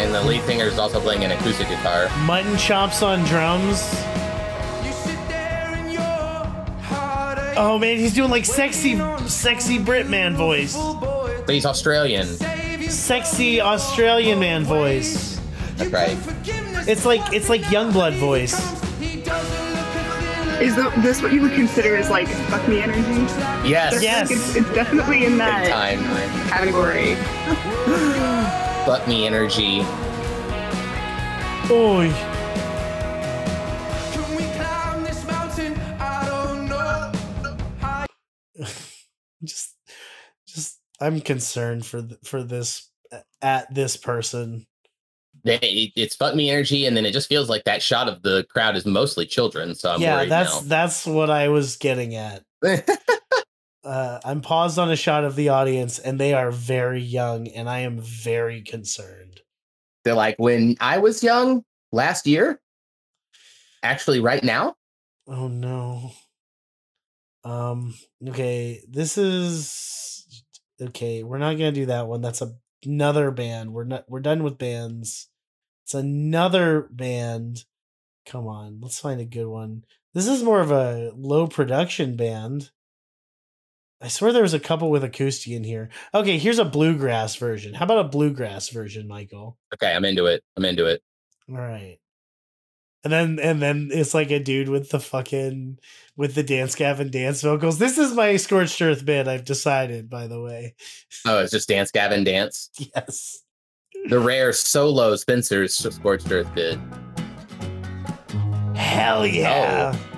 And the lead singer is also playing an acoustic guitar. Mutton chops on drums. You sit there in your heartache. Oh man, he's doing like sexy, sexy Brit man voice. But he's Australian. Sexy Australian man voice. That's right. It's like it's like Youngblood voice. Is the, this what you would consider as like fuck me energy? Yes. Yes. It's, it's definitely in that time. category. Fuck me energy. Oy. Can we climb this mountain? I don't know. just just i'm concerned for th- for this at this person it- It's fuck me energy, and then it just feels like that shot of the crowd is mostly children. So I'm yeah worried that's that's what i was getting at now. uh i'm paused on a shot of the audience and they are very young and i am very concerned. They're like, when I was young last year, actually, right now, oh no. Um okay this is okay we're not gonna do that one. That's a, another band. We're not we're done with bands. It's another band. Come on let's find a good one. This is more of a low production band i swear there was a couple with acoustic in here. Okay here's a bluegrass version. How about a bluegrass version michael? Okay, I'm into it. I'm into it. all right and then and then it's like a dude with the fucking with the dance gavin dance vocals. This is my scorched earth bit i've decided by the way. Oh, it's just Dance Gavin Dance. yes. The rare solo Spencer's Scorched Earth bit. hell yeah oh.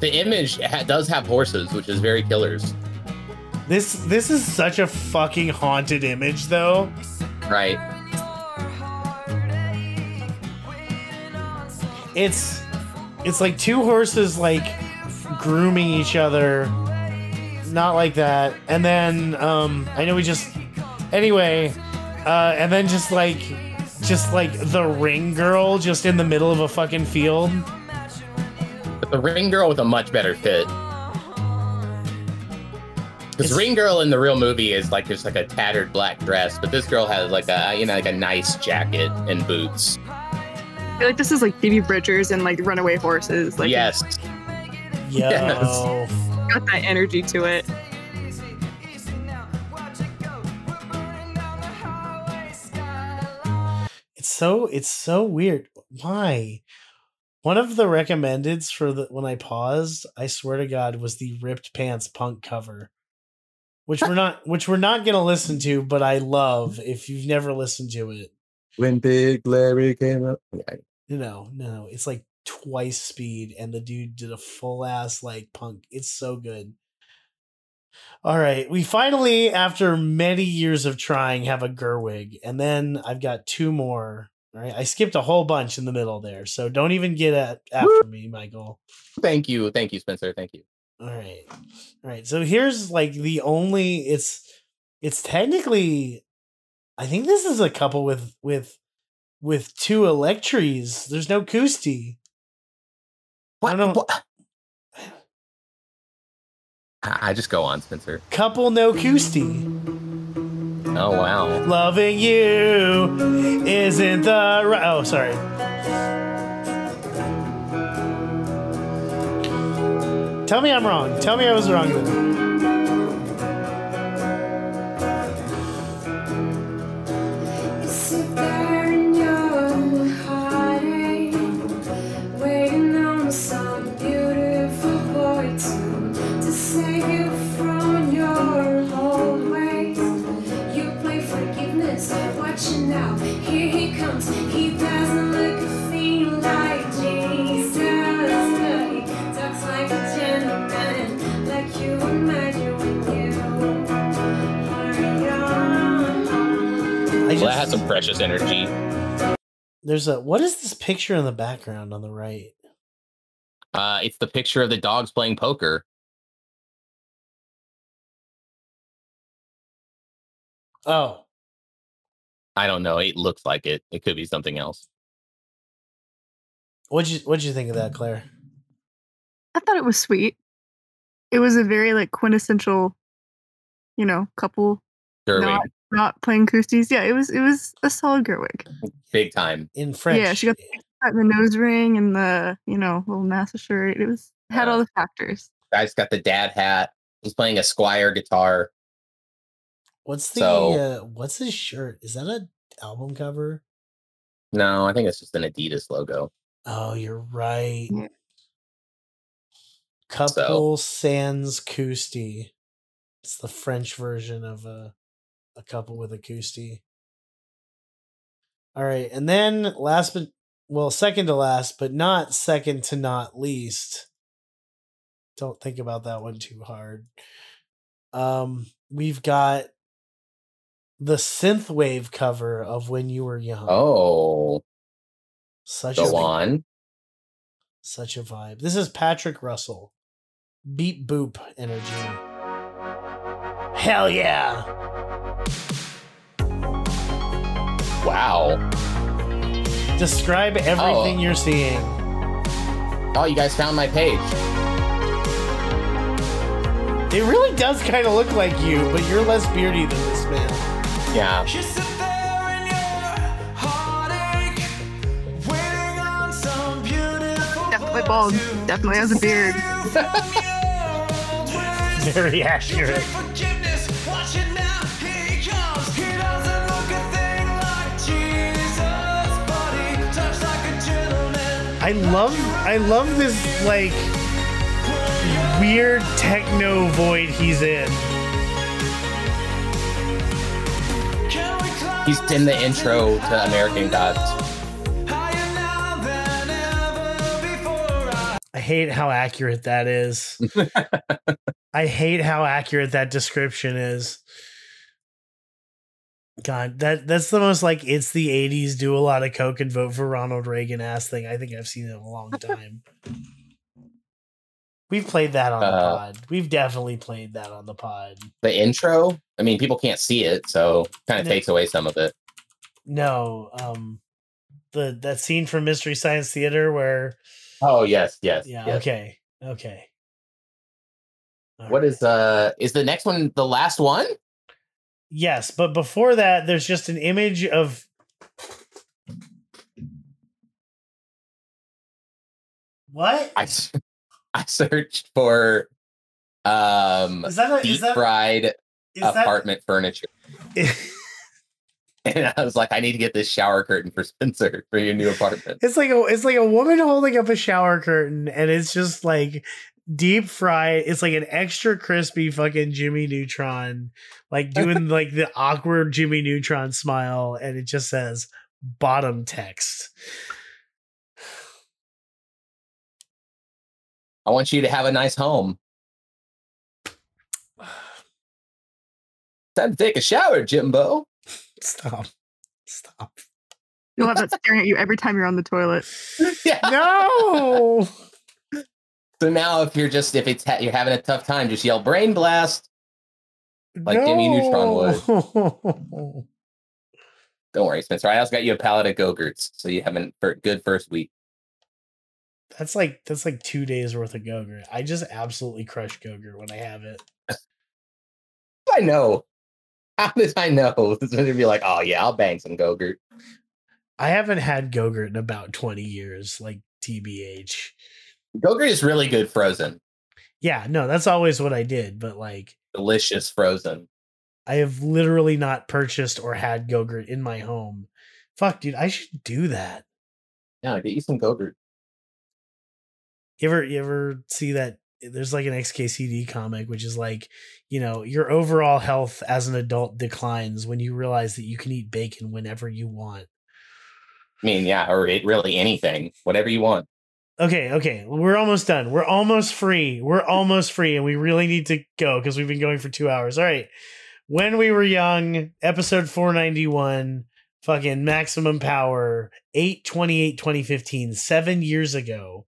The image ha- does have horses, which is very killers, this this is such a fucking haunted image though. Right? it's it's like two horses like grooming each other. Not like that. And then um i know we just anyway uh and then just like just like the ring girl just in the middle of a fucking field But the Ring Girl with a much better fit. Because Ring Girl in the real movie is like just like a tattered black dress, but this girl has like a you know like a nice jacket and boots. I feel like this is like Phoebe Bridgers and like Runaway Horses. Like yes, yo Yes. got that energy to it. it's so it's so weird why one of the recommendeds for the when i paused i swear to god was the ripped pants punk cover which we're not which we're not gonna listen to but i love if you've never listened to it. When Big Larry came up. no no it's like twice speed and the dude did a full ass like punk. It's so good. All right we finally after many years of trying have a gerwig and then i've got two more right i skipped a whole bunch in the middle there so don't even get at after me michael Thank you, thank you, Spencer. Thank you. all right all right so here's like the only it's it's technically i think this is a couple with with with two electries there's no Coosty. I don't- what? I I just go on, Spencer. couple no Coosty. Oh wow. Loving you isn't the right. Oh, sorry. Tell me I'm wrong. Tell me I was wrong. Then. Precious energy. there's a what is this picture in the background on the right? Uh, it's the picture of the dogs playing poker. Oh, I don't know. It looks like it. It could be something else. what'd you what'd you think of that, Claire? I thought it was sweet. It was a very like quintessential, you know, couple Gerwig, not not playing Koosties. Yeah, it was it was a solid Gerwig. big time. In French. Yeah, she got Got the nose ring and the you know little NASA shirt. It was had all the factors. Guy's got the dad hat. He's playing a Squier guitar. What's the So- uh, what's his shirt? Is that an album cover? No, I think it's just an Adidas logo. Oh, you're right. Yeah. Couple sans Cousty. It's the French version of a a couple with a Cousty. All right, and then last but well, second to last, but not second to not least. Don't think about that one too hard. Um, we've got the synthwave cover of "When You Were Young." Oh, such go a on. such a vibe. This is Patrick Russell. Beat boop energy. Hell yeah. Wow. Describe everything Oh. you're seeing. Oh, you guys found my page. It really does kind of look like you, but you're less beardy than this man. Yeah. You sit there in your heartache, waiting on some beautiful Definitely bald. Definitely has a beard. save you from your old ways. Very You accurate. I love I love this like weird techno void he's in. Can we climb He's in the intro to American Gods. higher now than ever before? I I hate how accurate that is. I hate how accurate that description is. God, that that's the most like it's the '80s. Do a lot of coke and vote for Ronald Reagan ass thing. I think I've seen it in a long time. We've played that on the Uh, pod. We've definitely played that on the pod. The intro, I mean, people can't see it, so kind of takes away some of it. No, um, the that scene from Mystery Science Theater where Oh, yes, yes. yeah, yes. okay, okay. All What right. is uh is the next one the last one? Yes, but before that, there's just an image of. What I, I searched for um is that? A, deep is that? fried Is that apartment furniture. And I was like, I need to get this shower curtain for Spencer for your new apartment. it's like a it's like a woman holding up a shower curtain, and it's just like deep fry It's like an extra crispy fucking Jimmy Neutron, like doing like the awkward Jimmy Neutron smile, and it just says bottom text. I want you to have a nice home. Time to take a shower, Jimbo. Stop. Stop. You'll have that staring at you every time you're on the toilet. yeah. No. So now, if you're just if it's ha- you're having a tough time, just yell "brain blast." Like Jimmy Neutron would. Don't worry, Spencer. I also got you a pallet of Go-Gurts, so you have a good first week. That's like that's like two days worth of Gogurt. I just absolutely crush Gogurt when I have it. I know. How did I know? This is gonna be like, oh yeah, I'll bang some Go-Gurt. I haven't had Gogurt in about twenty years, like TBH. Go-Gurt is really good frozen. Yeah, no, that's always what I did. But like, Delicious frozen. I have literally not purchased or had Gogurt in my home. Fuck, dude, I should do that. Yeah, get you some Gogurt. You ever you ever see that there's like an XKCD comic which is like, you know, your overall health as an adult declines when you realize that you can eat bacon whenever you want. I mean, yeah, or it, really anything, whatever you want. Okay, okay. We're almost done. We're almost free. We're almost free and we really need to go because we've been going for 2 hours. All right. When we were young, episode 491, fucking maximum power, 8 28 2015, 7 years ago.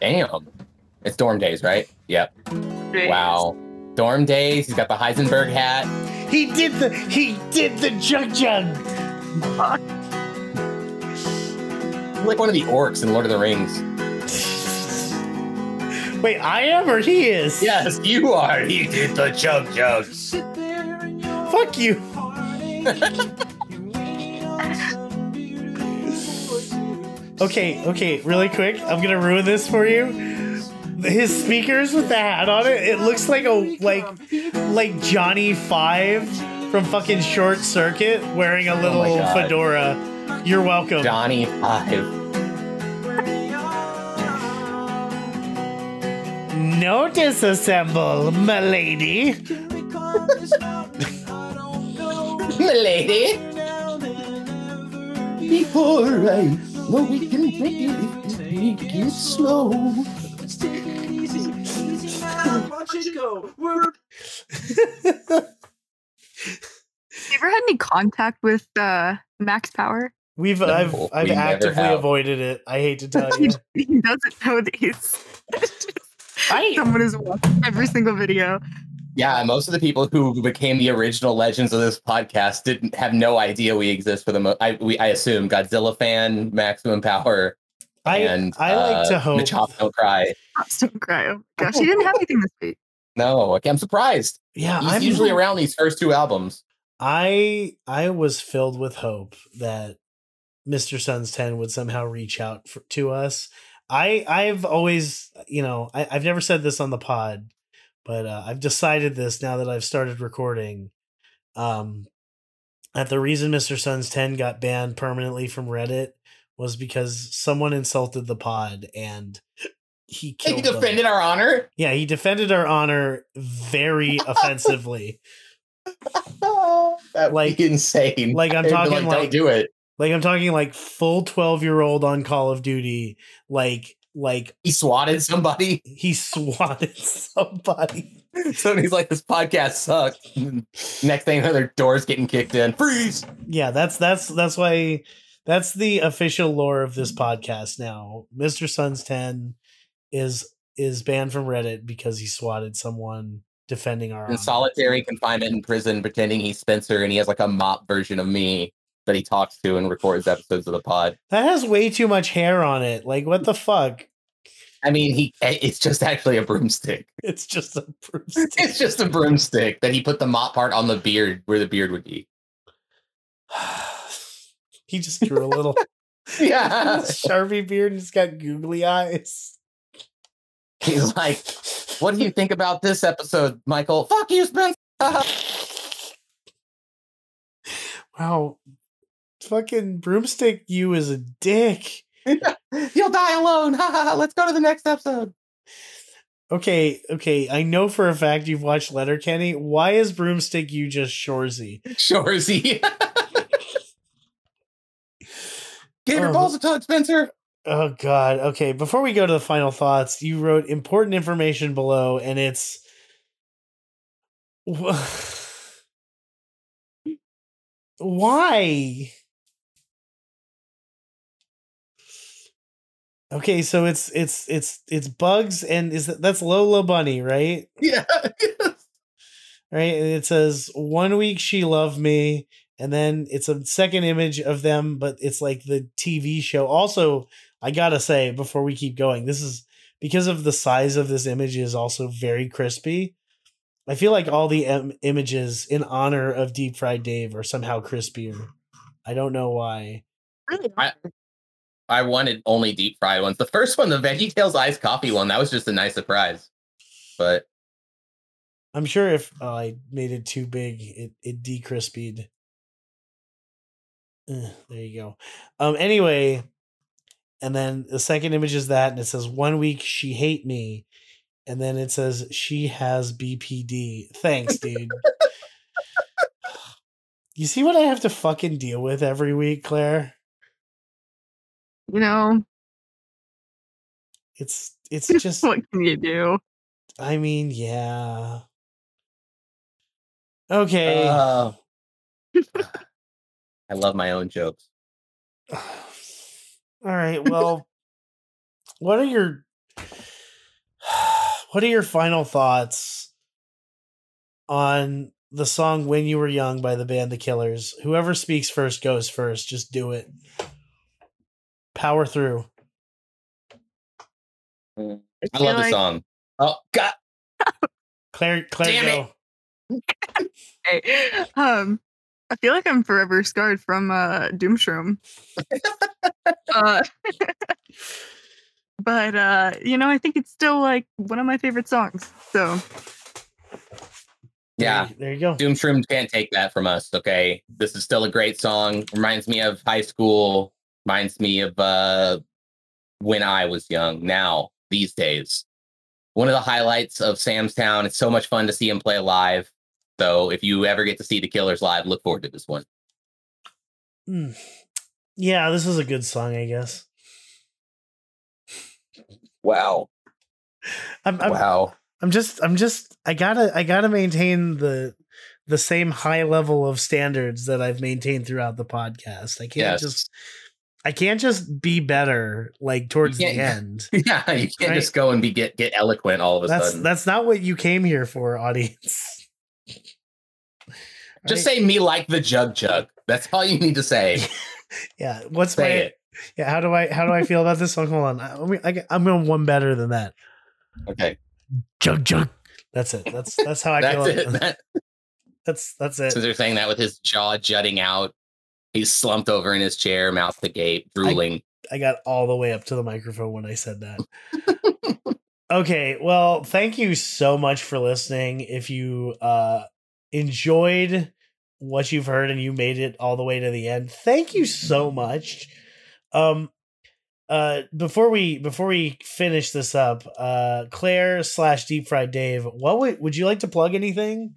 Damn. It's dorm days, right? Yep. Wow. Dorm days. He's got the Heisenberg hat. He did the he did the jug jug. Like one of the orcs in Lord of the Rings. Wait, I am or he is? Yes, you are. He did the chug jug. Fuck you. Okay, okay, really quick. I'm gonna ruin this for you. His speakers with the hat on it, it looks like a like like Johnny Five from fucking Short Circuit wearing a oh little my God. fedora. You're welcome. Johnny Five. No disassemble, milady. Milady. Before I know we can take it, take it slow. You ever had any contact with uh, Max Power? We've No, I've we I've actively have. avoided it. I hate to tell you. he doesn't know these. I Someone is watching every single video. Yeah, most of the people who became the original legends of this podcast didn't have no idea we exist for the mo- I we I assume Godzilla fan, Maximum Power, I and I like uh, to hope Machop Don't Cry. Don't cry. Oh gosh, he didn't have anything this week. No, okay, I'm surprised. Yeah, He's I'm usually around these first two albums. I I was filled with hope that Mr. Sun's 10 would somehow reach out for, to us. I I've always, you know, I, I've never said this on the pod, but uh, I've decided this now that I've started recording. Um, that the reason Mr. Sun's 10 got banned permanently from Reddit was because someone insulted the pod and he He killed them. defended our honor. Yeah, he defended our honor very offensively. that Like- like insane. like I'm talking don't like- do it. Like I'm talking like full 12 year old on Call of Duty, like like He swatted somebody. he swatted somebody. So he's like, this podcast sucks. Next thing, their doors getting kicked in. Freeze. Yeah, that's that's that's why that's the official lore of this podcast now. Mr. Sun's 10 is is banned from Reddit because he swatted someone defending our In solitary confinement in prison, pretending he's Spencer and he has like a mop version of me that he talks to and records episodes of the pod. That has way too much hair on it. Like what the fuck? I mean, he eh, it's just actually a broomstick. It's just a broomstick. It's just a broomstick that he put the mop part on the beard where the beard would be. he just drew a little Yeah. Sharpie beard and he's got googly eyes. He's like, what do you think about this episode, Michael? Fuck you, Spencer. Wow. Fucking broomstick you is a dick. You'll die alone. Let's go to the next episode. Okay, okay. I know for a fact you've watched Letterkenny. Why is broomstick you just Shoresy? Shoresy. Get your Oh. balls a tug, Spencer. Oh god. Okay, before we go to the final thoughts, you wrote important information below and it's Why? Okay, so it's it's it's it's bugs and is that, that's Lola Bunny, right? Yeah. right? And it says one week she loved me, and then it's a second image of them, but it's like the TV show. Also, I gotta say before we keep going, this is because of the size of this image is also very crispy. I feel like all the em- images in honor of Deep Fried Dave are somehow crispier. I don't know why. I- I wanted only deep fried ones. The first one, the Veggie Tales iced coffee one, that was just a nice surprise. But I'm sure if oh, I made it too big, it it decrispied. There you go. Um. Anyway, and then the second image is that, and it says one week she hate me, and then it says she has BPD. Thanks, dude. you see what I have to fucking deal with every week, Claire? You know, It's it's just. what can you do? I mean, yeah. Okay. uh, I love my own jokes. All right. Well, what are your what are your final thoughts on the song "When You Were Young" by the band The Killers? Whoever speaks first goes first. Just do it. Power through. I feel love the song. Oh God! Claire, Claire, Damn it. go. Okay. Um, I feel like I'm forever scarred from uh Doomshroom. uh, but uh, you know, I think it's still like one of my favorite songs. So Yeah, There, there you go. Doomshroom can't take that from us. Okay, this is still a great song. Reminds me of high school. Reminds me of uh, when I was young. Now these days, one of the highlights of Sam's Town. It's so much fun to see him play live. So if you ever get to see the Killers live, look forward to this one. Hmm. Yeah, this is a good song, I guess. Wow! I'm, I'm, wow! I'm just I'm just I gotta I gotta maintain the the same high level of standards that I've maintained throughout the podcast. I can't Yes. just I can't just be better like towards the end. Yeah, you can't Right. just go and be get get eloquent all of a That's sudden. that's not what you came here for, audience. Just say me like the jug jug. That's all you need to say. yeah. What's say my it. yeah? How do I how do I feel about this song? Hold on, I, I mean, I, I'm going one better than that. Okay, Jug jug. That's it. That's that's how I that's feel. it. That- That's that's it. Since they're saying that with his jaw jutting out, he's slumped over in his chair, mouth agape, drooling. I got all the way up to the microphone when I said that. okay, well, thank you so much for listening. If you uh enjoyed what you've heard and you made it all the way to the end, thank you so much. Um uh before we before we finish this up, uh Claire slash deep fried Dave, what would would you like to plug anything?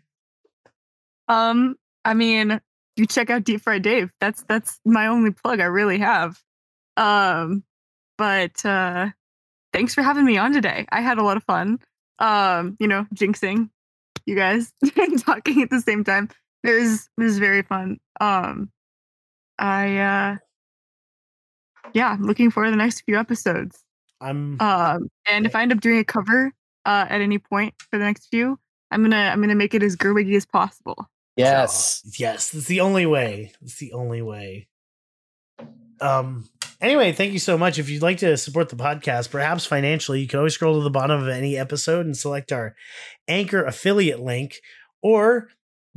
um, I mean, you check out Deep Fried Dave. That's that's my only plug I really have. Um, but uh, thanks for having me on today. I had a lot of fun. Um, you know, jinxing you guys talking at the same time. It was it was very fun. Um, I uh, yeah, I'm looking forward to the next few episodes. I'm Um, and if I end up doing a cover uh, at any point for the next few, I'm gonna I'm gonna make it as Gerwiggy as possible. yes. Oh, yes, it's the only way. It's the only way. Um. Anyway, thank you so much. If you'd like to support the podcast, perhaps financially, you can always scroll to the bottom of any episode and select our Anchor affiliate link, or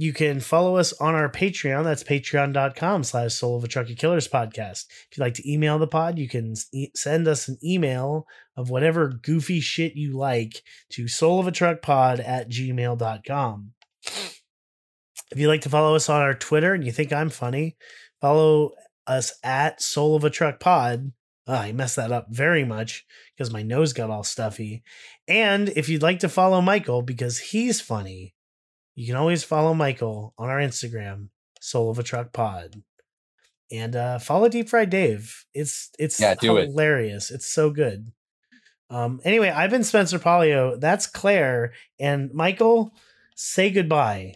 you can follow us on our Patreon. That's patreon.com slash soul of a trucker killers podcast. If you'd like to email the pod, you can e- send us an email of whatever goofy shit you like to soul of a truck pod at gmail.com. If you'd like to follow us on our Twitter and you think I'm funny, follow us at Soul of a Truck Pod. Oh, I messed that up very much because my nose got all stuffy. And if you'd like to follow Michael because he's funny, you can always follow Michael on our Instagram, Soul of a Truck Pod. And uh, follow Deep Fried Dave. It's it's Yeah, do it. hilarious. It's so good. Um, anyway, I've been Spencer Polio. That's Claire. And Michael, say goodbye.